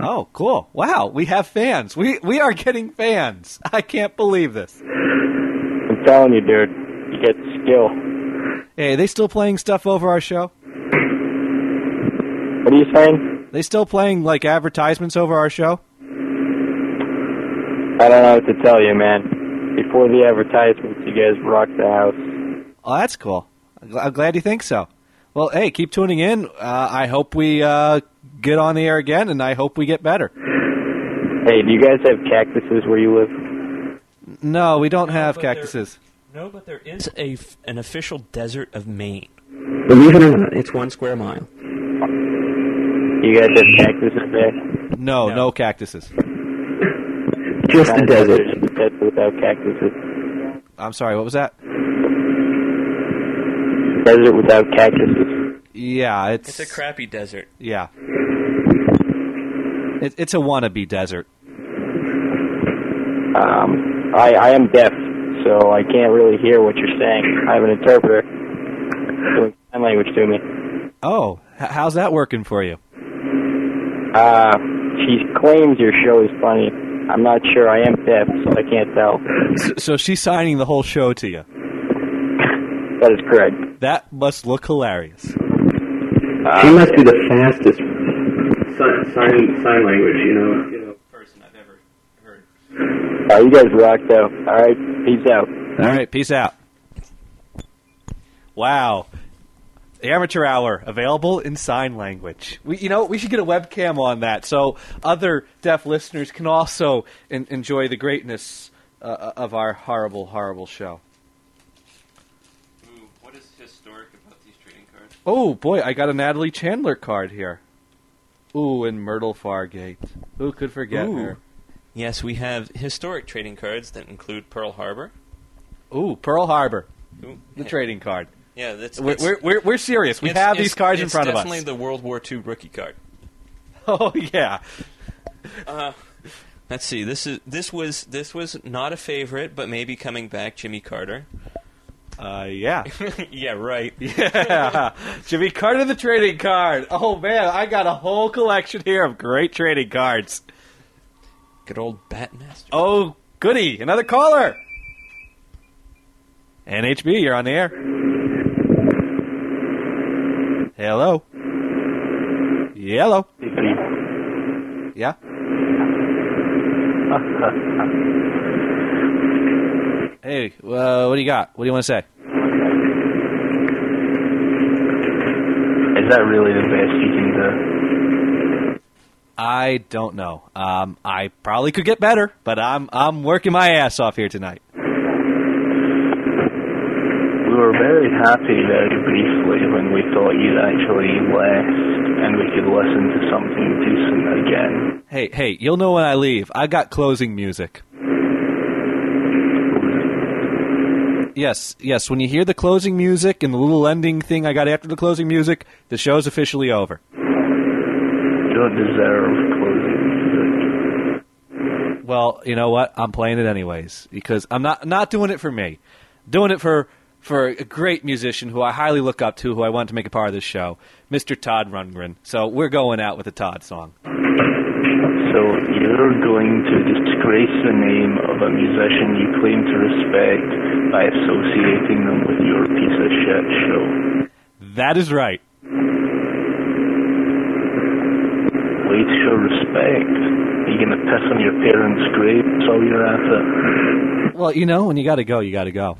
Oh, cool. Wow, we have fans. We we are getting fans. I can't believe this. I'm telling you, dude. You get skill. Hey, are they still playing stuff over our show? What are you saying? They still playing like advertisements over our show? I don't know what to tell you, man. Before the advertisements, you guys rocked the house. Oh, that's cool. I'm glad you think so. Well, hey, keep tuning in. Uh, I hope we uh, get on the air again, and I hope we get better. Hey, do you guys have cactuses where you live? No, we don't have but there- cactuses. No, but there is a f- an official desert of Maine. Believe it or not, it's one square mile. You guys have cactuses there? No, no, cactuses. Just the desert. Desert without cactuses. I'm sorry, what was that? Desert without cactuses. Yeah, it's It's a crappy desert. yeah. It, it's a wannabe desert. Um, I, I am deaf, so I can't really hear what you're saying. I have an interpreter doing sign language to me. Oh, h- how's that working for you? Uh, she claims your show is funny. I'm not sure. I am deaf, so I can't tell. So, so she's signing the whole show to you. That is correct. That must look hilarious. She must be the fastest sign, sign, sign language, you know. You know. Person I've ever heard. Uh, you guys rock, though. All right, peace out. All right, peace out. Wow. The amateur hour available in sign language. We, you know, we should get a webcam on that so other deaf listeners can also en- enjoy the greatness uh, of our horrible, horrible show. Ooh, what is historic about these trading cards? Oh boy, I got a Natalie Chandler card here. Ooh, and Myrtle Fargate. Who could forget Ooh. her? Yes, we have historic trading cards that include Pearl Harbor. Ooh, Pearl Harbor, Ooh, the yeah. trading card. Yeah, that's We're, we're, we're, we're serious. We it's- have it's- these cards in front of us. definitely the World War II rookie card. <laughs> Oh yeah. Uh, let's see. This is this was this was not a favorite, but maybe coming back. Jimmy Carter. Uh, yeah. <laughs> yeah, right. <laughs> Yeah, Jimmy Carter, the trading card. Oh man, I got a whole collection here of great trading cards. Good old Batmaster. Oh, goody! Another caller. NHB, you're on the air. Hello. Hello. Yeah. Hey, uh, what do you got? What do you want to say? Is that really the best you can do? I don't know. Um, I probably could get better, but I'm I'm working my ass off here tonight. We were very happy very briefly when we thought you'd actually left and we could listen to something decent again. Hey, hey, you'll know when I leave. I got closing music. Yes, yes. When you hear the closing music and the little ending thing I got after the closing music, the show's officially over. You don't deserve closing music. Well, you know what? I'm playing it anyways because I'm not not doing it for me. Doing it for for a great musician who I highly look up to, who I want to make a part of this show, Mr. Todd Rundgren. So we're going out with a Todd song. So you're going to disgrace the name of a musician you claim to respect by associating them with your piece of shit show. That is right. Way to show respect. Are you going to piss on your parents' grave? All you're after. Well, you know, when you got to go, you got to go.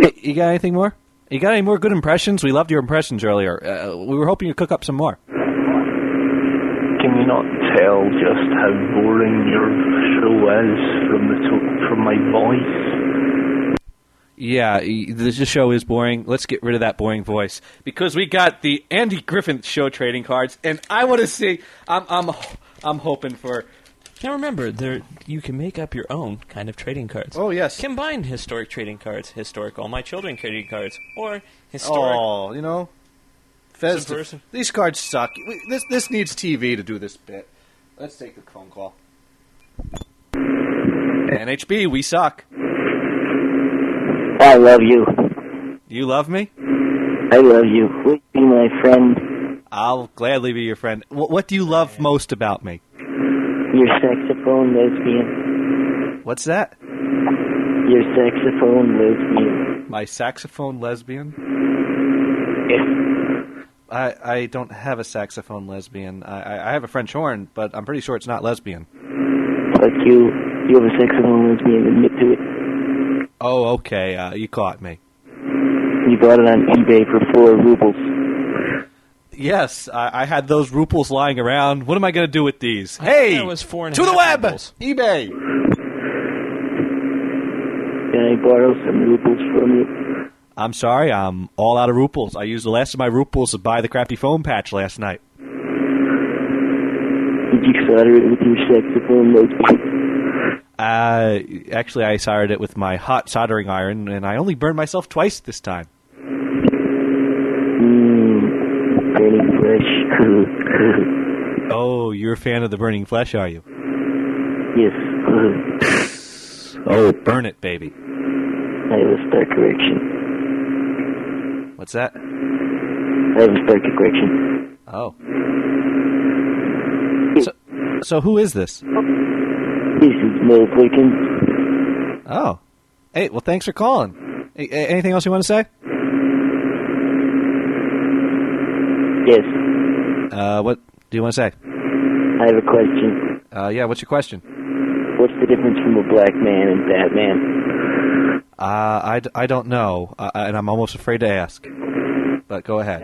Hey, you got anything more? You got any more good impressions? We loved your impressions earlier. Uh, we were hoping you'd cook up some more. Can you not tell just how boring your show is from the to- from my voice? Yeah, the show is boring. Let's get rid of that boring voice because we got the Andy Griffin show trading cards, and I want to see. I'm I'm I'm hoping for. Now remember, there you can make up your own kind of trading cards. Oh yes, combine historic trading cards, historic All My Children trading cards, or historic. Oh, you know, Fez, Some these cards suck. We- This this needs TV to do this bit. Let's take the phone call. NHB, we suck. I love you. You love me? I love you. Will you be my friend? I'll gladly be your friend. What, what do you love most about me? Your saxophone lesbian. What's that? Your saxophone lesbian. My saxophone lesbian? Yeah. I I don't have a saxophone lesbian. I I have a French horn, but I'm pretty sure it's not lesbian. Fuck you. You have a saxophone lesbian. Admit to it. Oh, okay. Uh, you caught me. You bought it on eBay for four rubles. Yes, I, I had those ruples lying around. What am I going to do with these? Hey, that was four and a to the half web, rubles. eBay. Can I borrow some rubles from you? I'm sorry, I'm all out of ruples. I used the last of my ruples to buy the crappy phone patch last night. Did you solder it with your saxophone lesbian? Uh, actually, I soldered it with my hot soldering iron, and I only burned myself twice this time. Mmm. Burning flesh. <laughs> Oh, you're a fan of the burning flesh, are you? yes. Oh, burn it, baby. I have a star correction. What's that? I have a star correction. Oh. So, so who is this? This is Mo Perkins. Oh. Hey, well, thanks for calling. A- anything else you want to say? Yes. Uh, what do you want to say? I have a question. Uh, yeah, what's your question? What's the difference from a black man and Batman? Uh, I don't know, uh, and I'm almost afraid to ask. But go ahead.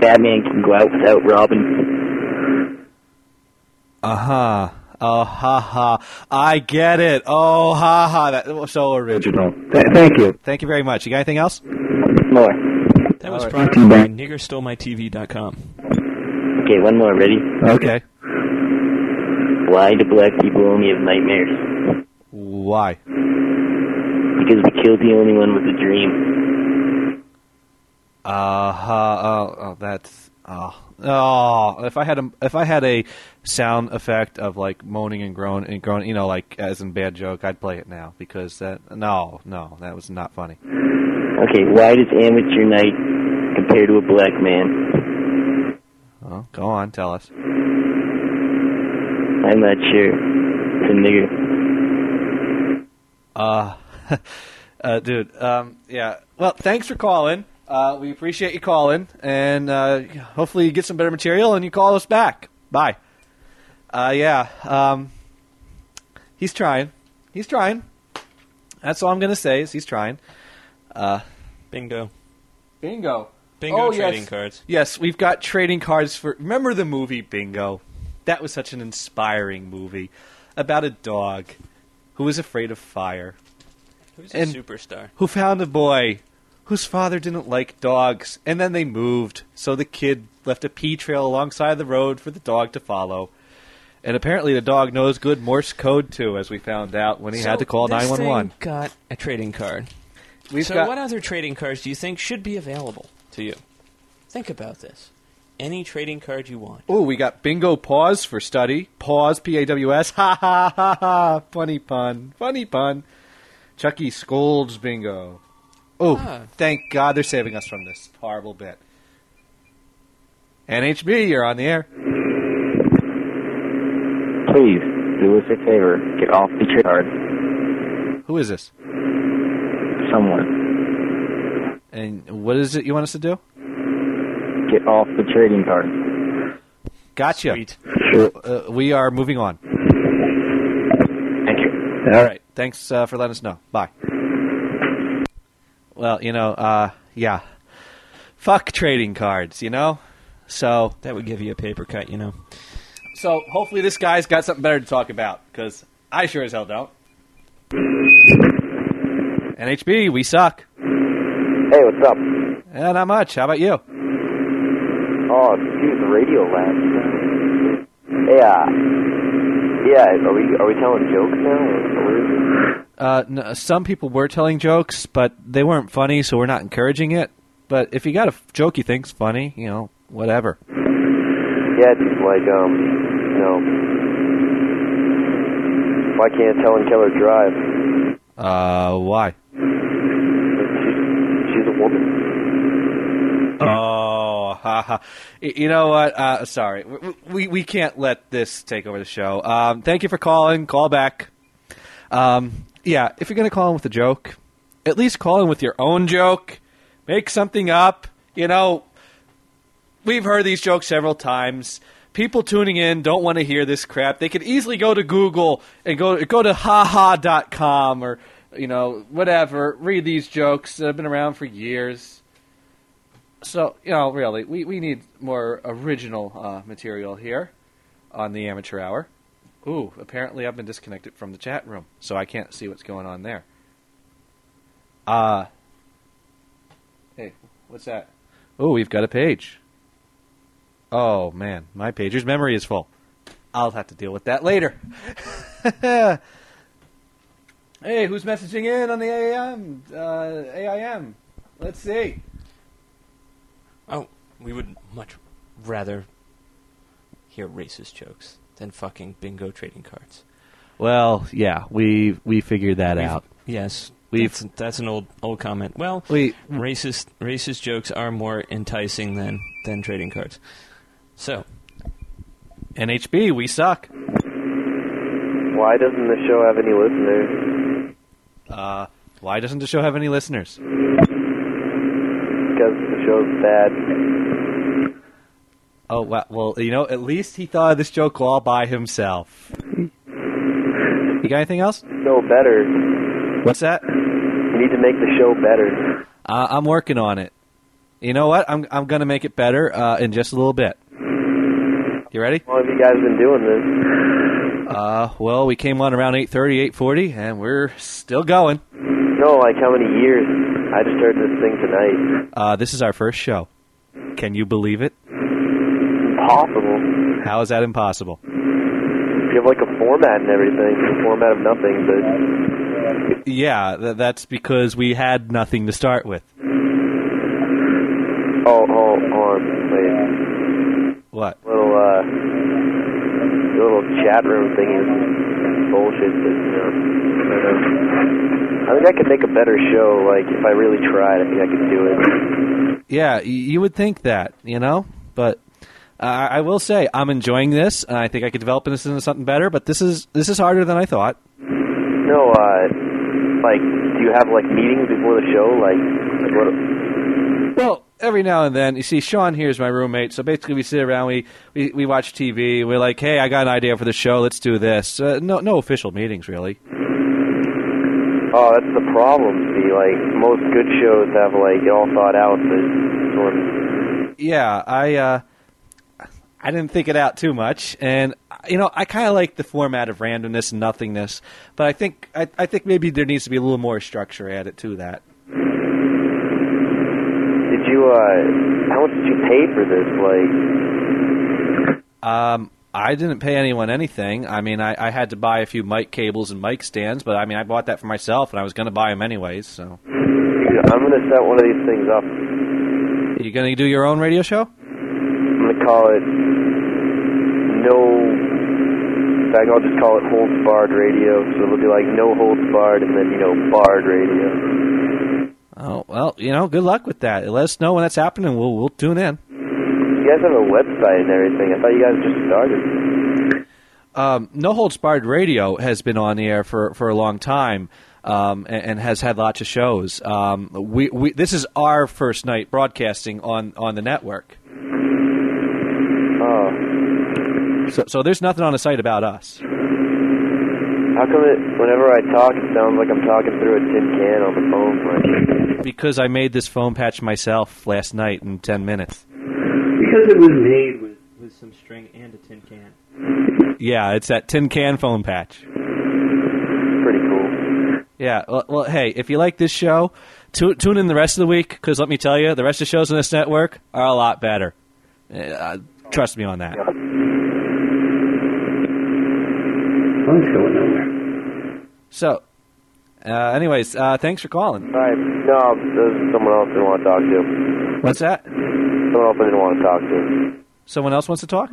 Batman can go out without Robin. Uh huh. Oh, ha ha. I get it. Oh, ha ha. That was so original. thank you. Thank you very much. You got anything else? More. That was All right. brought to you by niggerstolemytv.com. Okay, one more. Ready? Okay. Why do black people only have nightmares? Why? Because we killed the only one with a dream. Uh huh. Oh, oh, that's. Oh, oh. If I had a, if I had a sound effect of like moaning and groaning and groaning, you know, like as in bad joke, I'd play it now because that. No, no, that was not funny. Okay, why does amateur night compare to a black man? Oh, go on, tell us. I'm not sure. It's a nigger. Uh, <laughs> uh, dude. Um, yeah. Well, thanks for calling. Uh, we appreciate you calling, and uh, hopefully you get some better material and you call us back. Bye. Uh, yeah. Um, he's trying. He's trying. That's all I'm gonna say. Is he's trying. Uh, Bingo. bingo. Bingo Oh, trading yes. cards. Yes, we've got trading cards for. Remember the movie Bingo? That was such an inspiring movie about a dog who was afraid of fire. Who's And- a superstar? who found a boy whose father didn't like dogs, and then they moved, so the kid left a pea trail alongside the road for the dog to follow. And apparently, the dog knows good Morse code too, as we found out when he So had to call nine one one. Got a trading card. We've so, got- what other trading cards do you think should be available to you? Think about this. Any trading card you want. Oh, we got Bingo Pause for study. Pause, P A W S. Ha ha ha ha. Funny pun. Funny pun. Chucky scolds Bingo. Oh, Ah. thank God they're saving us from this horrible bit. NHB, you're on the air. Please do us a favor. Get off the trade card. Who is this? Someone. And what is it you want us to do? Get off the trading card. Gotcha. Uh, we are moving on. Thank you. All right. Thanks uh, for letting us know. Bye. Well, you know, uh, yeah. Fuck trading cards, you know? So. That would give you a paper cut, you know. So hopefully this guy's got something better to talk about, because I sure as hell don't. NHB, we suck. Hey, what's up? Yeah, not much. How about you? Oh, excuse the radio last. Yeah. Yeah, are we are we telling jokes now? Or where is it? Uh, n- some people were telling jokes, but they weren't funny, so we're not encouraging it. But if you got a joke you think's funny, you know, whatever. Yeah, it's like, um, you know, why can't Helen Keller drive? Uh, why? Oh, <laughs> haha. You know what? Uh, sorry, we, we can't let this take over the show. Um, thank you for calling. Call back. Um, yeah, if you're gonna call in with a joke, at least call in with your own joke. Make something up. You know, we've heard these jokes several times. People tuning in don't want to hear this crap. They could easily go to Google and go go to haha.com or you know whatever. Read these jokes that have been around for years. So you know, really, we, we need more original uh, material here on the amateur hour. Ooh, apparently I've been disconnected from the chat room, so I can't see what's going on there. Uh hey, what's that? Oh, we've got a page. Oh man, my pager's memory is full. I'll have to deal with that later. <laughs> hey, who's messaging in on the AIM? Uh, AIM. Let's see. Oh, we would much rather hear racist jokes than fucking bingo trading cards. Well, yeah, we we figured that We've- out. Yes, We've- that's, that's an old old comment. Well, We- racist racist jokes are more enticing than than trading cards. So, NHB, we suck. Why doesn't the show have any listeners? Uh, why doesn't the show have any listeners? Because the show's bad. Oh, well, well, you know, at least he thought of this joke all by himself. <laughs> You got anything else? No, better. What's that? You need to make the show better. Uh, I'm working on it. You know what? I'm I'm gonna make it better uh, in just a little bit. You ready? How long have you guys been doing this? Uh, well, we came on around 8:30, 8:40, and we're still going. No, like how many years? I just heard this thing tonight. Uh, this is our first show. Can you believe it? Impossible. How is that impossible? You have like a format and everything. A format of nothing, but Yeah, th- that's because we had nothing to start with. oh, hold on, wait. What? Little uh, little chat room thing is bullshit. But you know, I don't know. I think I could make a better show. Like if I really tried, I think I could do it. Yeah, you would think that, you know, but uh, I will say I'm enjoying this, and I think I could develop this into something better. But this is this is harder than I thought. No, uh, like do you have like meetings before the show? Like, like what? Every now and then, you see, Sean here is my roommate, so basically we sit around, we, we, we watch TV, we're like, hey, I got an idea for the show, let's do this. Uh, no, no official meetings, really. Oh, that's the problem. See, like most good shows have like it all thought out, but this one Yeah, I, uh, I didn't think it out too much, and you know, I kind of like the format of randomness and nothingness, but I think I, I think maybe there needs to be a little more structure added to that. Uh, how much did you pay for this? Like, Um, I didn't pay anyone anything. I mean, I, I had to buy a few mic cables and mic stands, but I mean, I bought that for myself, and I was going to buy them anyways. So, I'm gonna set one of these things up. you going to do your own radio show? I'm gonna call it no. In fact, I'll just call it Holds Barred Radio. So it'll be like no holds barred, and then you know barred radio. Oh well, you know, good luck with that. Let us know when that's happening. We'll we'll tune in. You guys have a website and everything. I thought you guys just started. Um, no Holds Barred Radio has been on the air for, for a long time um, and, and has had lots of shows. Um, we, we this is our first night broadcasting on, on the network. Oh, So so there's nothing on the site about us. How come it? Whenever I talk, it sounds like I'm talking through a tin can on the phone. Like, Because I made this phone patch myself last night in ten minutes. Because it was made with, with some string and a tin can. Yeah, it's that tin can phone patch. pretty cool. Yeah. Well, well hey, if you like this show, tu- tune in the rest of the week because let me tell you, the rest of the shows on this network are a lot better. Uh, trust me on that. Well, it's going nowhere. So, uh, anyways, uh, thanks for calling. All right, no, there's someone else I want to talk to. What's that? Someone else I didn't want to talk to. Someone else wants to talk?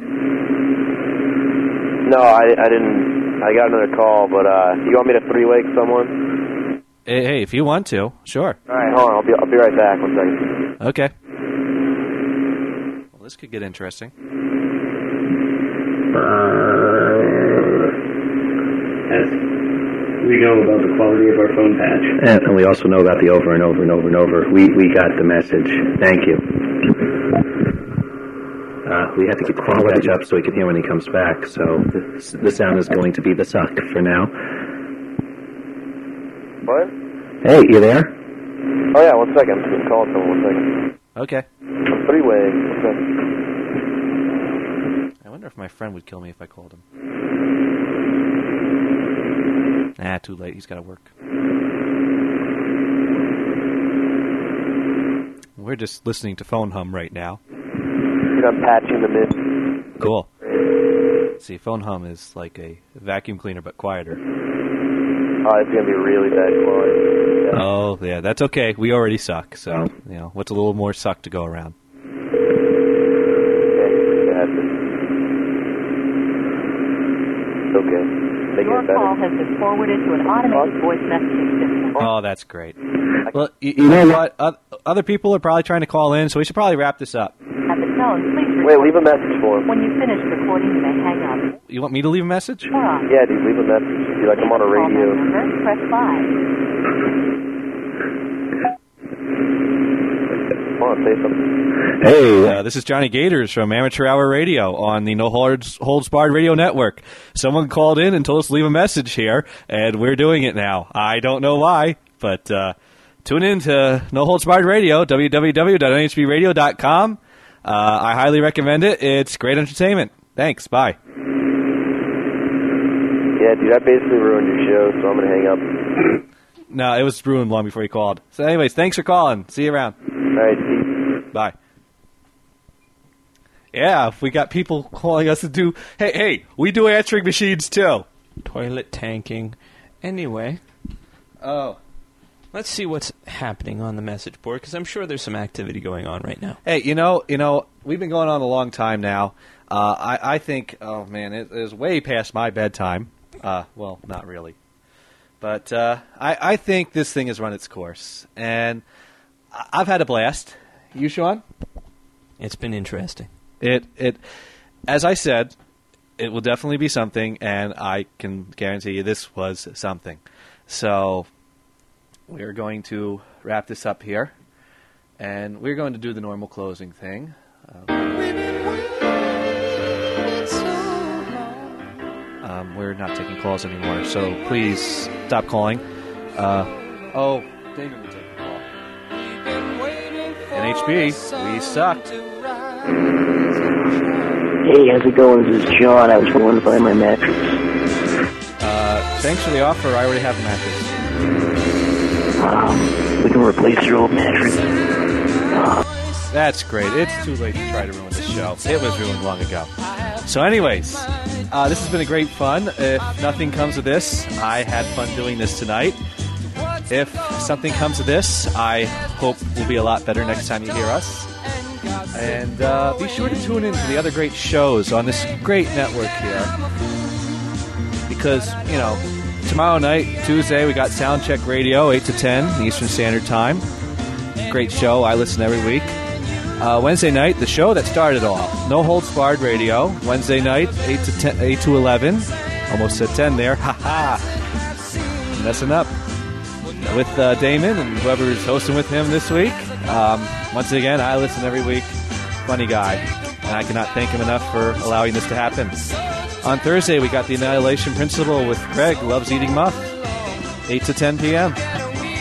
No, I, I didn't. I got another call, but uh, you want me to three-way someone? Hey, hey, if you want to, sure. All right, hold on. I'll be I'll be right back. One second. Okay. Well, this could get interesting. As we know about the quality of our phone patch. And, and we also know about the over and over and over and over. We we got the message. Thank you. Uh, we have to keep the quality up so we can hear when he comes back. So the, the sound is going to be the suck for now. What? Hey, you there? Oh yeah, one second. I'm just calling someone. One second. Okay. I'm three-way. One second. I wonder if my friend would kill me if I called him. Nah, too late. He's got to work. We're just listening to phone hum right now. I'm patching them in. Cool. See, phone hum is like a vacuum cleaner but quieter. Oh, it's gonna be really bad quality. Yeah. Oh, yeah, that's okay. We already suck, so you know what's a little more suck to go around. Okay. Making Your it better. call has been forwarded to an automated voice messaging system. Oh, that's great. Well, you, you know what? Oth- Other people are probably trying to call in, so we should probably wrap this up. At the tone, please Wait, leave a message for him. When you finish recording, you may hang up. You want me to leave a message? Yeah, dude, leave a message. Be like, I'm on a radio. Number, press 5. On, say something. Hey, uh, this is Johnny Gators from Amateur Hour Radio on the No Holds, Holds Barred Radio Network. Someone called in and told us to leave a message here, and we're doing it now. I don't know why, but uh, tune in to No Holds Barred Radio, www.nhbradio.com. Uh, I highly recommend it. It's great entertainment. Thanks. Bye. Yeah, dude, I basically ruined your show, so I'm gonna hang up. <coughs> No, it was ruined long before you called. So, anyways, thanks for calling. See you around. All right, Bye. Yeah, if we got people calling us to do. Hey, hey, we do answering machines too. Toilet tanking. Anyway. Oh. Let's see what's happening on the message board because I'm sure there's some activity going on right now. Hey, you know, you know, we've been going on a long time now. Uh, I, I think, oh man, it is way past my bedtime. Uh, well, not really, but uh, I, I think this thing has run its course, and I've had a blast. You, Sean? It's been interesting. It, it, as I said, it will definitely be something, and I can guarantee you this was something. So, we're going to wrap this up here, and we're going to do the normal closing thing. Um, we're not taking calls anymore, so please stop calling. Uh, oh, David NHB, we sucked. Hey, how's it going? This is John. I was going to buy my mattress. Uh, thanks for the offer. I already have a mattress. Um, we can replace your old mattress. That's great. It's too late to try to ruin the show. It was ruined long ago. So, anyways, uh, this has been a great fun. If nothing comes of this, I had fun doing this tonight. If something comes of this, I hope we'll be a lot better next time you hear us. And uh, be sure to tune in to the other great shows on this great network here. Because, you know, tomorrow night, Tuesday, we got Soundcheck Radio, 8 to 10 Eastern Standard Time. Great show. I listen every week. Uh, Wednesday night, the show that started all. No Holds Barred Radio. Wednesday night, 8 to 10, 8 to 11. Almost said 10 there. Ha ha. Messing up. With uh, Damon and whoever's hosting with him this week. Um, once again, I listen every week. Funny guy. And I cannot thank him enough for allowing this to happen. On Thursday, we got the Annihilation Principle with Greg, Loves Eating Muff. 8 to 10 p.m.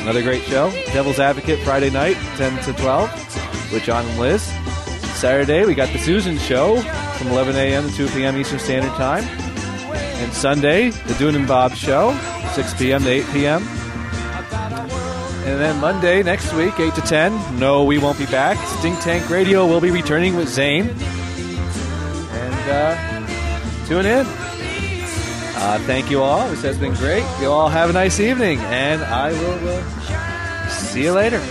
Another great show. Devil's Advocate Friday night, 10 to 12 with John and Liz. Saturday, we got the Susan Show from 11 a.m. to 2 p.m. Eastern Standard Time. And Sunday, the Dune and Bob Show, 6 p.m. to 8 p.m. And then Monday next week, 8 to 10. No, we won't be back. Stink Tank Radio will be returning with Zane. And uh, tune in. Uh, thank you all. This has been great. You all have a nice evening, and I will uh, see you later.